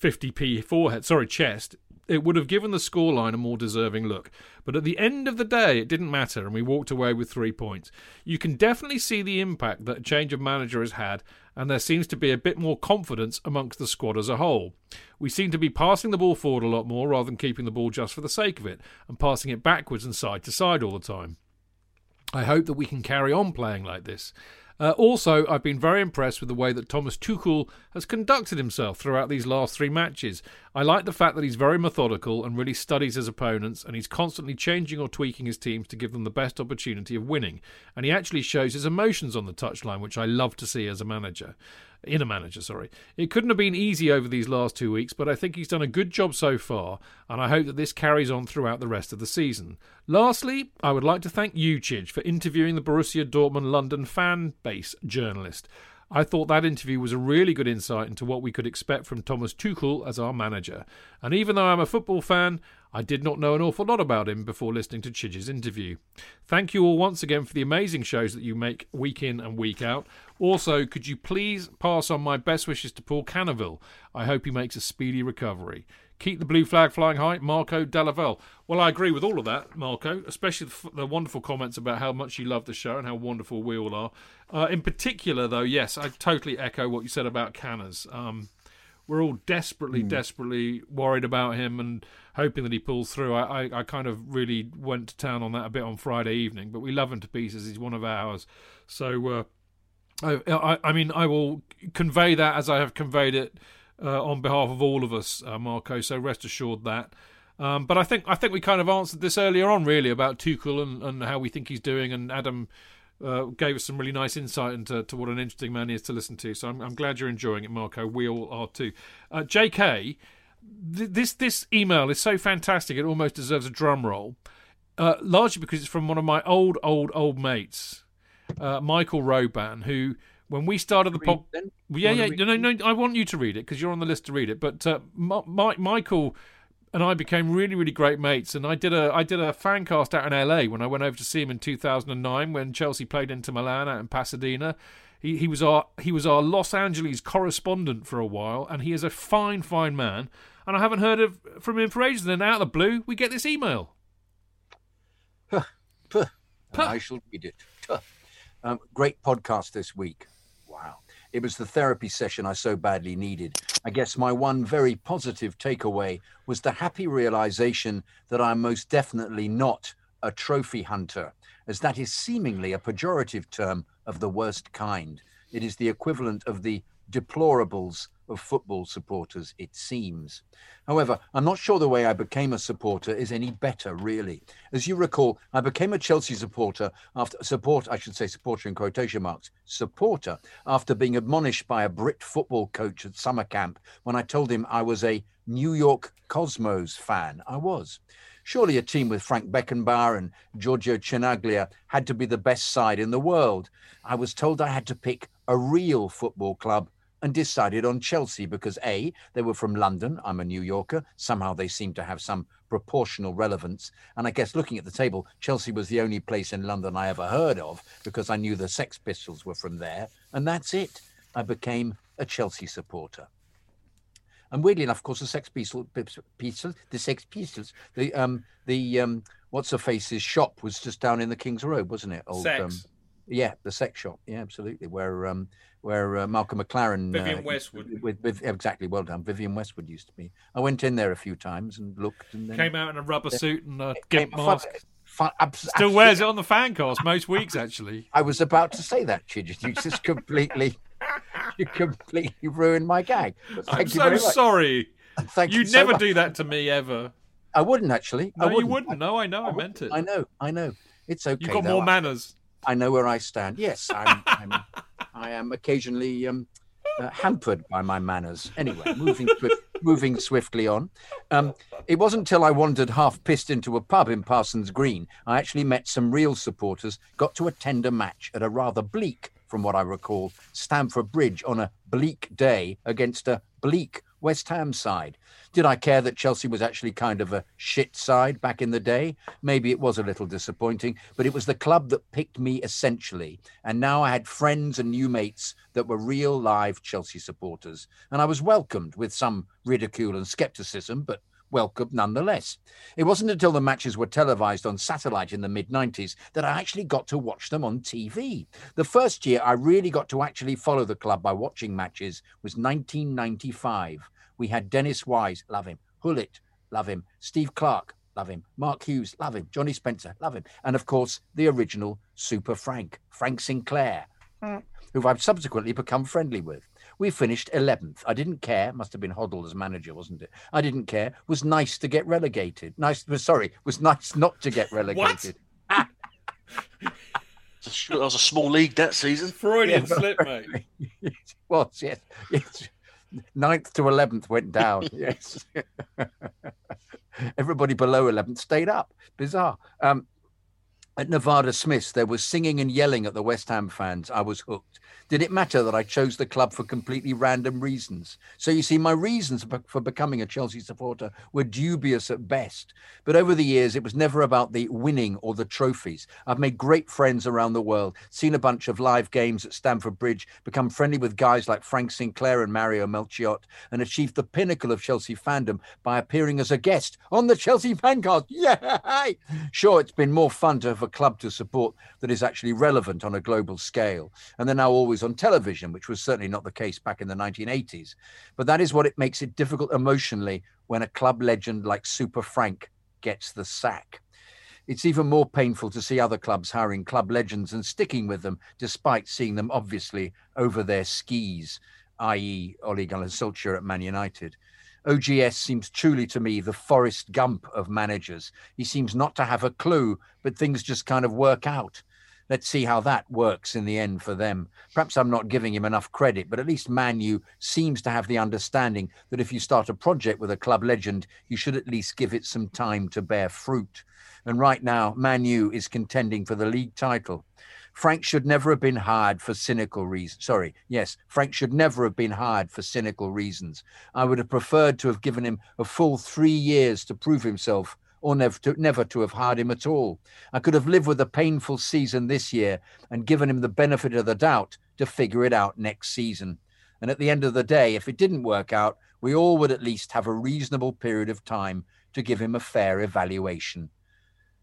50p forehead, sorry, chest, it would have given the scoreline a more deserving look. But at the end of the day, it didn't matter, and we walked away with three points. You can definitely see the impact that a change of manager has had, and there seems to be a bit more confidence amongst the squad as a whole. We seem to be passing the ball forward a lot more rather than keeping the ball just for the sake of it, and passing it backwards and side to side all the time. I hope that we can carry on playing like this. Uh, also, I've been very impressed with the way that Thomas Tuchel has conducted himself throughout these last three matches. I like the fact that he's very methodical and really studies his opponents, and he's constantly changing or tweaking his teams to give them the best opportunity of winning. And he actually shows his emotions on the touchline, which I love to see as a manager. In a manager, sorry. It couldn't have been easy over these last two weeks, but I think he's done a good job so far, and I hope that this carries on throughout the rest of the season. Lastly, I would like to thank Chidge, for interviewing the Borussia Dortmund London fan base journalist. I thought that interview was a really good insight into what we could expect from Thomas Tuchel as our manager. And even though I'm a football fan, I did not know an awful lot about him before listening to Chidge's interview. Thank you all once again for the amazing shows that you make week in and week out. Also, could you please pass on my best wishes to Paul Canoville? I hope he makes a speedy recovery. Keep the blue flag flying high, Marco Delaval. Well, I agree with all of that, Marco, especially the, the wonderful comments about how much you love the show and how wonderful we all are. Uh, in particular, though, yes, I totally echo what you said about Canners. Um, we're all desperately, desperately worried about him and hoping that he pulls through. I, I, I kind of really went to town on that a bit on Friday evening, but we love him to pieces. He's one of ours. So, uh, I, I, mean, I will convey that as I have conveyed it uh, on behalf of all of us, uh, Marco. So rest assured that. Um, but I think I think we kind of answered this earlier on, really, about Tuchel and, and how we think he's doing, and Adam uh, gave us some really nice insight into to what an interesting man he is to listen to. So I'm, I'm glad you're enjoying it, Marco. We all are too. Uh, J.K. Th- this this email is so fantastic; it almost deserves a drum roll. Uh, largely because it's from one of my old, old, old mates, uh, Michael Roban, who when we started the pop, yeah, yeah, no, no, I want you to read it because you're on the list to read it. But uh, Mi- Mi- Michael and I became really, really great mates, and I did a I did a fan cast out in LA when I went over to see him in 2009 when Chelsea played Inter Milan out in Pasadena. He he was our he was our Los Angeles correspondent for a while, and he is a fine, fine man. And I haven't heard of from him for ages. And then out of the blue, we get this email. Puh. I shall read it. Um, great podcast this week. Wow. It was the therapy session I so badly needed. I guess my one very positive takeaway was the happy realization that I'm most definitely not a trophy hunter, as that is seemingly a pejorative term of the worst kind. It is the equivalent of the deplorables of football supporters, it seems. However, I'm not sure the way I became a supporter is any better, really. As you recall, I became a Chelsea supporter after support, I should say supporter in quotation marks, supporter after being admonished by a Brit football coach at summer camp when I told him I was a New York Cosmos fan. I was. Surely a team with Franz Beckenbauer and Giorgio Chinaglia had to be the best side in the world. I was told I had to pick a real football club and decided on Chelsea because A, they were from London. I'm a New Yorker. Somehow they seem to have some proportional relevance. And I guess looking at the table, Chelsea was the only place in London I ever heard of because I knew the Sex Pistols were from there. And that's it. I became a Chelsea supporter. And weirdly enough, of course, the Sex Pistols, the Sex Pistols, the um, the um, what's her face's shop was just down in the King's Road, wasn't it? Old, Um, Sex. Yeah, the sex shop. Yeah, absolutely. Where um, where uh, Malcolm McLaren, Vivienne uh, Westwood. with, with exactly well done. Vivienne Westwood used to be. I went in there a few times and looked, and then Came out in a rubber suit and a gimp mask. fun- Still wears it on the fan cast most weeks, actually. I was about to say that, Chidget. You just completely, you completely ruined my gag. I'm so sorry. Thank You you never much. do that to me ever. I wouldn't actually. No, I wouldn't. you wouldn't. No, I know. I, meant it. I know. I know. It's okay. You've got though. more I- manners. I know where I stand. Yes, I'm, I'm, I am occasionally um, uh, hampered by my manners. Anyway, moving moving swiftly on. Um, it wasn't until I wandered half pissed into a pub in Parsons Green I actually met some real supporters. Got to attend a match at a rather bleak, from what I recall, Stamford Bridge on a bleak day against a bleak West Ham side. Did I care that Chelsea was actually kind of a shit side back in the day? Maybe it was a little disappointing, but it was the club that picked me essentially. And now I had friends and new mates that were real live Chelsea supporters. And I was welcomed with some ridicule and skepticism, but welcomed nonetheless. It wasn't until the matches were televised on satellite in the mid 90s that I actually got to watch them on TV. The first year I really got to actually follow the club by watching matches was 1995. We had Dennis Wise, love him, Gullit, love him, Steve Clarke, love him, Mark Hughes, love him, Johnny Spencer, love him, and of course the original Super Frank, Frank Sinclair, hmm. who I've subsequently become friendly with. We finished 11th. I didn't care. Must have been Hoddle as manager, wasn't it? I didn't care. Was nice to get relegated. Nice. Was sorry. Was nice not to get relegated. That was a small league that season. Freudian Yeah. slip, mate. it was yes. yes. Ninth to eleventh went down. Yes. Everybody below eleventh stayed up. Bizarre. Um, at Nevada Smiths, there was singing and yelling at the West Ham fans. I was hooked. Did it matter that I chose the club for completely random reasons? So you see, my reasons for becoming a Chelsea supporter were dubious at best. But over the years, it was never about the winning or the trophies. I've made great friends around the world, seen a bunch of live games at Stamford Bridge, become friendly with guys like Frank Sinclair and Mario Melchiot, and achieved the pinnacle of Chelsea fandom by appearing as a guest on the Chelsea Fancast. Yay! Sure, it's been more fun to a club to support that is actually relevant on a global scale. And they're now always on television, which was certainly not the case back in the 1980s. But that is what it makes it difficult emotionally when a club legend like Super Frank gets the sack. It's even more painful to see other clubs hiring club legends and sticking with them, despite seeing them obviously over their skis, i.e., Ole Gunnar Solskjaer at Man United. OGS seems truly to me the Forrest Gump of managers. He seems not to have a clue, but things just kind of work out. Let's see how that works in the end for them. Perhaps I'm not giving him enough credit, but at least Manu seems to have the understanding that if you start a project with a club legend, you should at least give it some time to bear fruit. And right now, Manu is contending for the league title. Frank should never have been hired for cynical reasons. Sorry, yes, Frank should never have been hired for cynical reasons. I would have preferred to have given him a full three years to prove himself, or never to, never to have hired him at all. I could have lived with a painful season this year and given him the benefit of the doubt to figure it out next season. And at the end of the day, if it didn't work out, we all would at least have a reasonable period of time to give him a fair evaluation.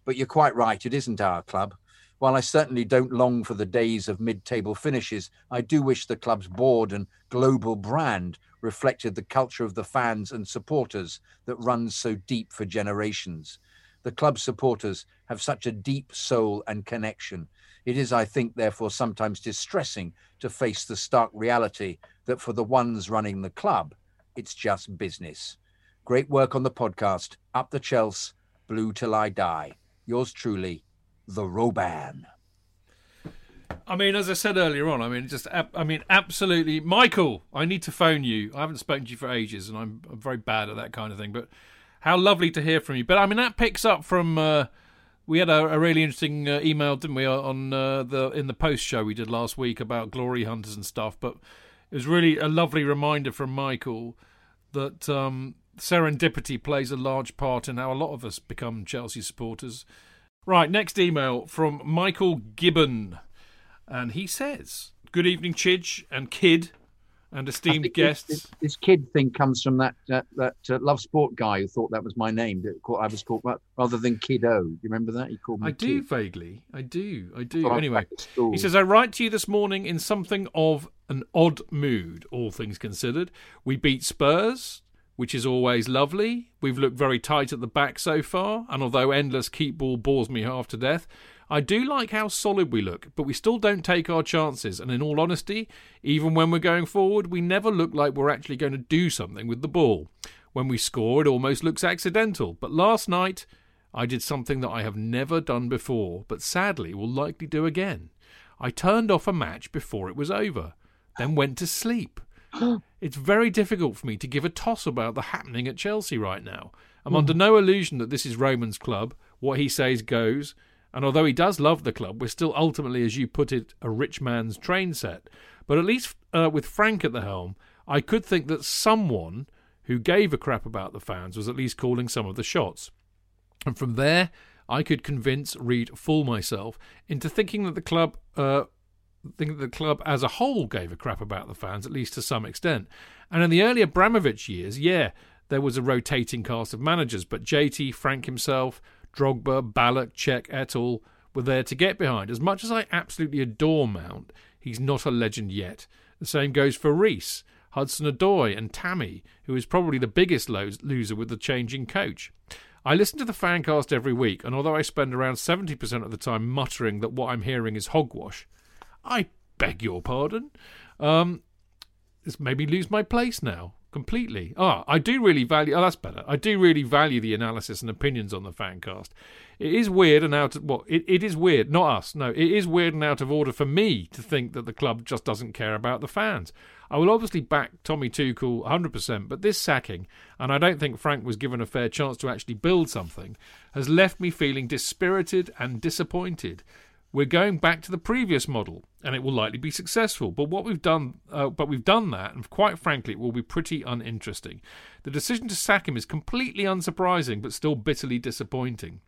But you're quite right, it isn't our club. While I certainly don't long for the days of mid table finishes, I do wish the club's board and global brand reflected the culture of the fans and supporters that runs so deep for generations. The club supporters have such a deep soul and connection. It is, I think, therefore, sometimes distressing to face the stark reality that for the ones running the club, it's just business. Great work on the podcast. Up the Chelsea, blue till I die. Yours truly, the Roban. I mean, as I said earlier on, I mean, just, I mean, absolutely, Michael. I need to phone you. I haven't spoken to you for ages, and I'm, very bad at that kind of thing. But how lovely to hear from you. But I mean, that picks up from. Uh, we had a, a really interesting uh, email, didn't we, on uh, the in the post show we did last week about glory hunters and stuff. But it was really a lovely reminder from Michael that um, serendipity plays a large part in how a lot of us become Chelsea supporters. Right, next email from Michael Gibbon. And he says, Good evening, Chidge and Kid and esteemed guests. This, this, this kid thing comes from that uh, that uh, Love Sport guy who thought that was my name. That I was called rather than Kiddo. Do you remember that? He called me. I do Kid. vaguely. I do. I do. I Anyway, he says, I write to you this morning in something of an odd mood, all things considered. We beat Spurs, which is always lovely. We've looked very tight at the back so far, and although endless keep ball bores me half to death, I do like how solid we look, but we still don't take our chances. And in all honesty, even when we're going forward, we never look like we're actually going to do something with the ball. When we score, it almost looks accidental. But last night, I did something that I have never done before, but sadly will likely do again. I turned off a match before it was over, then went to sleep. it's very difficult for me to give a toss about the happening at Chelsea right now. I'm under no illusion that this is Roman's club. What he says goes. And although he does love the club, we're still ultimately, as you put it, a rich man's train set. But at least uh, with Frank at the helm, I could think that someone who gave a crap about the fans was at least calling some of the shots. And from there, I could convince, read, fool myself into thinking that the club, uh, think the club as a whole gave a crap about the fans, at least to some extent. And in the early Abramovich years, yeah, there was a rotating cast of managers, but JT, Frank himself, Drogba, Ballack, Cech, et al. were there to get behind. As much as I absolutely adore Mount, he's not a legend yet. The same goes for Reece, Hudson Odoi, and Tammy, who is probably the biggest lo- loser with the changing coach. I listen to the fancast every week, and although I spend around 70% of the time muttering that what I'm hearing is hogwash, I beg your pardon. Um, this made me lose my place now completely. Ah, I do really value. Oh, that's better. I do really value the analysis and opinions on the fancast. It is weird and out of well, it, it is weird. Not us. No, it is weird and out of order for me to think that the club just doesn't care about the fans. I will obviously back Tommy Tuchel 100%, but this sacking, and I don't think Frank was given a fair chance to actually build something, has left me feeling dispirited and disappointed. We're going back to the previous model, and it will likely be successful. But what we've done, uh, but we've done that, and quite frankly, it will be pretty uninteresting. The decision to sack him is completely unsurprising, but still bitterly disappointing.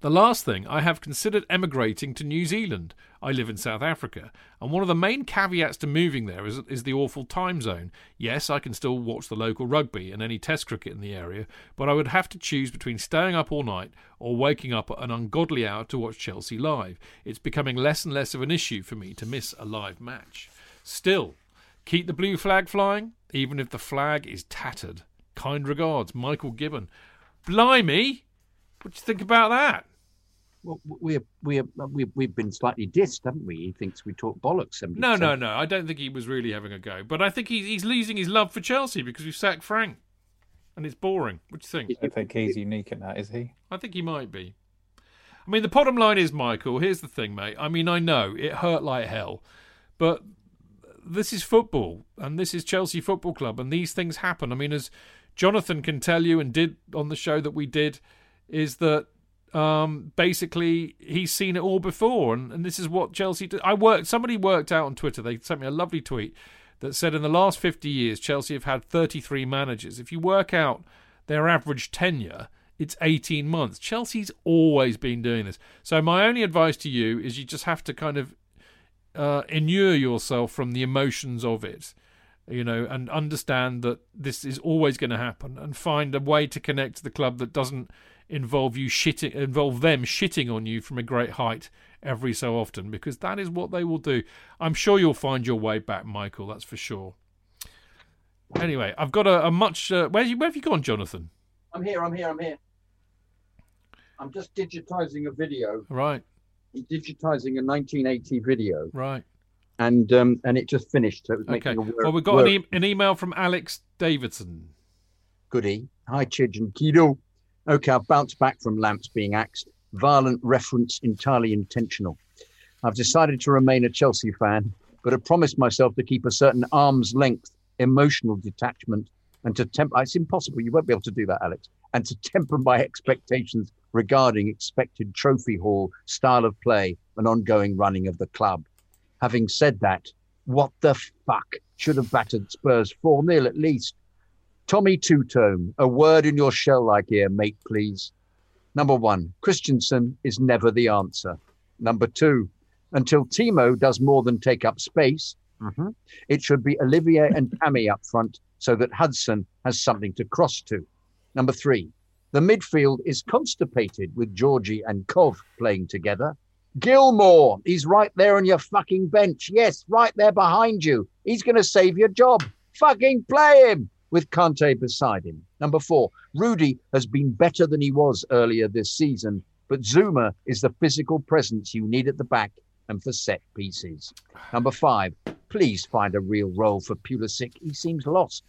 The last thing, I have considered emigrating to New Zealand. I live in South Africa, and one of the main caveats to moving there is, is the awful time zone. Yes, I can still watch the local rugby and any test cricket in the area, but I would have to choose between staying up all night or waking up at an ungodly hour to watch Chelsea live. It's becoming less and less of an issue for me to miss a live match. Still, keep the blue flag flying, even if the flag is tattered. Kind regards, Michael Gibbon. Blimey! What do you think about that? Well, we're we're we've, we've been slightly dissed, haven't we? He thinks we talk bollocks. 70%. No, no, no. I don't think he was really having a go. But I think he's, he's losing his love for Chelsea because we've sacked Frank. And it's boring. What do you think? I think he's unique in that, is he? I think he might be. I mean, the bottom line is, Michael, here's the thing, mate. I mean, I know it hurt like hell, but this is football, and this is Chelsea Football Club, and these things happen. I mean, as Jonathan can tell you and did on the show that we did, is that um, basically he's seen it all before, and, and this is what Chelsea. Did. I worked. Somebody worked out on Twitter. They sent me a lovely tweet that said in the last 50 years, Chelsea have had 33 managers. If you work out their average tenure, it's 18 months. Chelsea's always been doing this. So my only advice to you is you just have to kind of uh, inure yourself from the emotions of it. You know, and understand that this is always going to happen, and find a way to connect to the club that doesn't involve you shitting, involve them shitting on you from a great height every so often, because that is what they will do. I'm sure you'll find your way back, Michael. That's for sure. Anyway, I've got a, a much. Uh, where, where have you gone, Jonathan? I'm here. I'm here. I'm here. I'm just digitizing a video. Right. I'm digitizing a 1980 video, Right. and um, and it just finished. So it was Okay. making a word. Well, we've got an, e- an email from Alex Davidson. goodie. Hi, Chidge and Kido. Okay, I've bounced back from lamps being axed. Violent reference entirely intentional. I've decided to remain a Chelsea fan, but have promised myself to keep a certain arm's length emotional detachment and to temper. It's impossible. You won't be able to do that, Alex. And to temper my expectations regarding expected trophy haul, style of play and ongoing running of the club. Having said that, what the fuck should have battered Spurs 4 0 at least. Tommy Two Tone, a word in your shell like ear, mate, please. Number one, Christensen is never the answer. Number two, until Timo does more than take up space, mhm, it should be Olivier and Tammy up front so that Hudson has something to cross to. Number three, the midfield is constipated with Georgie and Kov playing together. Gilmour, he's right there on your fucking bench. Yes, right there behind you. He's going to save your job. Fucking play him with Kante beside him. Number four, Rudy has been better than he was earlier this season, but Zouma is the physical presence you need at the back and for set pieces. Number five, please find a real role for Pulisic. He seems lost.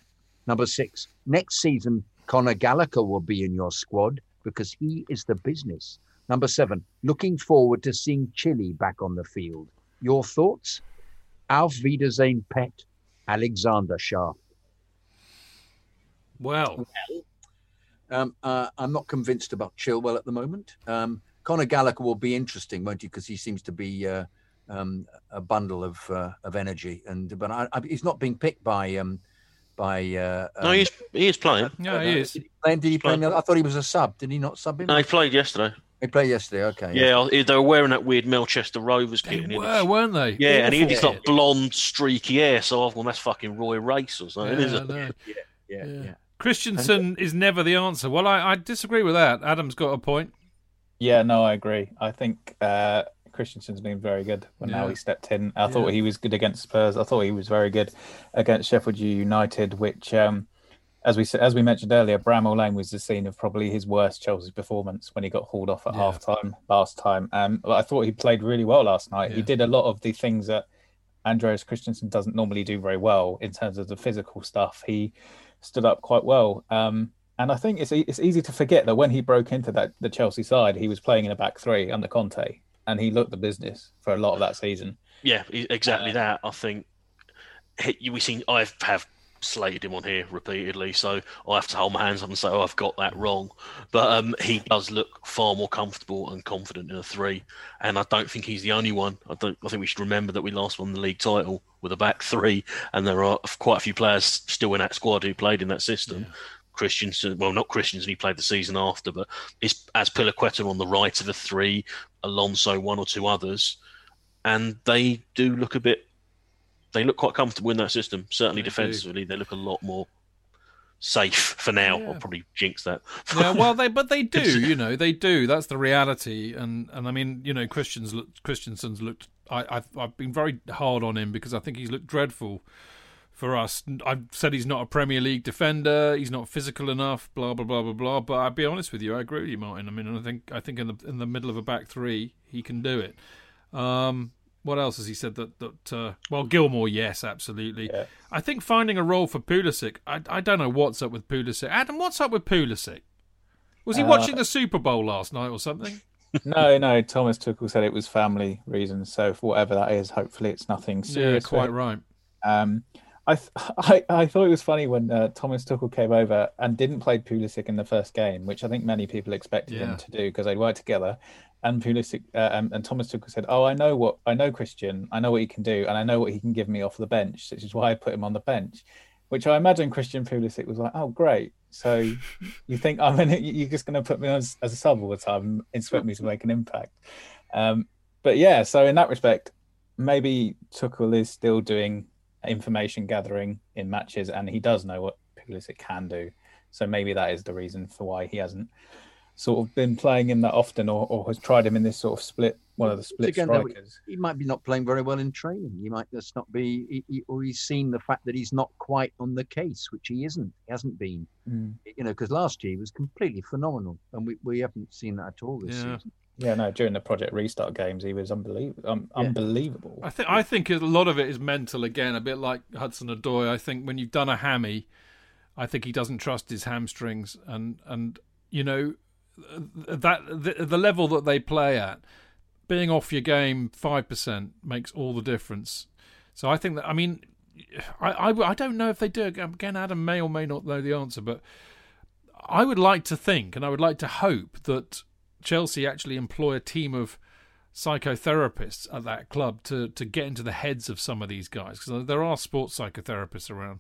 Number six, next season, Conor Gallagher will be in your squad because he is the business. Number seven, looking forward to seeing Chilly back on the field. Your thoughts? Auf Wiedersehen, Pet, Alexander Schaaf. Well, Um, uh, I'm not convinced about Chilwell at the moment. Um, Conor Gallagher will be interesting, won't he? Because he seems to be uh, um, a bundle of uh, of energy, and but I, I, he's not being picked by um, by. Uh, No, um, he's he is playing. yeah, he is. Did he play, did he play I thought he was a sub. Did he not sub him? No, he played yesterday. He played yesterday. Okay. Yeah, they were wearing that weird Melchester Rovers kit. and it were, was- weren't they? yeah, and he had Awful this like blonde, streaky hair. So I've gone, that's fucking Roy Race or something, Yeah, isn't I it? know. yeah, Yeah. yeah. Christensen is never the answer. Well, I, I disagree with that. Adam's got a point. Yeah, no, I agree. I think uh, Christensen's been very good when now he stepped in. I thought he was good against Spurs. I thought he was very good against Sheffield United, which, um, as we as we mentioned earlier, Bramall Lane was the scene of probably his worst Chelsea performance when he got hauled off at Yeah. half time last time. Um, I thought he played really well last night. He did a lot of the things that Andreas Christensen doesn't normally do very well in terms of the physical stuff. He stood up quite well. Um, and I think it's it's easy to forget that when he broke into that the Chelsea side, he was playing in a back three under Conte, and he looked the business for a lot of that season. Yeah, exactly Uh, that. I think he- we seen. I have have slated him on here repeatedly, so I have to hold my hands up and say, "Oh, I've got that wrong." But um, he does look far more comfortable and confident in a three, and I don't think he's the only one. I don't. I think we should remember that we last won the league title with a back three, and there are quite a few players still in that squad who played in that system. Christensen, well, not Christensen, he played the season after, but it's Azpilicueta on the right of a three, Alonso one or two others, and they do look a bit. They look quite comfortable in that system. Certainly They do. defensively, they look a lot more safe for now. Yeah. I'll probably jinx that. yeah, well, they but they do, you know, they do. That's the reality, and and I mean, you know, Christians look, Christensen's looked. I, I've I've been very hard on him because I think he's looked dreadful for us. I've said he's not a Premier League defender. He's not physical enough. Blah blah blah blah blah. But I'll be honest with you, I agree with you, Martin. I mean, I think I think in the in the middle of a back three, he can do it. Um, what else has he said that that? Uh, well, Gilmour, yes, absolutely. Yeah. I think finding a role for Pulisic. I I don't know what's up with Pulisic. Adam, what's up with Pulisic? Was he Uh, watching the Super Bowl last night or something? no, no, Thomas Tuchel said it was family reasons. So for whatever that is, hopefully it's nothing Yeah, serious. for quite right. Um, I, th- I I thought it was funny when uh, Thomas Tuchel came over and didn't play Pulisic in the first game, which I think many people expected Yeah. him to do because they'd worked together. And Pulisic uh, and, and Thomas Tuchel said, "Oh, I know what I know, Christian. I know what he can do, and I know what he can give me off the bench, which is why I put him on the bench." Which I imagine Christian Pulisic was like, "Oh, great! So you think I'm in it? You're just going to put me on as, as a sub all the time and expect me to make an impact?" Um, but yeah, so in that respect, maybe Tuchel is still doing information gathering in matches, and he does know what Pulisic can do. So maybe that is the reason for why he hasn't sort of been playing him that often, or, or has tried him in this sort of split, one of the split Again, though, strikers. he might be not playing very well in training. He might just not be, he, he, or he's seen the fact that he's not quite on the case, which he isn't. He hasn't been. Mm. You know, because last year he was completely phenomenal, and we, we haven't seen that at all this Yeah. season. Yeah, no, during the Project Restart games, he was unbelievable. Um, Yeah. Unbelievable. I think I think a lot of it is mental again, a bit like Hudson Odoi. I think when you've done a hammy, I think he doesn't trust his hamstrings, and and you know that the, the level that they play at, being off your game five percent makes all the difference. So I think that I mean, I, I I don't know if they do again. Adam may or may not know the answer, but I would like to think, and I would like to hope that Chelsea actually employ a team of psychotherapists at that club to to get into the heads of some of these guys because there are sports psychotherapists around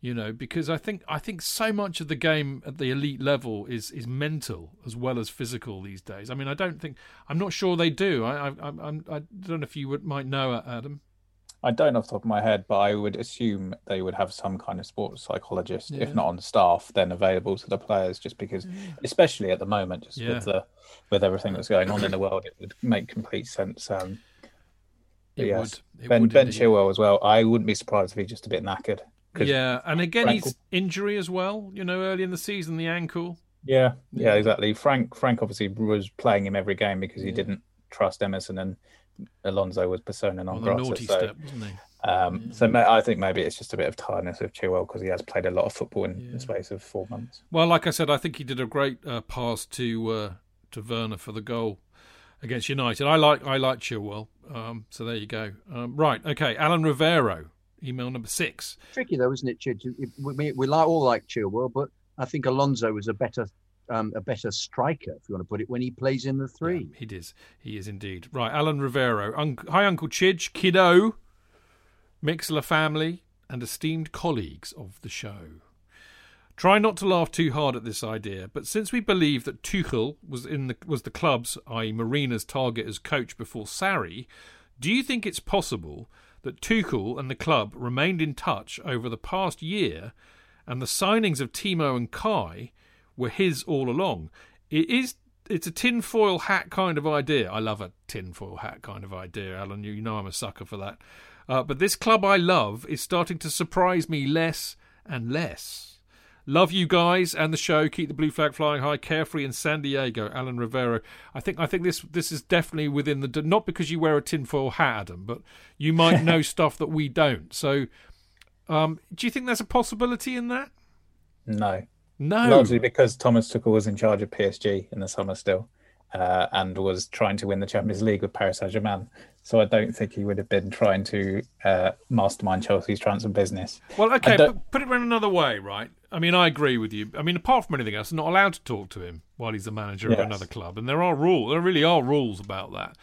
you know because i think i think so much of the game at the elite level is is mental as well as physical these days. I mean i don't think i'm not sure they do. I i i'm i don't know if you would might know adam I don't off the top of my head, but I would assume they would have some kind of sports psychologist, Yeah. if not on staff, then available to the players. Just because, especially at the moment, just Yeah. with the with everything that's going on in the world, it would make complete sense. Um, but it yes. would it ben would Ben indeed. Chilwell as well. I wouldn't be surprised if he's just a bit knackered. yeah and again Frank- he's injury as well you know early in the season the ankle yeah, yeah, exactly. Frank Frank obviously was playing him every game because he Yeah. didn't trust Emerson and Alonso was persona non grata. naughty So step wasn't he Um, So I think maybe it's just a bit of tiredness with Chilwell because he has played a lot of football in the space of four months. Well, like I said, I think he did a great uh, pass to uh, to Werner for the goal against United. I like I like Chilwell. Um, so there you go. Um, right, okay. Alan Rivero, email number six. Tricky though, isn't it, Chid? We, we, we like, all like Chilwell, but I think Alonso is a better um, a better striker, if you want to put it, when he plays in the three. He is. He is indeed. Right, Alan Rivero. Un- Hi, Uncle Chidge, kiddo, Mixlr family, and esteemed colleagues of the show. Try not to laugh too hard at this idea, but since we believe that Tuchel was in the was the club's, i.e., Marina's target as coach before Sarri, do you think it's possible that Tuchel and the club remained in touch over the past year, and the signings of Timo and Kai were his all along? It is. It's a tinfoil hat kind of idea. I love a tinfoil hat kind of idea, Alan. You know I'm a sucker for that. Uh, but this club I love is starting to surprise me less and less. Love you guys and the show. Keep the blue flag flying high. Carefree in San Diego, Alan Rivero. I think I think this this is definitely within the not because you wear a tinfoil hat, Adam, but you might know stuff that we don't. So, um, do you think there's a possibility in that? No, No. largely because Thomas Tuchel was in charge of PSG in the summer still, uh, and was trying to win the Champions League with Paris Saint Germain. So I don't think he would have been trying to uh, mastermind Chelsea's transfer business. Well, okay, but put it in another way, right? I mean, I agree with you. I mean, apart from anything else, I'm not allowed to talk to him while he's the manager of another club, and there are rules. There really are rules about that.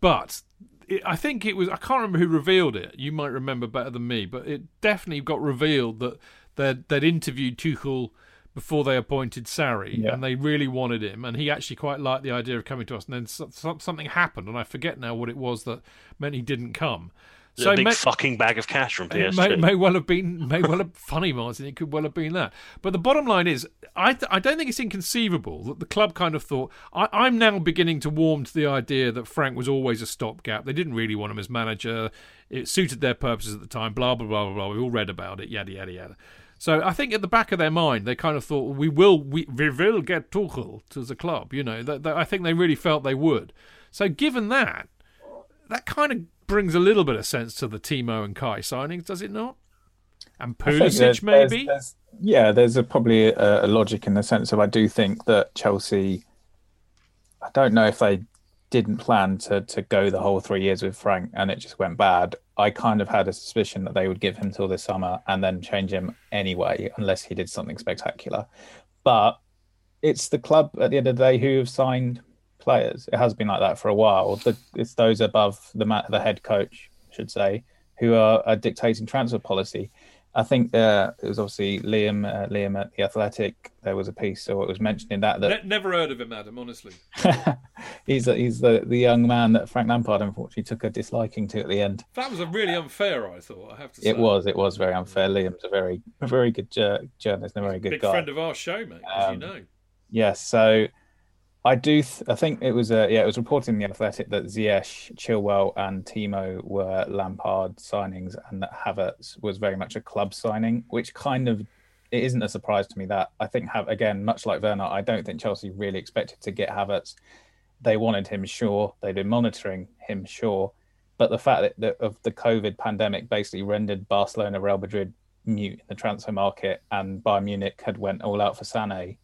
But it, I think it was. I can't remember who revealed it. You might remember better than me, but it definitely got revealed that they'd, they'd interviewed Tuchel before they appointed Sarri, Yeah. and they really wanted him, and he actually quite liked the idea of coming to us. And then so, so- something happened, and I forget now what it was that meant he didn't come. a big ma- fucking bag of cash from it PSG. may, may well have been, may well have funny, Martin. It could well have been that. But the bottom line is, I, th- I don't think it's inconceivable that the club kind of thought. I, I'm now beginning to warm to the idea that Frank was always a stopgap. They didn't really want him as manager. It suited their purposes at the time. Blah blah blah blah blah. We all read about it. Yada yada yada. So I think at the back of their mind, they kind of thought we will we, we will get Tuchel to the club. You know, that, that I think they really felt they would. So given that, that kind of brings a little bit of sense to the Timo and Kai signings, does it not? And Pulisic, there's- maybe. there's- there's- yeah, there's a, probably a, a logic in the sense of I do think that Chelsea. I don't know if they didn't plan to to go the whole three years with Frank and it just went bad. I kind of had a suspicion that they would give him till this summer and then change him anyway, unless he did something spectacular. But it's the club at the end of the day who have signed players. It has been like that for a while. The, it's those above the the head coach, I should say, who are, are dictating transfer policy. I think uh, it was obviously Liam uh, Liam at the Athletic. There was a piece, or it was mentioned in that that Ne- never heard of him, Adam. Honestly, he's he's the the young man that Frank Lampard unfortunately took a disliking to at the end. that was a really unfair. I thought. I have to say, It was it was very unfair. Liam's a very a very good journalist and a very good big guy. friend of our show, mate. As Um, you know. Yes, so I do. Th- I think it was. Uh, yeah, it was reported in the Athletic that Ziyech, Chilwell, and Timo were Lampard signings, and that Havertz was very much a club signing, which kind of it isn't a surprise to me that I think have again much like Werner. I don't think Chelsea really expected to get Havertz. They wanted him, sure. They'd been monitoring him, sure. But the fact that, that of the COVID pandemic basically rendered Barcelona, Real Madrid mute in the transfer market, and Bayern Munich had went all out for Sané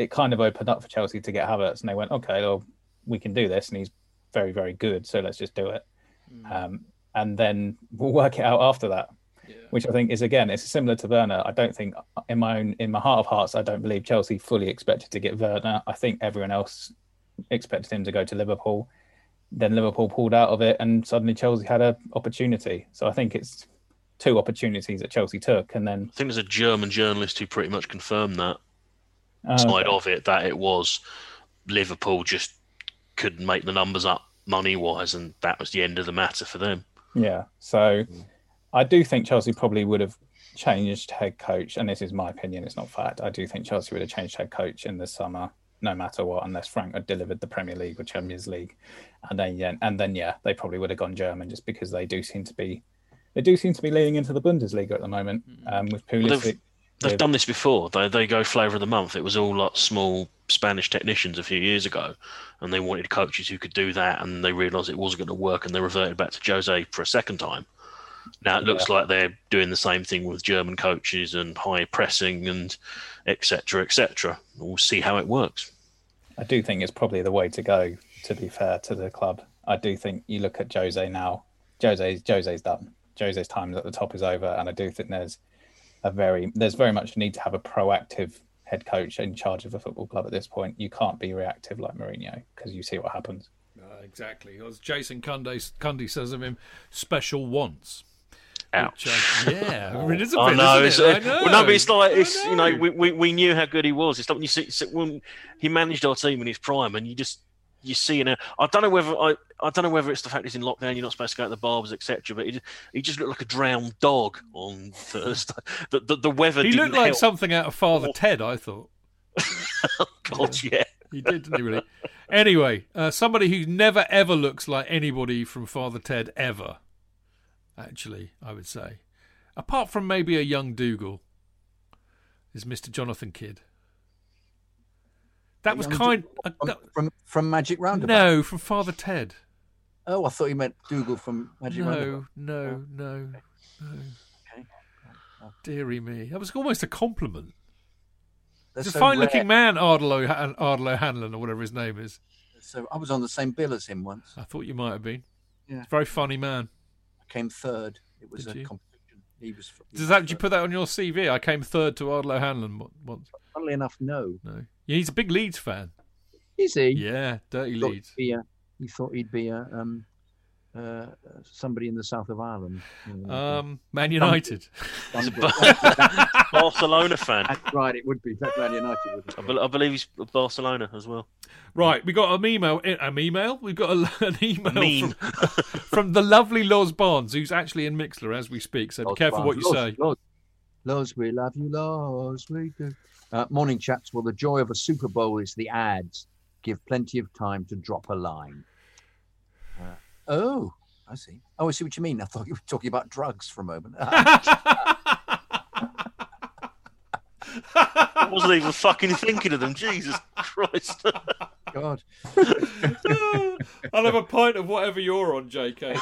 it kind of opened up for Chelsea to get Havertz, and they went, okay, well, we can do this, and he's very, very good, so let's just do it, um, and then we'll work it out after that. Which I think is again, it's similar to Werner. I don't think, in my own, in my heart of hearts, I don't believe Chelsea fully expected to get Werner. I think everyone else expected him to go to Liverpool. Then Liverpool pulled out of it, and suddenly Chelsea had an opportunity. So I think it's two opportunities that Chelsea took, and then I think there's a German journalist who pretty much confirmed that uh, side of it that it was Liverpool just couldn't make the numbers up money wise, and that was the end of the matter for them. Yeah. So I do think Chelsea probably would have changed head coach, and this is my opinion, it's not fact. I do think Chelsea would have changed head coach in the summer, no matter what, unless Frank had delivered the Premier League or Champions League. And then yeah, and then yeah, they probably would have gone German just because they do seem to be they do seem to be leaning into the Bundesliga at the moment. Um, with Pulisic. They've- They've done this before. They they go flavour of the month. It was all like small Spanish technicians a few years ago, and they wanted coaches who could do that, and they realised it wasn't going to work, and they reverted back to Jose for a second time. Now it looks like they're doing the same thing with German coaches and high pressing and etc. etc. We'll see how it works. I do think it's probably the way to go. To be fair to the club, I do think you look at Jose now. Jose's Jose's done. Jose's time at the top is over, and I do think there's a very there's very much a need to have a proactive head coach in charge of a football club at this point. You can't be reactive like Mourinho because you see what happens. Uh, exactly. As Jason Cundy, Cundy says of him, special wants. Ouch. Which, uh, yeah, I mean, it's a I bit, know. isn't It's, it? I know. well, no, but it's like I it's you know know. we, we, we knew how good he was. It's like when you see see- when he managed our team in his prime, and you just you see now. I don't know whether I I don't know whether it's the fact he's in lockdown. You're not supposed to go to the barbers, etc. But he, just- he just looked like a drowned dog on Thursday. the, the the weather. he didn't looked like help. something out of Father Ted. I thought God, yeah. he did, didn't he? Really. Anyway, uh, somebody who never ever looks like anybody from Father Ted ever. Actually, I would say, apart from maybe a young Dougal, is Mr. Jonathan Kydd. That was kind. uh, From, from, from Magic Roundabout. no, from Father Ted. Oh, I thought you meant Dougal from Magic Roundabout. No, no, no, no. Okay. Deary me, that was almost a compliment. They're He's a so fine-looking man, Ardlo Han- Ardal O'Hanlon, or whatever his name is. So I was on the same bill as him once. I thought you might have been. Yeah. Very funny man. I came third. It was Did a you? competition. He was. he Does was that? Did you put that on your CV? I came third to Ardal O'Hanlon once. Funnily enough, no. No, yeah, he's a big Leeds fan. Is he? Yeah, dirty He Leeds. he'd a, he thought he'd be a, um, uh, somebody in the south of Ireland. you know, Um, Man United. Barcelona fan. That's right. It would be. That's Man United. Would I, bel I believe he's Barcelona as well. Right, we got an email. An email. We've got a, an email from, from the lovely Loz Barnes, who's actually in Mixlr as we speak. So be careful what you say. Loz, Loz, we love you, Loz, we do. Uh, morning, chaps. Well, the joy of a Super Bowl is the ads. Give plenty of time to drop a line. Uh, oh, I see. Oh, I see what you mean. I thought you were talking about drugs for a moment. I wasn't even fucking thinking of them. Jesus Christ. God. I'll have a pint of whatever you're on, JK.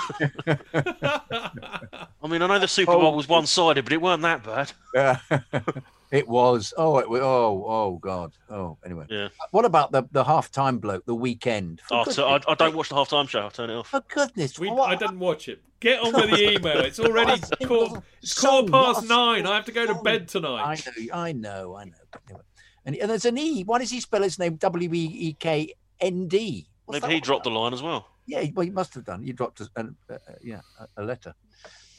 I mean, I know the Super Oh. Bowl was one sided, but it weren't that bad. Yeah. It was. Oh, it was. Oh, oh, God. Oh, anyway. Yeah. What about the, the halftime bloke, the Weeknd? For Oh, so I, I don't watch the halftime show. I'll turn it off. For goodness. We, what- I didn't watch it. Get on with the email. It's already What quarter, it's quarter past nine. I have to go to song. bed I tonight. know, I know, I know. Anyway. And, and there's an E. Why does he spell his name W E E K N D? Maybe he all dropped the line as well. Yeah, well, he must have done. He dropped a, a, a, yeah, a, a letter.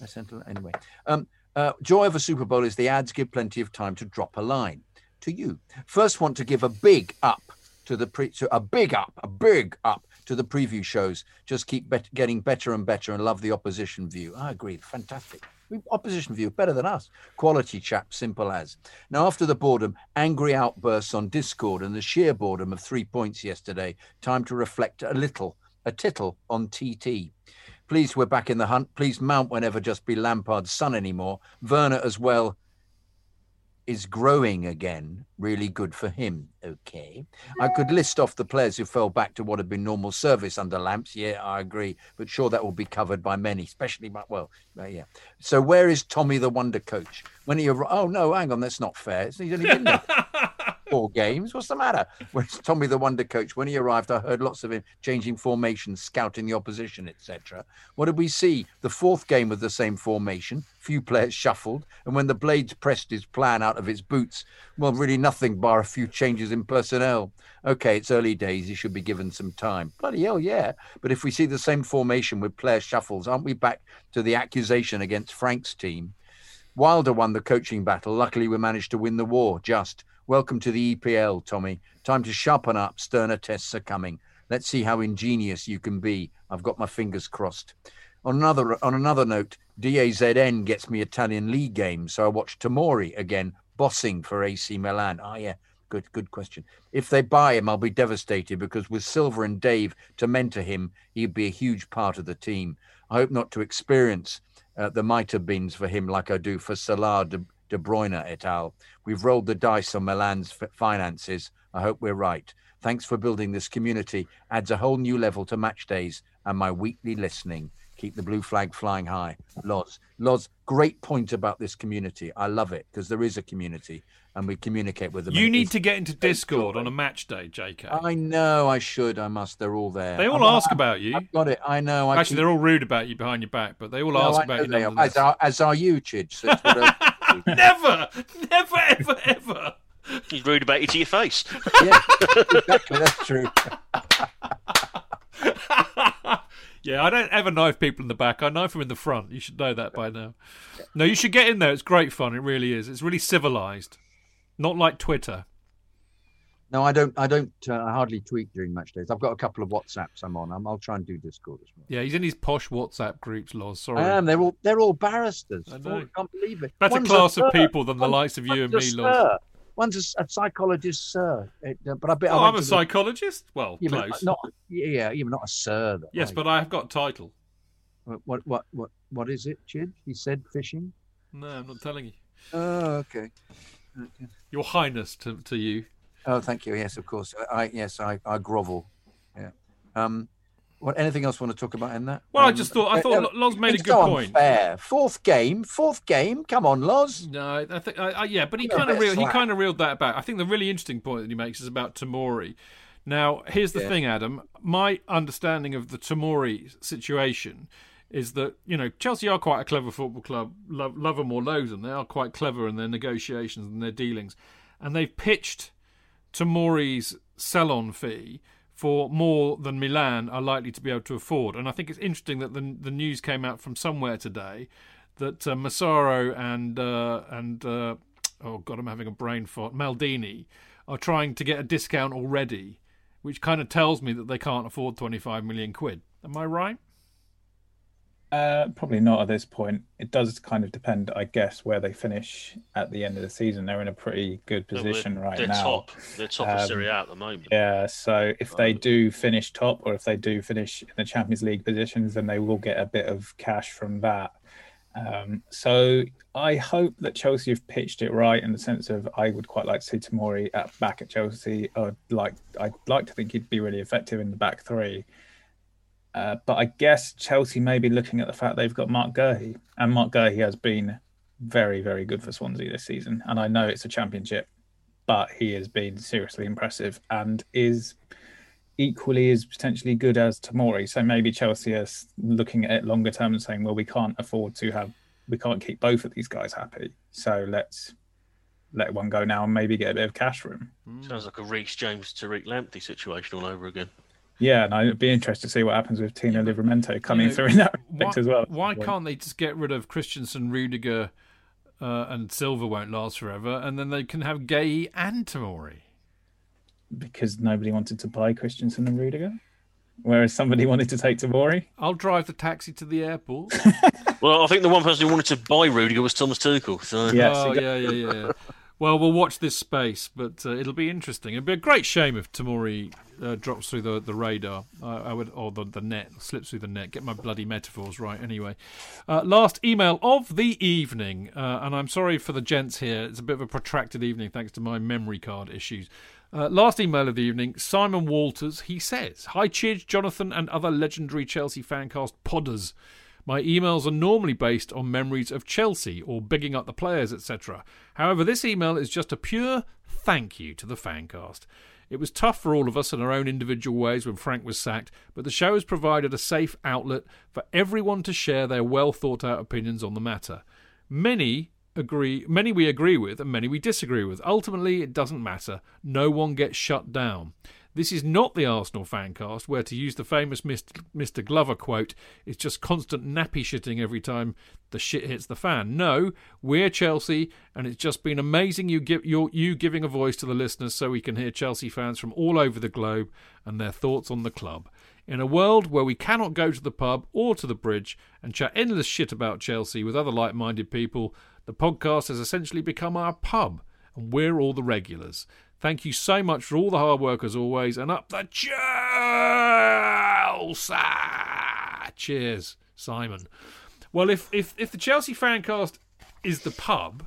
I sent a, anyway. Um, uh, joy of a Super Bowl is the ads give plenty of time to drop a line to you. First, want to give a big up to the pre, to a big up, a big up to the preview shows. Just keep bet- getting better and better, and love the opposition view. I agree, fantastic. Opposition view better than us. Quality chap, simple as. Now, after the boredom, angry outbursts on Discord, and the sheer boredom of three points yesterday, time to reflect a little, a tittle on TT. Please, we're back in the hunt. Please, Mount will never just be Lampard's son anymore. Werner as well is growing again. Really good for him. Okay. I could list off the players who fell back to what had been normal service under Lamps. Yeah, I agree. But sure, that will be covered by many, especially by, well, uh, yeah. So where is Tommy the Wonder Coach? When he, arri- oh, no, hang on, that's not fair. He's only been there four games. What's the matter? Where's Tommy the Wonder Coach? When he arrived, I heard lots of him changing formations, scouting the opposition, etc. What did we see? The fourth game with the same formation, few players shuffled, and when the Blades pressed his plan out of its boots, well, really nothing bar a few changes in personnel. Okay, it's early days. He should be given some time. Bloody hell, yeah. But if we see the same formation with player shuffles, aren't we back to the accusation against Frank's team? Wilder won the coaching battle. Luckily, we managed to win the war. Just welcome to the EPL, Tommy. Time to sharpen up. Sterner tests are coming. Let's see how ingenious you can be. I've got my fingers crossed. On another on another note, DAZN gets me Italian league games, so I watch Tamori again, bossing for AC Milan. Ah, yeah, good good question. If they buy him, I'll be devastated because with Silva and Dave to mentor him, he'd be a huge part of the team. I hope not to experience uh, the might have beens for him like I do for Salah, De, De Bruyne et al. We've rolled the dice on Milan's finances. I hope we're right. Thanks for building this community. Adds a whole new level to match days and my weekly listening. Keep the blue flag flying high. Loz, Loz, great point about this community. I love it because there is a community and we communicate with them. You need to get into Discord on a match day, JK. I know I should. I must. They're all there. They all I'm- ask about you. I've got it. I know. I Actually, keep- they're all rude about you behind your back, but they all No, ask I about you. they are. nonetheless. As are, as are you, Chidge. So I- Never, never, ever, ever. He's rude about you to your face. yeah, exactly. That's true. Yeah, I don't ever knife people in the back. I knife them in the front. You should know that by now. No, you should get in there. It's great fun. It really is. It's really civilized, not like Twitter. No, I don't. I don't. Uh, I hardly tweet during match days. I've got a couple of WhatsApps I'm on. I'm, I'll try and do Discord as well. Yeah, he's in his posh WhatsApp groups, Loz. Sorry. I am. They're all. They're all barristers. I know. I can't believe it. Better One's class of people than the likes of you and me, sir. One's a a, psychologist, sir. It, uh, but I bet I Oh, went I'm a the- psychologist. Well, Yeah, close. not. Yeah, even not a sir. Though, yes, but I have got a title. you? what, what, what, what is it, Chid? He said fishing. No, I'm not telling you. Oh, okay. Your Highness to, to you. Oh, thank you. Yes, of course. I, I yes, I, I grovel. Yeah. Um, what? Anything else you want to talk about in that? Well, I Um, just thought I uh, thought uh, Loz made a good so point. Unfair. Fourth game. Fourth game. Come on, Loz. No, I think I, I, yeah, but he Give him a kind of reeled, he kind of reeled that back. I think the really interesting point that he makes is about Tamori. Now, here's the Yeah. thing, Adam. My understanding of the Tamori situation is that you know Chelsea are quite a clever football club. Love, love them or loathe them, they are quite clever in their negotiations and their dealings, and they've pitched Tamori's sell-on fee for more than Milan are likely to be able to afford. And I think it's interesting that the the news came out from somewhere today that uh, Massaro and uh, and uh, oh god, I'm having a brain fart. Maldini are trying to get a discount already, which kind of tells me that they can't afford 25 million quid. Am I right? Uh, probably not at this point. It does kind of depend, I guess, where they finish at the end of the season. They're in a pretty good position they're, right they're now. top. They're top of Um, Serie A at the moment. Yeah, so if they Um, do finish top or if they do finish in the Champions League positions, then they will get a bit of cash from that. Um, so I hope that Chelsea have pitched it right in the sense of I would quite like to see Tamori at back at Chelsea. I'd like I'd like to think he'd be really effective in the back three. Uh, but I guess Chelsea may be looking at the fact they've got Marc Guehi, and Marc Guehi has been very, very good for Swansea this season. And I know it's a championship, but he has been seriously impressive and is equally as potentially good as Tamori. So maybe Chelsea is looking at it longer term and saying, well, we can't afford to have, we can't keep both of these guys happy. So let's let one go now and maybe get a bit of cash for him. Sounds like a Reece James Tariq Lamptey situation all over again. Yeah, and I'd be interested to see what happens with Tino Livramento coming know, through in that Why, respect as well. why can't they just get rid of Christensen, Rudiger, uh, and Silva won't last forever, and then they can have Guehi and Tamori? Because nobody wanted to buy Christensen and Rudiger, whereas somebody wanted to take Tamori. I'll drive the taxi to the airport. Well, I think the one person who wanted to buy Rudiger was Thomas Tuchel. So Yes, oh, yeah, yeah, yeah. Well, we'll watch this space, but uh, it'll be interesting. It'd be a great shame if Tamori uh, drops through the, the radar. I, I would, or the, the net slips through the net. Get my bloody metaphors right. Anyway, uh, last email of the evening, uh, and I'm sorry for the gents here. It's a bit of a protracted evening thanks to my memory card issues. Uh, last email of the evening, Simon Walters. He says, "Hi, Chidge, Jonathan, and other legendary Chelsea fancast podders." My emails are normally based on memories of Chelsea or bigging up the players, etc. However, this email is just a pure thank you to the fancast. It was tough for all of us in our own individual ways when Frank was sacked, but the show has provided a safe outlet for everyone to share their well thought out opinions on the matter. Many agree many we agree with and many we disagree with. Ultimately it doesn't matter. No one gets shut down. This is not the Arsenal fancast, where to use the famous Mr. Glover quote, it's just constant nappy shitting every time the shit hits the fan. No, we're Chelsea, and it's just been amazing you give you giving a voice to the listeners so we can hear Chelsea fans from all over the globe and their thoughts on the club. In a world where we cannot go to the pub or to the bridge and chat endless shit about Chelsea with other like minded people, the podcast has essentially become our pub, and we're all the regulars. Thank you so much for all the hard work as always, and up the Chelsea! Cheers, Simon. Well, if, if, if the Chelsea fancast is the pub,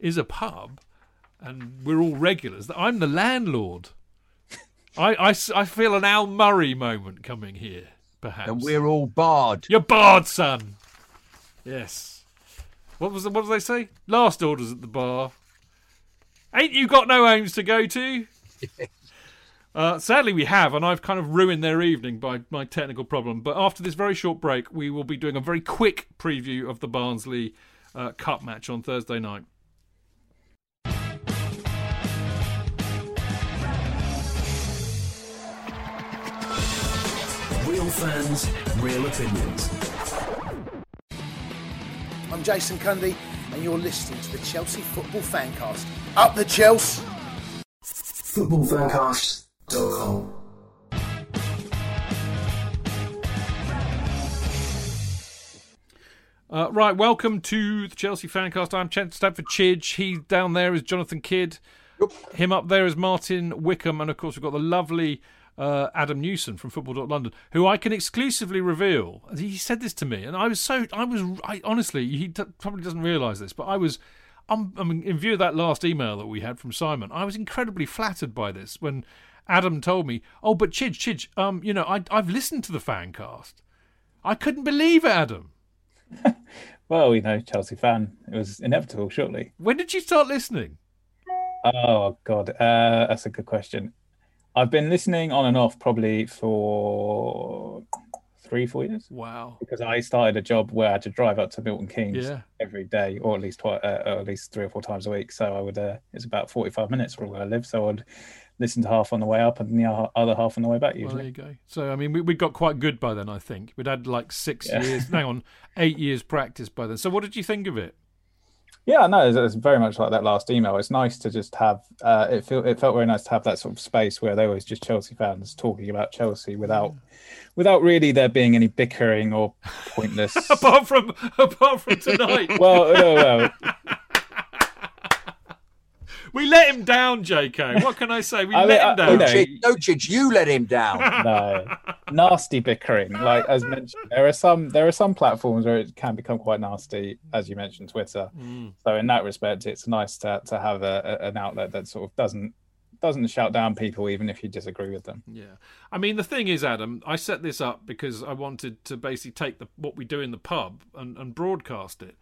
is a pub, and we're all regulars, I'm the landlord. I I feel an Al Murray moment coming here. perhaps. And we're all barred. You're barred, son. Yes. What was the, what did they say? Last orders at the bar. Ain't you got no homes to go to? Uh, sadly, we have, and I've kind of ruined their evening by my technical problem. But after this very short break, we will be doing a very quick preview of the Barnsley uh, Cup match on Thursday night. Real fans, real opinions. I'm Jason Cundy, and you're listening to the Chelsea Football Fancast. Up the Chelsea! Footballfancast.com. Uh, right, welcome to the Chelsea Fancast. I'm Ch- Stamford Chidge. He down there is Jonathan Kydd. Him up there is Martin Wickham, and of course we've got the lovely uh, Adam Newson from Football.London, who I can exclusively reveal. He said this to me, and I was so I was I, honestly he t- probably doesn't realise this, but I was. Um, I mean, in view of that last email that we had from Simon, I was incredibly flattered by this when Adam told me, "Oh, but Chidge, Chidge, um, you know, I, I've listened to the Fancast. I couldn't believe it, Adam. Well, you know, Chelsea fan. It was inevitable, surely. When did you start listening? Oh God, uh, that's a good question. I've been listening on and off probably for three, four years Wow. because I started a job where I had to drive up to Milton Keynes Yeah. every day, or at least twi- uh, or at least three or four times a week. So I would. Uh, it's about forty-five minutes from where I live, so I'd listen to half on the way up and the other half on the way back. Well, there Usually, you go. So, I mean, we, we got quite good by then, I think. We'd had like six Yeah. years, hang on, eight years practice by then. So, what did you think of it? Yeah, no, it's, it's very much like that last email. It's nice to just have. Uh, it feel it felt very nice to have that sort of space where there was just Chelsea fans talking about Chelsea without, without really there being any bickering or pointless. apart from apart from tonight, well, no, well, we let him down, JK. What can I say? We I let mean, him I- down. you know, Chidge, no, Chidge, you let him down. no nasty bickering like as mentioned there are some there are some platforms where it can become quite nasty as you mentioned twitter Mm. so in that respect it's nice to, to have a, a- an outlet that sort of doesn't doesn't shout down people even if you disagree with them Yeah, I mean the thing is, Adam, I set this up because I wanted to basically take the what we do in the pub and, and broadcast it,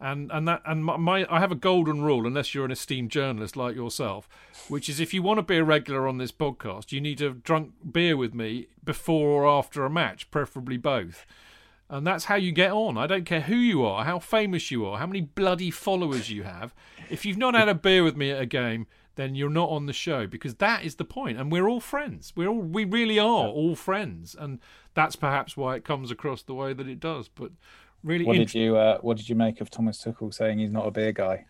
and and that and my, my I have a golden rule unless you're an esteemed journalist like yourself, which is if you want to be a regular on this podcast, you need to have drunk beer with me before or after a match, preferably both. And that's how you get on. I don't care who you are, how famous you are, how many bloody followers you have. If you've not had a beer with me at a game, then you're not on the show because that is the point. And we're all friends. We're all we really are all friends, and that's perhaps why it comes across the way that it does. But really, what int- did you uh, what did you make of thomas tuchel saying he's not a beer guy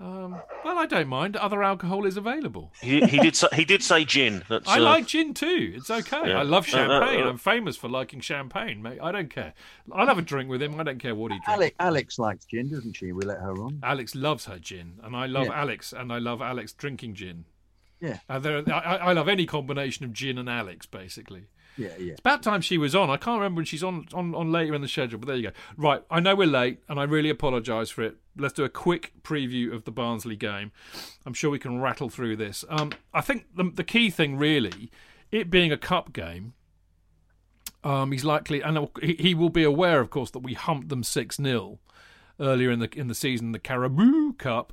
um, well, I don't mind. Other alcohol is available. He, he did say, he did say gin. That's, I uh, like gin too. It's okay. Yeah. I love Uh, uh, champagne. uh. I'm famous for liking champagne, mate. I don't care. I'll have a drink with him. I don't care what he drinks. Alex, Alex likes gin, doesn't she? We let her on. Alex loves her gin, and I love Yeah. Alex, and I love Alex drinking gin. Yeah. Uh, there, I, I love any combination of gin and Alex, basically. Yeah. It's about time she was on. I can't remember when she's on, on, on later in the schedule, but there you go. Right, I know we're late, and I really apologise for it. Let's do a quick preview of the Barnsley game. I'm sure we can rattle through this. Um, I think the, the key thing, really, it being a cup game, um, he's likely, and he, will be aware, of course, that we humped them six 0 earlier in the in the season, the Carabao Cup.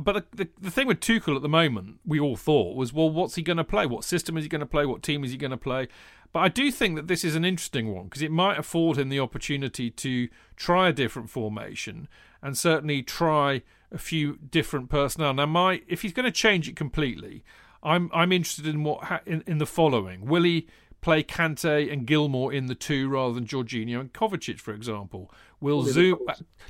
But the, the, the thing with Tuchel at the moment, we all thought was, well, what's he going to play? What system is he going to play? What team is he going to play? But I do think that this is an interesting one because it might afford him the opportunity to try a different formation and certainly try a few different personnel. Now, my if he's going to change it completely, I'm I'm interested in what ha- in, in the following: Will he play Kante and Gilmour in the two rather than Jorginho and Kovacic, for example? Will Zoom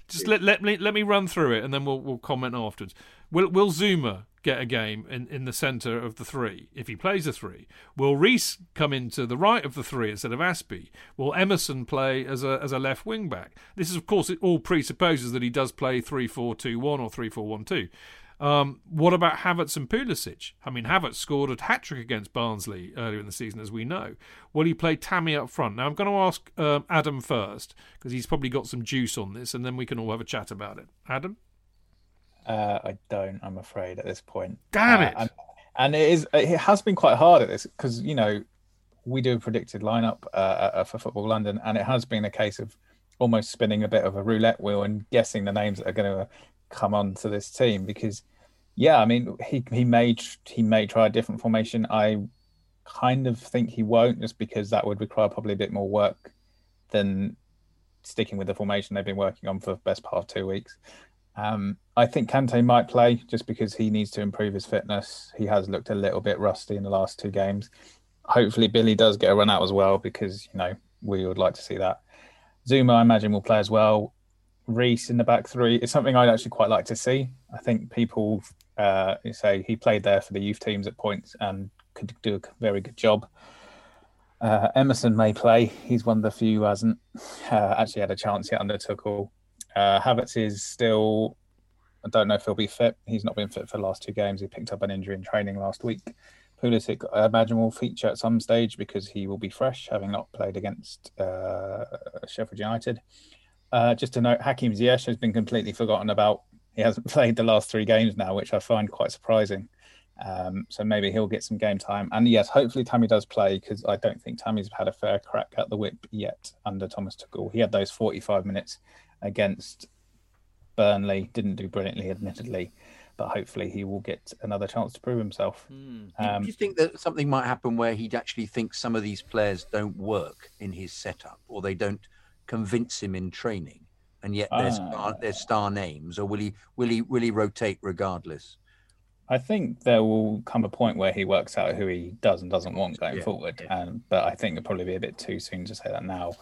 just let let me let me run through it and then we'll we'll comment afterwards. Will Will Zouma get a game in, in the centre of the three if he plays a three? Will Reece come into the right of the three instead of Azpi? Will Emerson play as a as a left wing back? This is of course it all presupposes that he does play three four two one or three four one two. Um, what about Havertz and Pulisic? I mean, Havertz scored a hat trick against Barnsley earlier in the season, as we know. Will he play Tammy up front? Now, I'm going to ask um, Adam first because he's probably got some juice on this, and then we can all have a chat about it. Adam, uh, i don't i'm afraid at this point damn Uh, it! and, and it is it has been quite hard at this because you know we do a predicted lineup uh, uh, for Football London, and it has been a case of almost spinning a bit of a roulette wheel and guessing the names that are going to come on to this team because yeah, I mean, he he may he may try a different formation. I kind of think he won't, just because that would require probably a bit more work than sticking with the formation they've been working on for the best part of two weeks. Um, I think Kante might play just because he needs to improve his fitness. He has looked a little bit rusty in the last two games. Hopefully, Billy does get a run out as well because you know we would like to see that. Zouma, I imagine, will play as well. Reece in the back three is something I'd actually quite like to see. I think people uh, say he played there for the youth teams at points and could do a very good job. Uh, Emerson may play. He's one of the few who hasn't uh, actually had a chance yet under Tuchel. Uh, Havertz is still. I don't know if he'll be fit. He's not been fit for the last two games. He picked up an injury in training last week. Pulisic, I imagine, will feature at some stage because he will be fresh, having not played against uh, Sheffield United. Uh, just to note, Hakim Ziyech has been completely forgotten about. He hasn't played the last three games now, which I find quite surprising. Um, so maybe he'll get some game time. And yes, hopefully Tammy does play because I don't think Tammy's had a fair crack at the whip yet under Thomas Tuchel. He had those 45 minutes against Burnley, didn't do brilliantly, admittedly, but hopefully he will get another chance to prove himself. Mm. Um, do you think that something might happen where he'd actually think some of these players don't work in his setup or they don't convince him in training? And yet they're, uh, star, they're star names, or will he will he will he rotate regardless? I think there will come a point where he works out who he does and doesn't want going yeah, forward. Yeah. Um, but I think it'll probably be a bit too soon to say that now.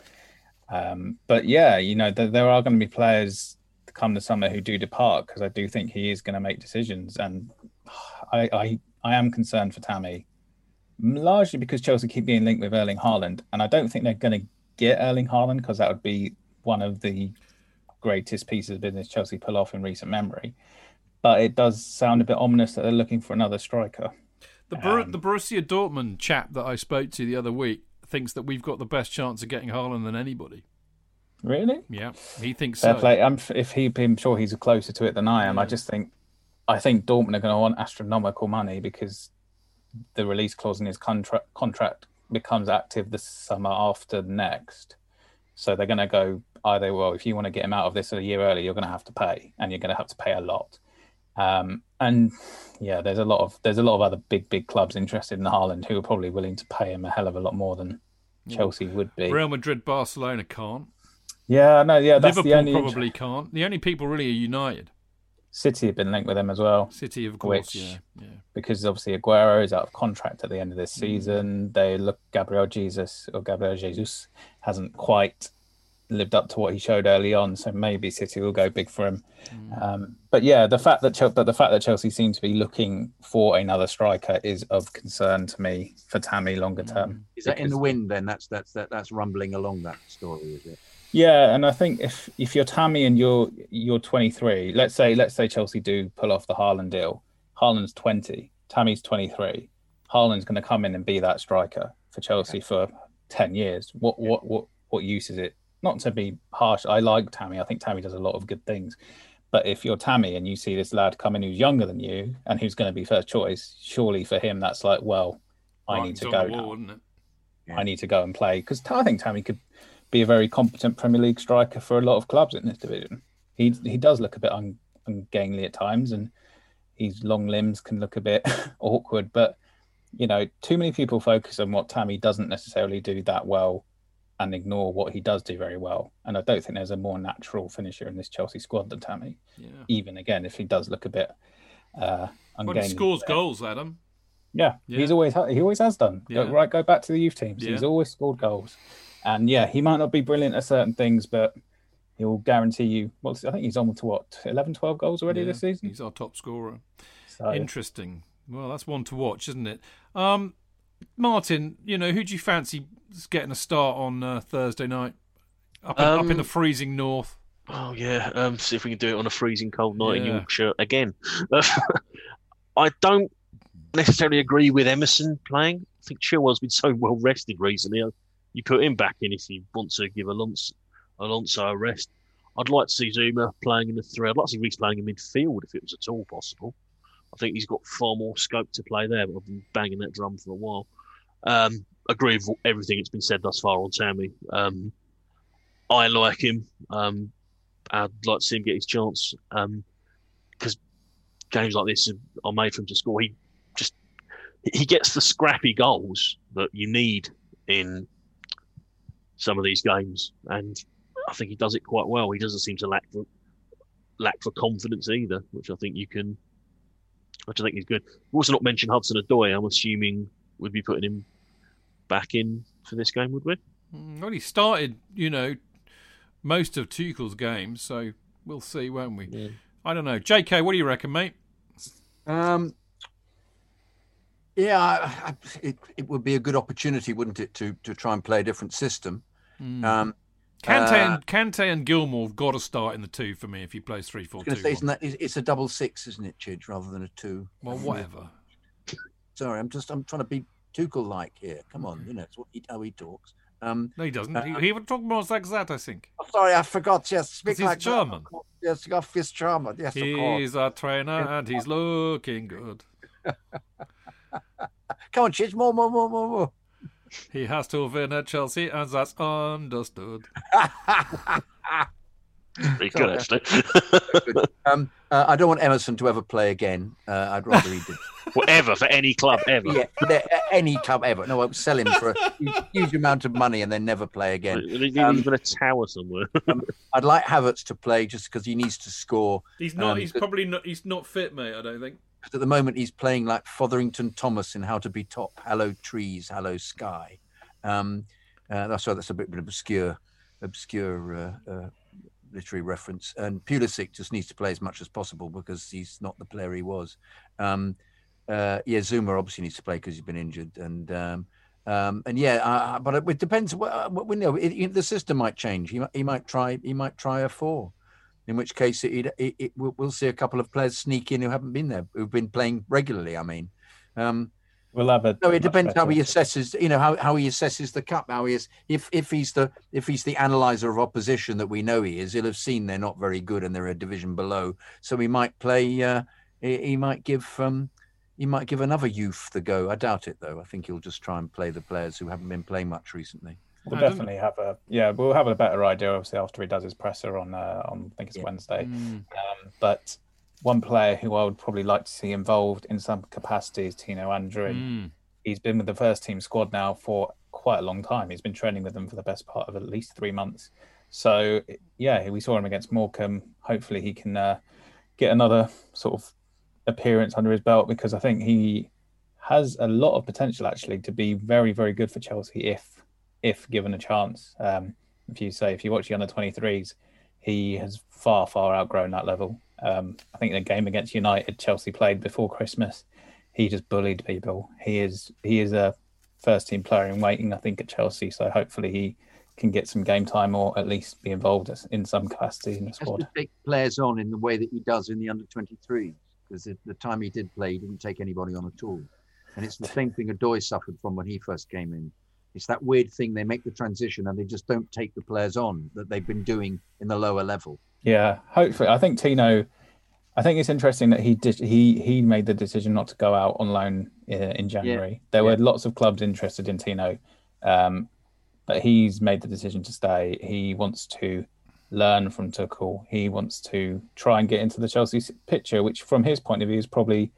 Um, but yeah, you know, th- there are going to be players come the summer who do depart because I do think he is going to make decisions, and I, I I am concerned for Tammy, largely because Chelsea keep being linked with Erling Haaland, and I don't think they're going to get Erling Haaland because that would be one of the greatest pieces of business Chelsea pull off in recent memory. But it does sound a bit ominous that they're looking for another striker. The, Bor- um, the Borussia Dortmund chap that I spoke to the other week thinks that we've got the best chance of getting Haaland than anybody. Really? Yeah, he thinks Fair so. Play. I'm, if he, I'm sure he's closer to it than I am. Yeah. I just think, I think Dortmund are going to want astronomical money because the release clause in his contract contract becomes active the summer after next. So they're going to go either well, if you want to get him out of this a year early, you're going to have to pay, and you're going to have to pay a lot. Um, and yeah, there's a lot of there's a lot of other big big clubs interested in Haaland who are probably willing to pay him a hell of a lot more than Chelsea would be. Real Madrid, Barcelona can't. Yeah, no, yeah, that's Liverpool the only probably can't. The only people really are United. City have been linked with them as well. City, of course, which, yeah, yeah. Because obviously Aguero is out of contract at the end of this mm. season. They look Gabriel Jesus or Gabriel Jesus hasn't quite lived up to what he showed early on. So maybe City will go big for him. Mm. Um, but yeah, the fact that but the fact that Chelsea seem to be looking for another striker is of concern to me for Tammy longer mm. term. Is that in the wind? Then that's that's that, that's rumbling along that story, is it? Yeah, and I think if if you're Tammy and you're you're 23, let's say let's say Chelsea do pull off the Haaland deal. Haaland's 20, Tammy's 23. Haaland's going to come in and be that striker for Chelsea okay. for 10 years. What what what what use is it not to be harsh, I like Tammy. I think Tammy does a lot of good things. But if you're Tammy and you see this lad coming who's younger than you and who's going to be first choice, surely for him that's like, well, I need to go wall, now. Yeah. I need to go and play because I think Tammy could be a very competent Premier League striker for a lot of clubs in this division. He he does look a bit un, ungainly at times, and his long limbs can look a bit awkward. But you know, too many people focus on what Tammy doesn't necessarily do that well and ignore what he does do very well. And I don't think there's a more natural finisher in this Chelsea squad than Tammy. Yeah. Even again, if he does look a bit uh, ungainly. he scores there. goals, Adam. Yeah, yeah, he's always he always has done. Yeah. Go, right, go back to the youth teams. Yeah. He's always scored goals, and yeah, he might not be brilliant at certain things, but he'll guarantee you. Well, I think he's on to what 11, 12 goals already this season. He's our top scorer. So. Interesting. Well, that's one to watch, isn't it? Um, Martin, you know, who do you fancy getting a start on uh, Thursday night up in, um, up in the um, freezing north? Oh yeah, um, see if we can do it on a freezing cold night yeah. in Yorkshire again. I don't necessarily agree with Emerson playing. I think Chilwell's been so well rested recently. You put him back in if you want to give Alonso, Alonso a rest. I'd like to see Zouma playing in the three. I'd like to see Reece playing in midfield if it was at all possible. I think he's got far more scope to play there, but I've been banging that drum for a while. Um, agree with everything that's been said thus far on Tammy. Um, I like him. Um, I'd like to see him get his chance because games like this are made for him to score. He just he gets the scrappy goals that you need in some of these games, and I think he does it quite well. He doesn't seem to lack for, lack for confidence either, which I think you can, which I think is good. We've also not mentioned Hudson Odoi. I'm assuming we'd be putting him back in for this game, would we? Mm, well, he started, you know, most of Tuchel's games, so we'll see, won't we? Yeah. I don't know. JK, what do you reckon, mate? Um, yeah, I, I, it it would be a good opportunity, wouldn't it, to to try and play a different system. Mm. Um, Kante, uh, and, Kante and Gilmour have got to start in the two for me if he plays three four I was going two. say, isn't that it's a double six, isn't it, Chidge, rather than a two? Well, whatever. Sorry, I'm just I'm trying to be Tuchel like here. Come on, you know, it's what he, how he talks. Um, No, he doesn't. Uh, he, he would talk more like that, I think. oh, sorry, I forgot. Yes, speak he's like German. course. Yes, off his German. Yes, of course. He's a trainer and he's looking good. Come on, Chidge, more, more, more, more, more. He has to win at Chelsea, and that's understood. Pretty good, Sorry. actually. um, uh, I don't want Emerson to ever play again. Uh, I'd rather he did. Whatever for any club ever. yeah, any club ever. No, I'll sell him for a huge, huge amount of money and then never play again. He's Um, in a tower somewhere. I'd like Havertz to play just because he needs to score. He's not- Um, he's probably not. He's not fit, mate. I don't think. At the moment, he's playing like Fotherington Thomas in How to Be Topp, Hello Trees, Hello Sky. Um, uh, that's why that's a bit of an obscure, obscure uh, uh, literary reference. And Pulisic just needs to play as much as possible because he's not the player he was. Um, uh, yeah, Zouma obviously needs to play because he's been injured, and um, um, and yeah, uh, but it, it depends. What, what we know, it, it- the system might change. He he might try he might try a four. In which case, it, it, it, we'll, we'll see a couple of players sneak in who haven't been there, who've been playing regularly. I mean, um, We'll have a. no, it depends how he assesses. You know how, how he assesses the cup. How he is if if he's the if he's the analyzer of opposition that we know he is, he'll have seen they're not very good and they're a division below. So he might play. Uh, he, he might give um, he might give another youth the go. I doubt it though. I think he'll just try and play the players who haven't been playing much recently. We'll I definitely have a yeah. We'll have a better idea obviously after he does his presser on uh, on I think it's Yeah. Wednesday. Mm. Um, but one player who I would probably like to see involved in some capacity is Tino Anjorin. Mm. He's been with the first team squad now for quite a long time. He's been training with them for the best part of at least three months. So yeah, we saw him against Morecambe. Hopefully he can uh, get another sort of appearance under his belt because I think he has a lot of potential actually to be very very good for Chelsea if if given a chance. Um, if you say if you watch the under 23s, he has far far outgrown that level. Um, I think in the game against United, Chelsea played before Christmas. He just bullied people. He is he is a first team player in waiting, I think, at Chelsea. So hopefully he can get some game time or at least be involved in some capacity in the squad. take players on in the way that he does in the under 23s because the, the time he did play, he didn't take anybody on at all. And it's the same thing Odoi suffered from when he first came in. It's that weird thing they make the transition and they just don't take the players on that they've been doing in the lower level. Yeah, hopefully. I think Tino. I think it's interesting that he did. He he made the decision not to go out on loan uh, in January. There were lots of clubs interested in Tino, um, but he's made the decision to stay. He wants to learn from Tuchel. He wants to try and get into the Chelsea picture, which from his point of view is probably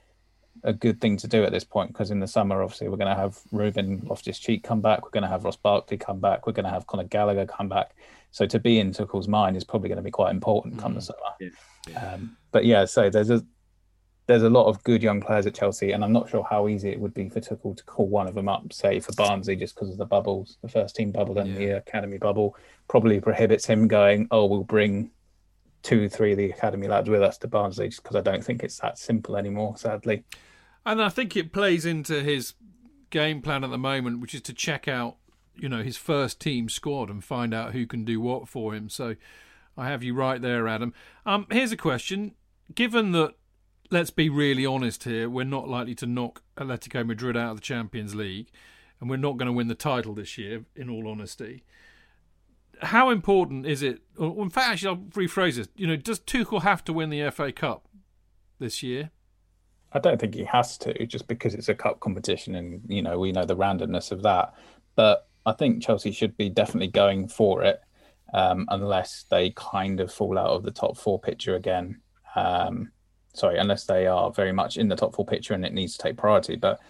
a good thing to do at this point because in the summer, obviously, we're going to have Ruben Loftus Cheek come back. We're going to have Ross Barkley come back. We're going to have Conor Gallagher come back. So to be in Tuchel's mind is probably going to be quite important come the summer. Yeah, Um, but yeah, so there's a there's a lot of good young players at Chelsea, and I'm not sure how easy it would be for Tuchel to call one of them up, say for Barnsley, just because of the bubbles, the first team bubble and the academy bubble, probably prohibits him going. Oh, we'll bring two, three of the academy lads with us to Barnsley, just because I don't think it's that simple anymore. Sadly, And I think it plays into his game plan at the moment, which is to check out, you know, his first team squad and find out who can do what for him. So I have you right there, Adam. Um, here's a question: Given that, let's be really honest here, we're not likely to knock Atletico Madrid out of the Champions League, and we're not going to win the title this year. In all honesty. How important is it? In fact, actually, I'll rephrase this. You know, does Tuchel have to win the FA Cup this year? I don't think he has to, just because it's a cup competition, and you know we know the randomness of that. but I think Chelsea should be definitely going for it, um, unless they kind of fall out of the top four picture again. Um, sorry, unless they are very much in the top four picture and it needs to take priority. But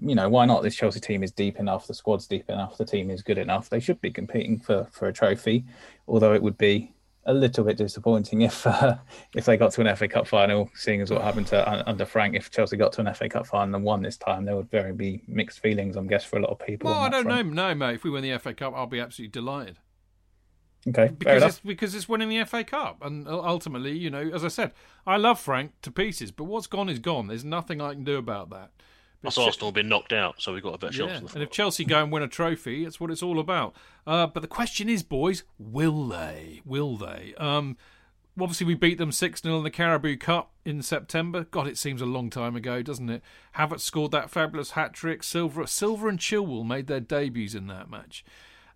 you know, why not? This Chelsea team is deep enough. The squad's deep enough. The team is good enough. They should be competing for for a trophy. Although it would be a little bit disappointing if uh, if they got to an FA Cup final, seeing as what happened to uh, under Frank. If Chelsea got to an FA Cup final and won this time, there would very be mixed feelings, I'm guess, for a lot of people. Well, I don't front. know, no, mate. If we win the FA Cup, I'll be absolutely delighted. Okay, because it's because it's winning the FA Cup, and ultimately, you know, as I said, I love Frank to pieces, but what's gone is gone. There's nothing I can do about that. But Us Arsenal have been knocked out, so we've got a better chance. yeah, and if. Chelsea go and win a trophy, it's what it's all about. Uh, but the question is, boys, will they? Will they? Um, obviously, we beat them 6 0 in the Carabao Cup in September. God, it seems a long time ago, doesn't it? Havertz scored that fabulous hat trick. Silva, Silva and Chilwell made their debuts in that match.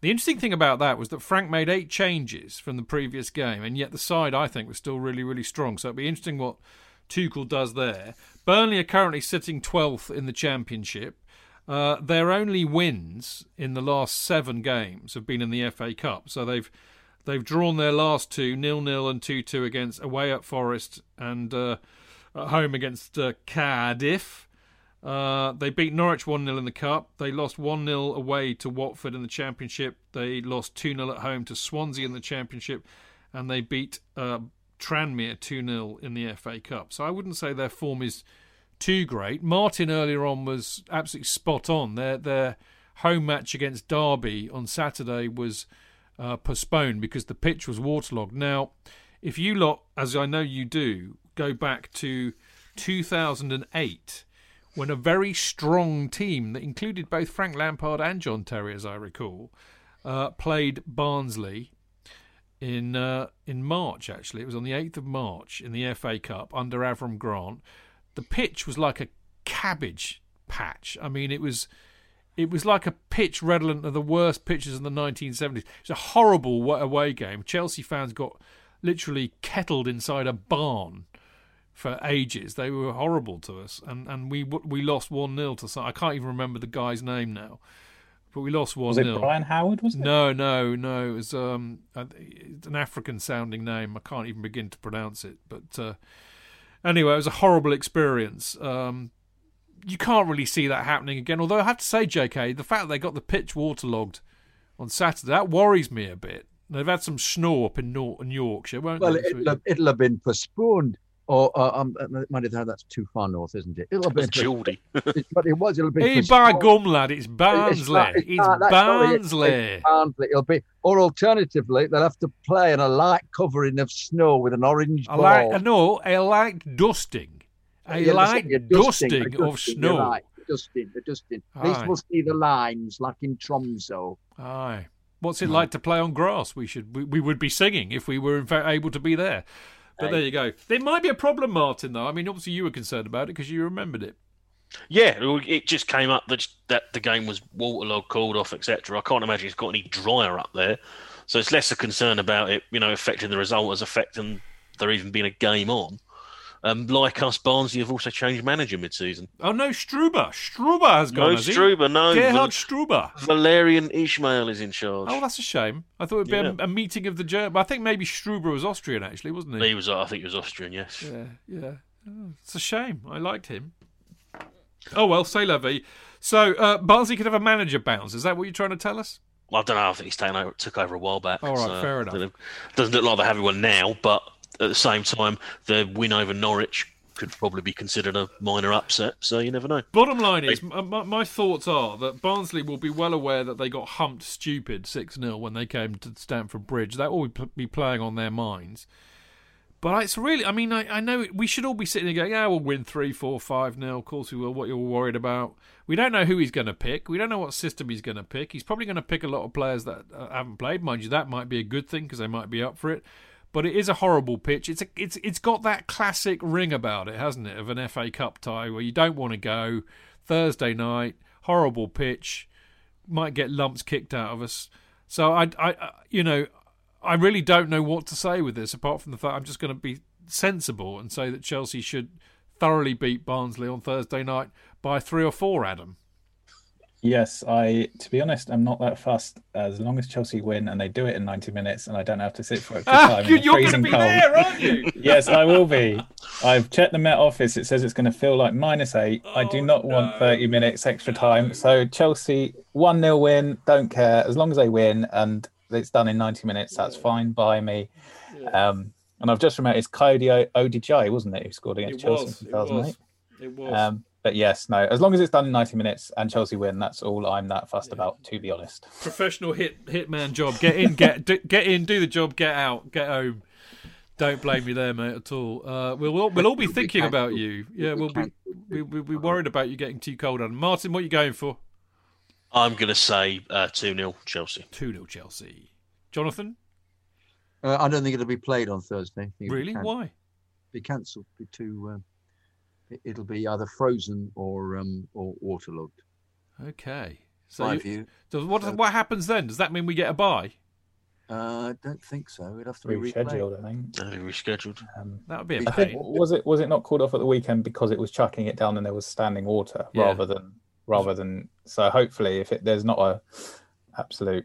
The interesting thing about that was that Frank made eight changes from the previous game, and yet the side, I think, was still really, really strong. So it'll be interesting what Tuchel does there. Burnley are currently sitting 12th in the Championship. Uh, their only wins in the last seven games have been in the FA Cup. So they've they've drawn their last two, nil nil and two two against away at Forest and uh, at home against uh, Cardiff. Uh, they beat Norwich 1 0 in the Cup. They lost 1 0 away to Watford in the Championship. They lost 2 0 at home to Swansea in the Championship. And they beat uh, Tranmere 2 0 in the FA Cup. So I wouldn't say their form is too great. Martin earlier on was absolutely spot on. Their, their home match against Derby on Saturday was uh, postponed because the pitch was waterlogged. Now, if you lot, as I know you do, go back to 2008 when a very strong team that included both Frank Lampard and John Terry, as I recall, uh, played Barnsley in uh, in March. Actually, it was on the eighth of March in the FA Cup under Avram Grant. The pitch was like a cabbage patch. I mean, it was it was like a pitch redolent of the worst pitches in the 1970s. It's a horrible away game. Chelsea fans got literally kettled inside a barn for ages. They were horrible to us, and and we we lost one 0 to some. I can't even remember the guy's name now, but we lost one Was it 0 Brian Howard? Was it? No, no, no. It was um it's an African sounding name. I can't even begin to pronounce it. But uh, anyway, it was a horrible experience. Um, you can't really see that happening again. Although I have to say, J.K., the fact that they got the pitch waterlogged on Saturday that worries me a bit. They've had some snow up in Norton Yorkshire, won't Well, they? it'll it'll have been postponed. Or uh, um, mind you, that's too far north, isn't it? It'll have been, That's Geordie. but it was. It'll be. Hey, by gum, lad, it's Barnsley. not- It's, not- that's not It. It's Barnsley. It'll be, or alternatively, they'll have to play in a light covering of snow with an orange I ball. like, I know, I like dusting. A Yeah, listen, light you're dusting, of dusting, snow. right, a dusting, a dusting. At least we'll see the lines like in Tromso. Aye. What's it like to play on grass? We should we, we would be singing if we were in fact able to be there. But there you go. There might be a problem, Martin. Though I mean, obviously you were concerned about it because you remembered it. Yeah, it just came up that that the game was waterlogged, called off, etc. I can't imagine it's got any drier up there, so it's less a concern about it, you know, affecting the result as affecting there even being a game on. Um, like us, Barnsley have also changed manager mid-season. Oh no, Struber. Struber has gone. No has he? No. Gerhard Struber. Valerien Ismael is in charge. Oh, that's a shame. I thought it'd be Yeah. a, a meeting of the German. I think maybe Struber was Austrian, actually, wasn't he? he was, I think, he was Austrian. Yes. Yeah, yeah. Oh, it's a shame. I liked him. Oh well, say vie. So uh, Barnsley could have a manager bounce. Is that what you're trying to tell us? Well, I don't know. I think he's taken over, took over a while back. All right, so fair enough. Doesn't look like they have one now, but at the same time, the win over Norwich could probably be considered a minor upset. So you never know. Bottom line is, my, my- my thoughts are that Barnsley will be well aware that they got humped stupid 6 0 when they came to Stamford Bridge. That will be be playing on their minds. But it's really, I mean, I, I know we should all be sitting there going, yeah, we'll win 3 4 5 0. Of course we will. What you're worried about. We don't know who he's going to pick. We don't know what system he's going to pick. He's probably going to pick a lot of players that uh, haven't played. Mind you, that might be a good thing because they might be up for it. But it is a horrible pitch. It's a, it's it's got that classic ring about it, hasn't it, of an FA Cup tie where you don't want to go Thursday night, horrible pitch, might get lumps kicked out of us. So I, I, I- you know, I really don't know what to say with this apart from the fact I'm just going to be sensible and say that Chelsea should thoroughly beat Barnsley on Thursday night by three or four. Adam. Yes, I. To be honest, I'm not that fussed. As long as Chelsea win and they do it in 90 minutes, and I don't have to sit for extra Ah, time. you- in the you're going to freezing be cold. there, aren't you? Yes, I will be. I've checked the Met office. It says it's going to feel like minus eight. I do Oh, not want 30 minutes extra time. So Chelsea, 1 0 win. Don't care. As long as they win and it's done in 90 minutes, that's fine by me. Um, and I've just remembered it's Kayode Odejayi, wasn't it, who scored against It Chelsea was. in It 2008? was. It was. Um, but yes, no, as long as it's done in 90 minutes and Chelsea win, that's all I'm that fussed about, to be honest. Professional hit hitman job. Get in, get do, get in, do the job, get out, get home. Don't blame me there, mate, at all. Uh, we'll all, we'll all be thinking about you. Yeah, we'll be be we, we, we're worried about you getting too cold. And Martin, what are you going for? I'm going to say uh, 2 0 Chelsea. Two 0 Chelsea. Jonathan, Uh, I don't think it'll be played on Thursday. I be really? can- Why? Be cancelled. Be too. Um, it, it'll be either frozen or um or waterlogged. Okay. So, you- view. does, what what happens then? Does that mean we get a buy? Uh, I don't think so. We'd have to be. Rescheduled, I think. That'll rescheduled. Um, That would be a I I think pain. was it was it not called off at the weekend because it was chucking it down and there was standing water Yeah. rather than rather than so hopefully if it, there's not a absolute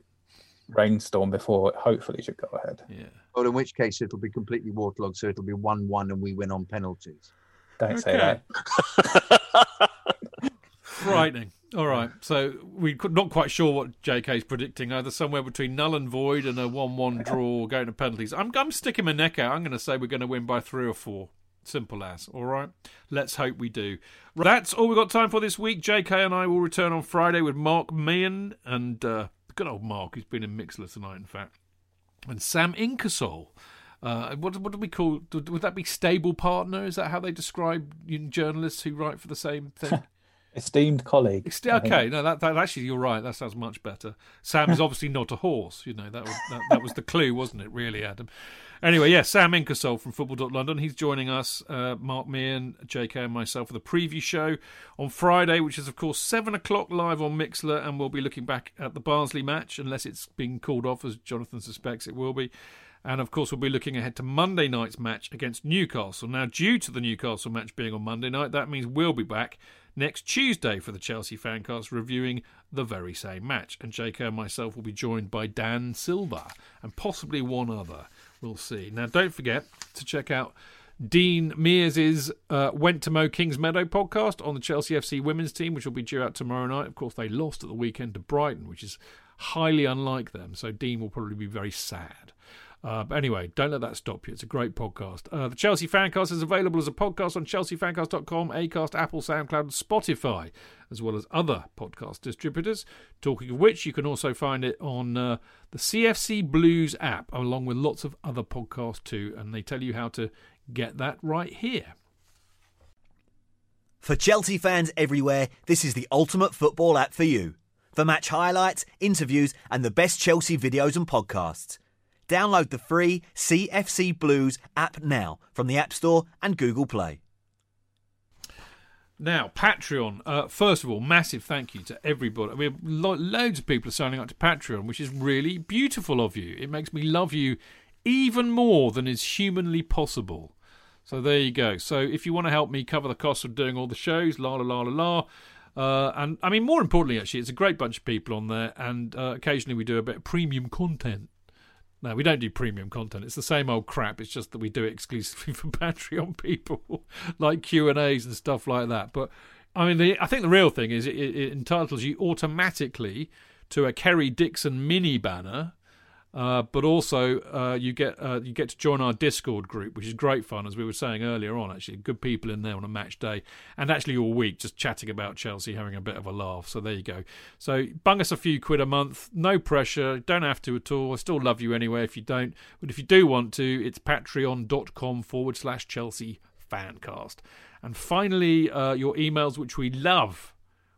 rainstorm before it hopefully should go ahead. Yeah. Well, in which case it'll be completely waterlogged, so it'll be one-one, and we win on penalties. Don't say that. Frightening. All right. So we're not quite sure what JK's predicting. Either somewhere between null and void and a one-one draw going to penalties. I'm I'm sticking my neck out. I'm going to say we're going to win by three or four. Simple as. All right. Let's hope we do. That's all we've got time for this week. JK and I will return on Friday with Mark Meehan and uh, good old Mark, who's been in Mixlr tonight, in fact, and Sam Inkersole. Uh, what what do we call? Would would that be stable partner? Is that how they describe you know, journalists who write for the same thing? Esteemed colleague. It's okay, no, that, that actually you're right. That sounds much better. Sam is obviously not a horse. You know that was that, that was the clue, wasn't it? Really, Adam. Anyway, yeah, Sam Inkersole from Football.London. He's joining us, uh, Mark Meehan, JK, and myself for the preview show on Friday, which is of course seven o'clock live on Mixlr, and we'll be looking back at the Barnsley match, unless it's been called off, as Jonathan suspects it will be. And of course, we'll be looking ahead to Monday night's match against Newcastle. Now, due to the Newcastle match being on Monday night, that means we'll be back next Tuesday for the Chelsea Fancast reviewing the very same match. And JK and myself will be joined by Dan Silva and possibly one other. We'll see. Now, don't forget to check out Dean Mears' uh, Went to Mo Kings Meadow podcast on the Chelsea FC women's team, which will be due out tomorrow night. Of course, they lost at the weekend to Brighton, which is highly unlike them. So Dean will probably be very sad. Uh, but anyway, don't let that stop you. It's a great podcast. Uh, the Chelsea Fancast is available as a podcast on chelseafancast.com, Acast, Apple, SoundCloud, and Spotify, as well as other podcast distributors. Talking of which, you can also find it on uh, the CFC Blues app, along with lots of other podcasts too. And they tell you how to get that right here. For Chelsea fans everywhere, this is the ultimate football app for you. For match highlights, interviews, and the best Chelsea videos and podcasts. Download the free CFC Blues app now from the App Store and Google Play. Now, Patreon. Uh, first of all, massive thank you to everybody. We have lo- loads of people are signing up to Patreon, which is really beautiful of you. It makes me love you even more than is humanly possible. So there you go. So if you want to help me cover the cost of doing all the shows, la la la la la. Uh, and I mean, more importantly, actually, it's a great bunch of people on there, and uh, occasionally we do a bit of premium content. No, we don't do premium content. It's the same old crap. It's just that we do it exclusively for Patreon people, like Q and A's and stuff like that. But I mean, the, I think the real thing is it, it entitles you automatically to a Kerry Dixon mini banner. Uh, but also, uh, you get uh, you get to join our Discord group, which is great fun, as we were saying earlier on. Actually, good people in there on a match day, and actually all week just chatting about Chelsea, having a bit of a laugh. So there you go. So bung us a few quid a month, no pressure. Don't have to at all. I still love you anyway if you don't. But if you do want to, it's patreon.com forward slash Chelsea fancast. And finally, uh, your emails, which we love.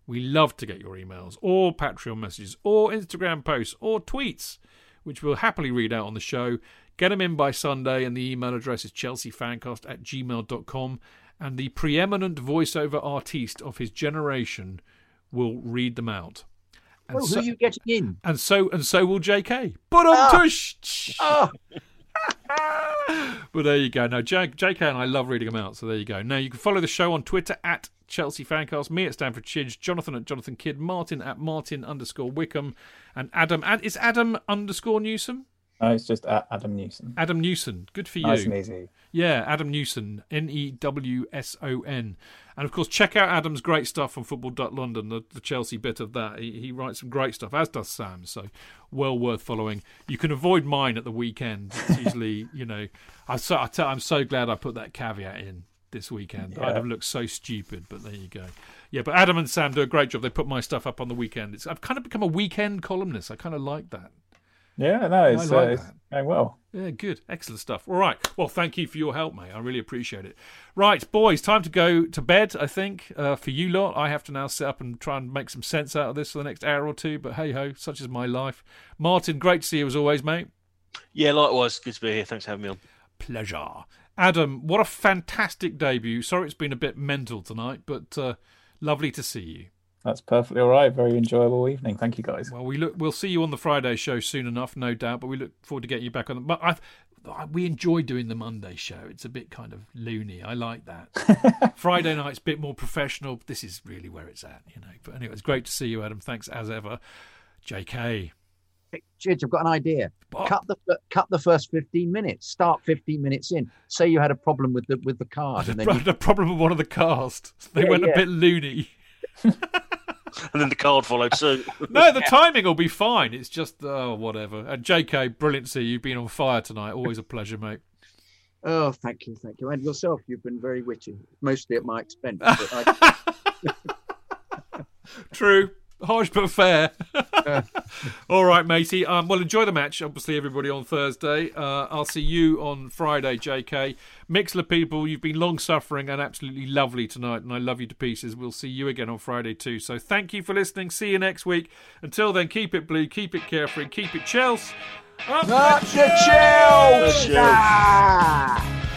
We love to get your emails, or Patreon messages, or Instagram posts, or tweets which we'll happily read out on the show. Get them in by Sunday, and the email address is chelseafancast at gmail.com. And the preeminent voiceover artiste of his generation will read them out. And Oh, who so, are you getting in? and so and so will JK. But on tush. Oh, But there you go. Now, J- JK and I love reading them out. So there you go. Now you can follow the show on Twitter at Chelsea Fancast, me at Stamford Chidge, Jonathan at Jonathan Kydd, Martin at Martin underscore Wickham, and Adam. And is Adam underscore Newson? No, it's just at Adam Newson. Adam Newson. Good for you. Nice and easy. Yeah, Adam Newson, N E W S O N. And of course, check out Adam's great stuff on Football.London, the, the Chelsea bit of that. He, he writes some great stuff, as does Sam, so well worth following. You can avoid mine at the weekend. It's usually, you know, I so, I tell, I'm so glad I put that caveat in this weekend. I'd have looked so stupid, but there you go. Yeah, but Adam and Sam do a great job. They put my stuff up on the weekend. It's, I've kind of become a weekend columnist. I kind of like that. Yeah, no, it's, I like uh, it's that. going well. Yeah, good. Excellent stuff. All right. Well, thank you for your help, mate. I really appreciate it. Right, boys, time to go to bed, I think, uh, for you lot. I have to now sit up and try and make some sense out of this for the next hour or two, but hey ho, such is my life. Martin, great to see you as always, mate. Yeah, likewise. Good to be here. Thanks for having me on. Pleasure. Adam, what a fantastic debut. Sorry it's been a bit mental tonight, but uh, lovely to see you. That's perfectly all right. Very enjoyable evening. Thank you, guys. Well, we look. We'll see you on the Friday show soon enough, no doubt. But we look forward to getting you back on. The, but I've, I, we enjoy doing the Monday show. It's a bit kind of loony. I like that. Friday night's a bit more professional. This is really where it's at, you know. But anyway, it's great to see you, Adam. Thanks as ever. J.K. Chidge, I've got an idea. What? Cut the cut the first fifteen minutes. Start fifteen minutes in. Say you had a problem with the with the card, and then you, the problem with one of the cast. They Yeah, went a bit loony. And then the card followed soon. No, the timing will be fine. It's just oh whatever. Uh, and J.K. Brilliant to see you. You've been on fire tonight. Always a pleasure, mate. oh, thank you, thank you, and yourself. You've been very witty, mostly at my expense. But I, True. Harsh but fair. All right, matey. Um, well, enjoy the match. Obviously, everybody on Thursday. Uh, I'll see you on Friday, JK. Mixlr people, you've been long suffering and absolutely lovely tonight, and I love you to pieces. We'll see you again on Friday too. So thank you for listening. See you next week. Until then, keep it blue, keep it carefree, keep it Chelsea. Up, Up the the Chelsea! Chelsea. Ah!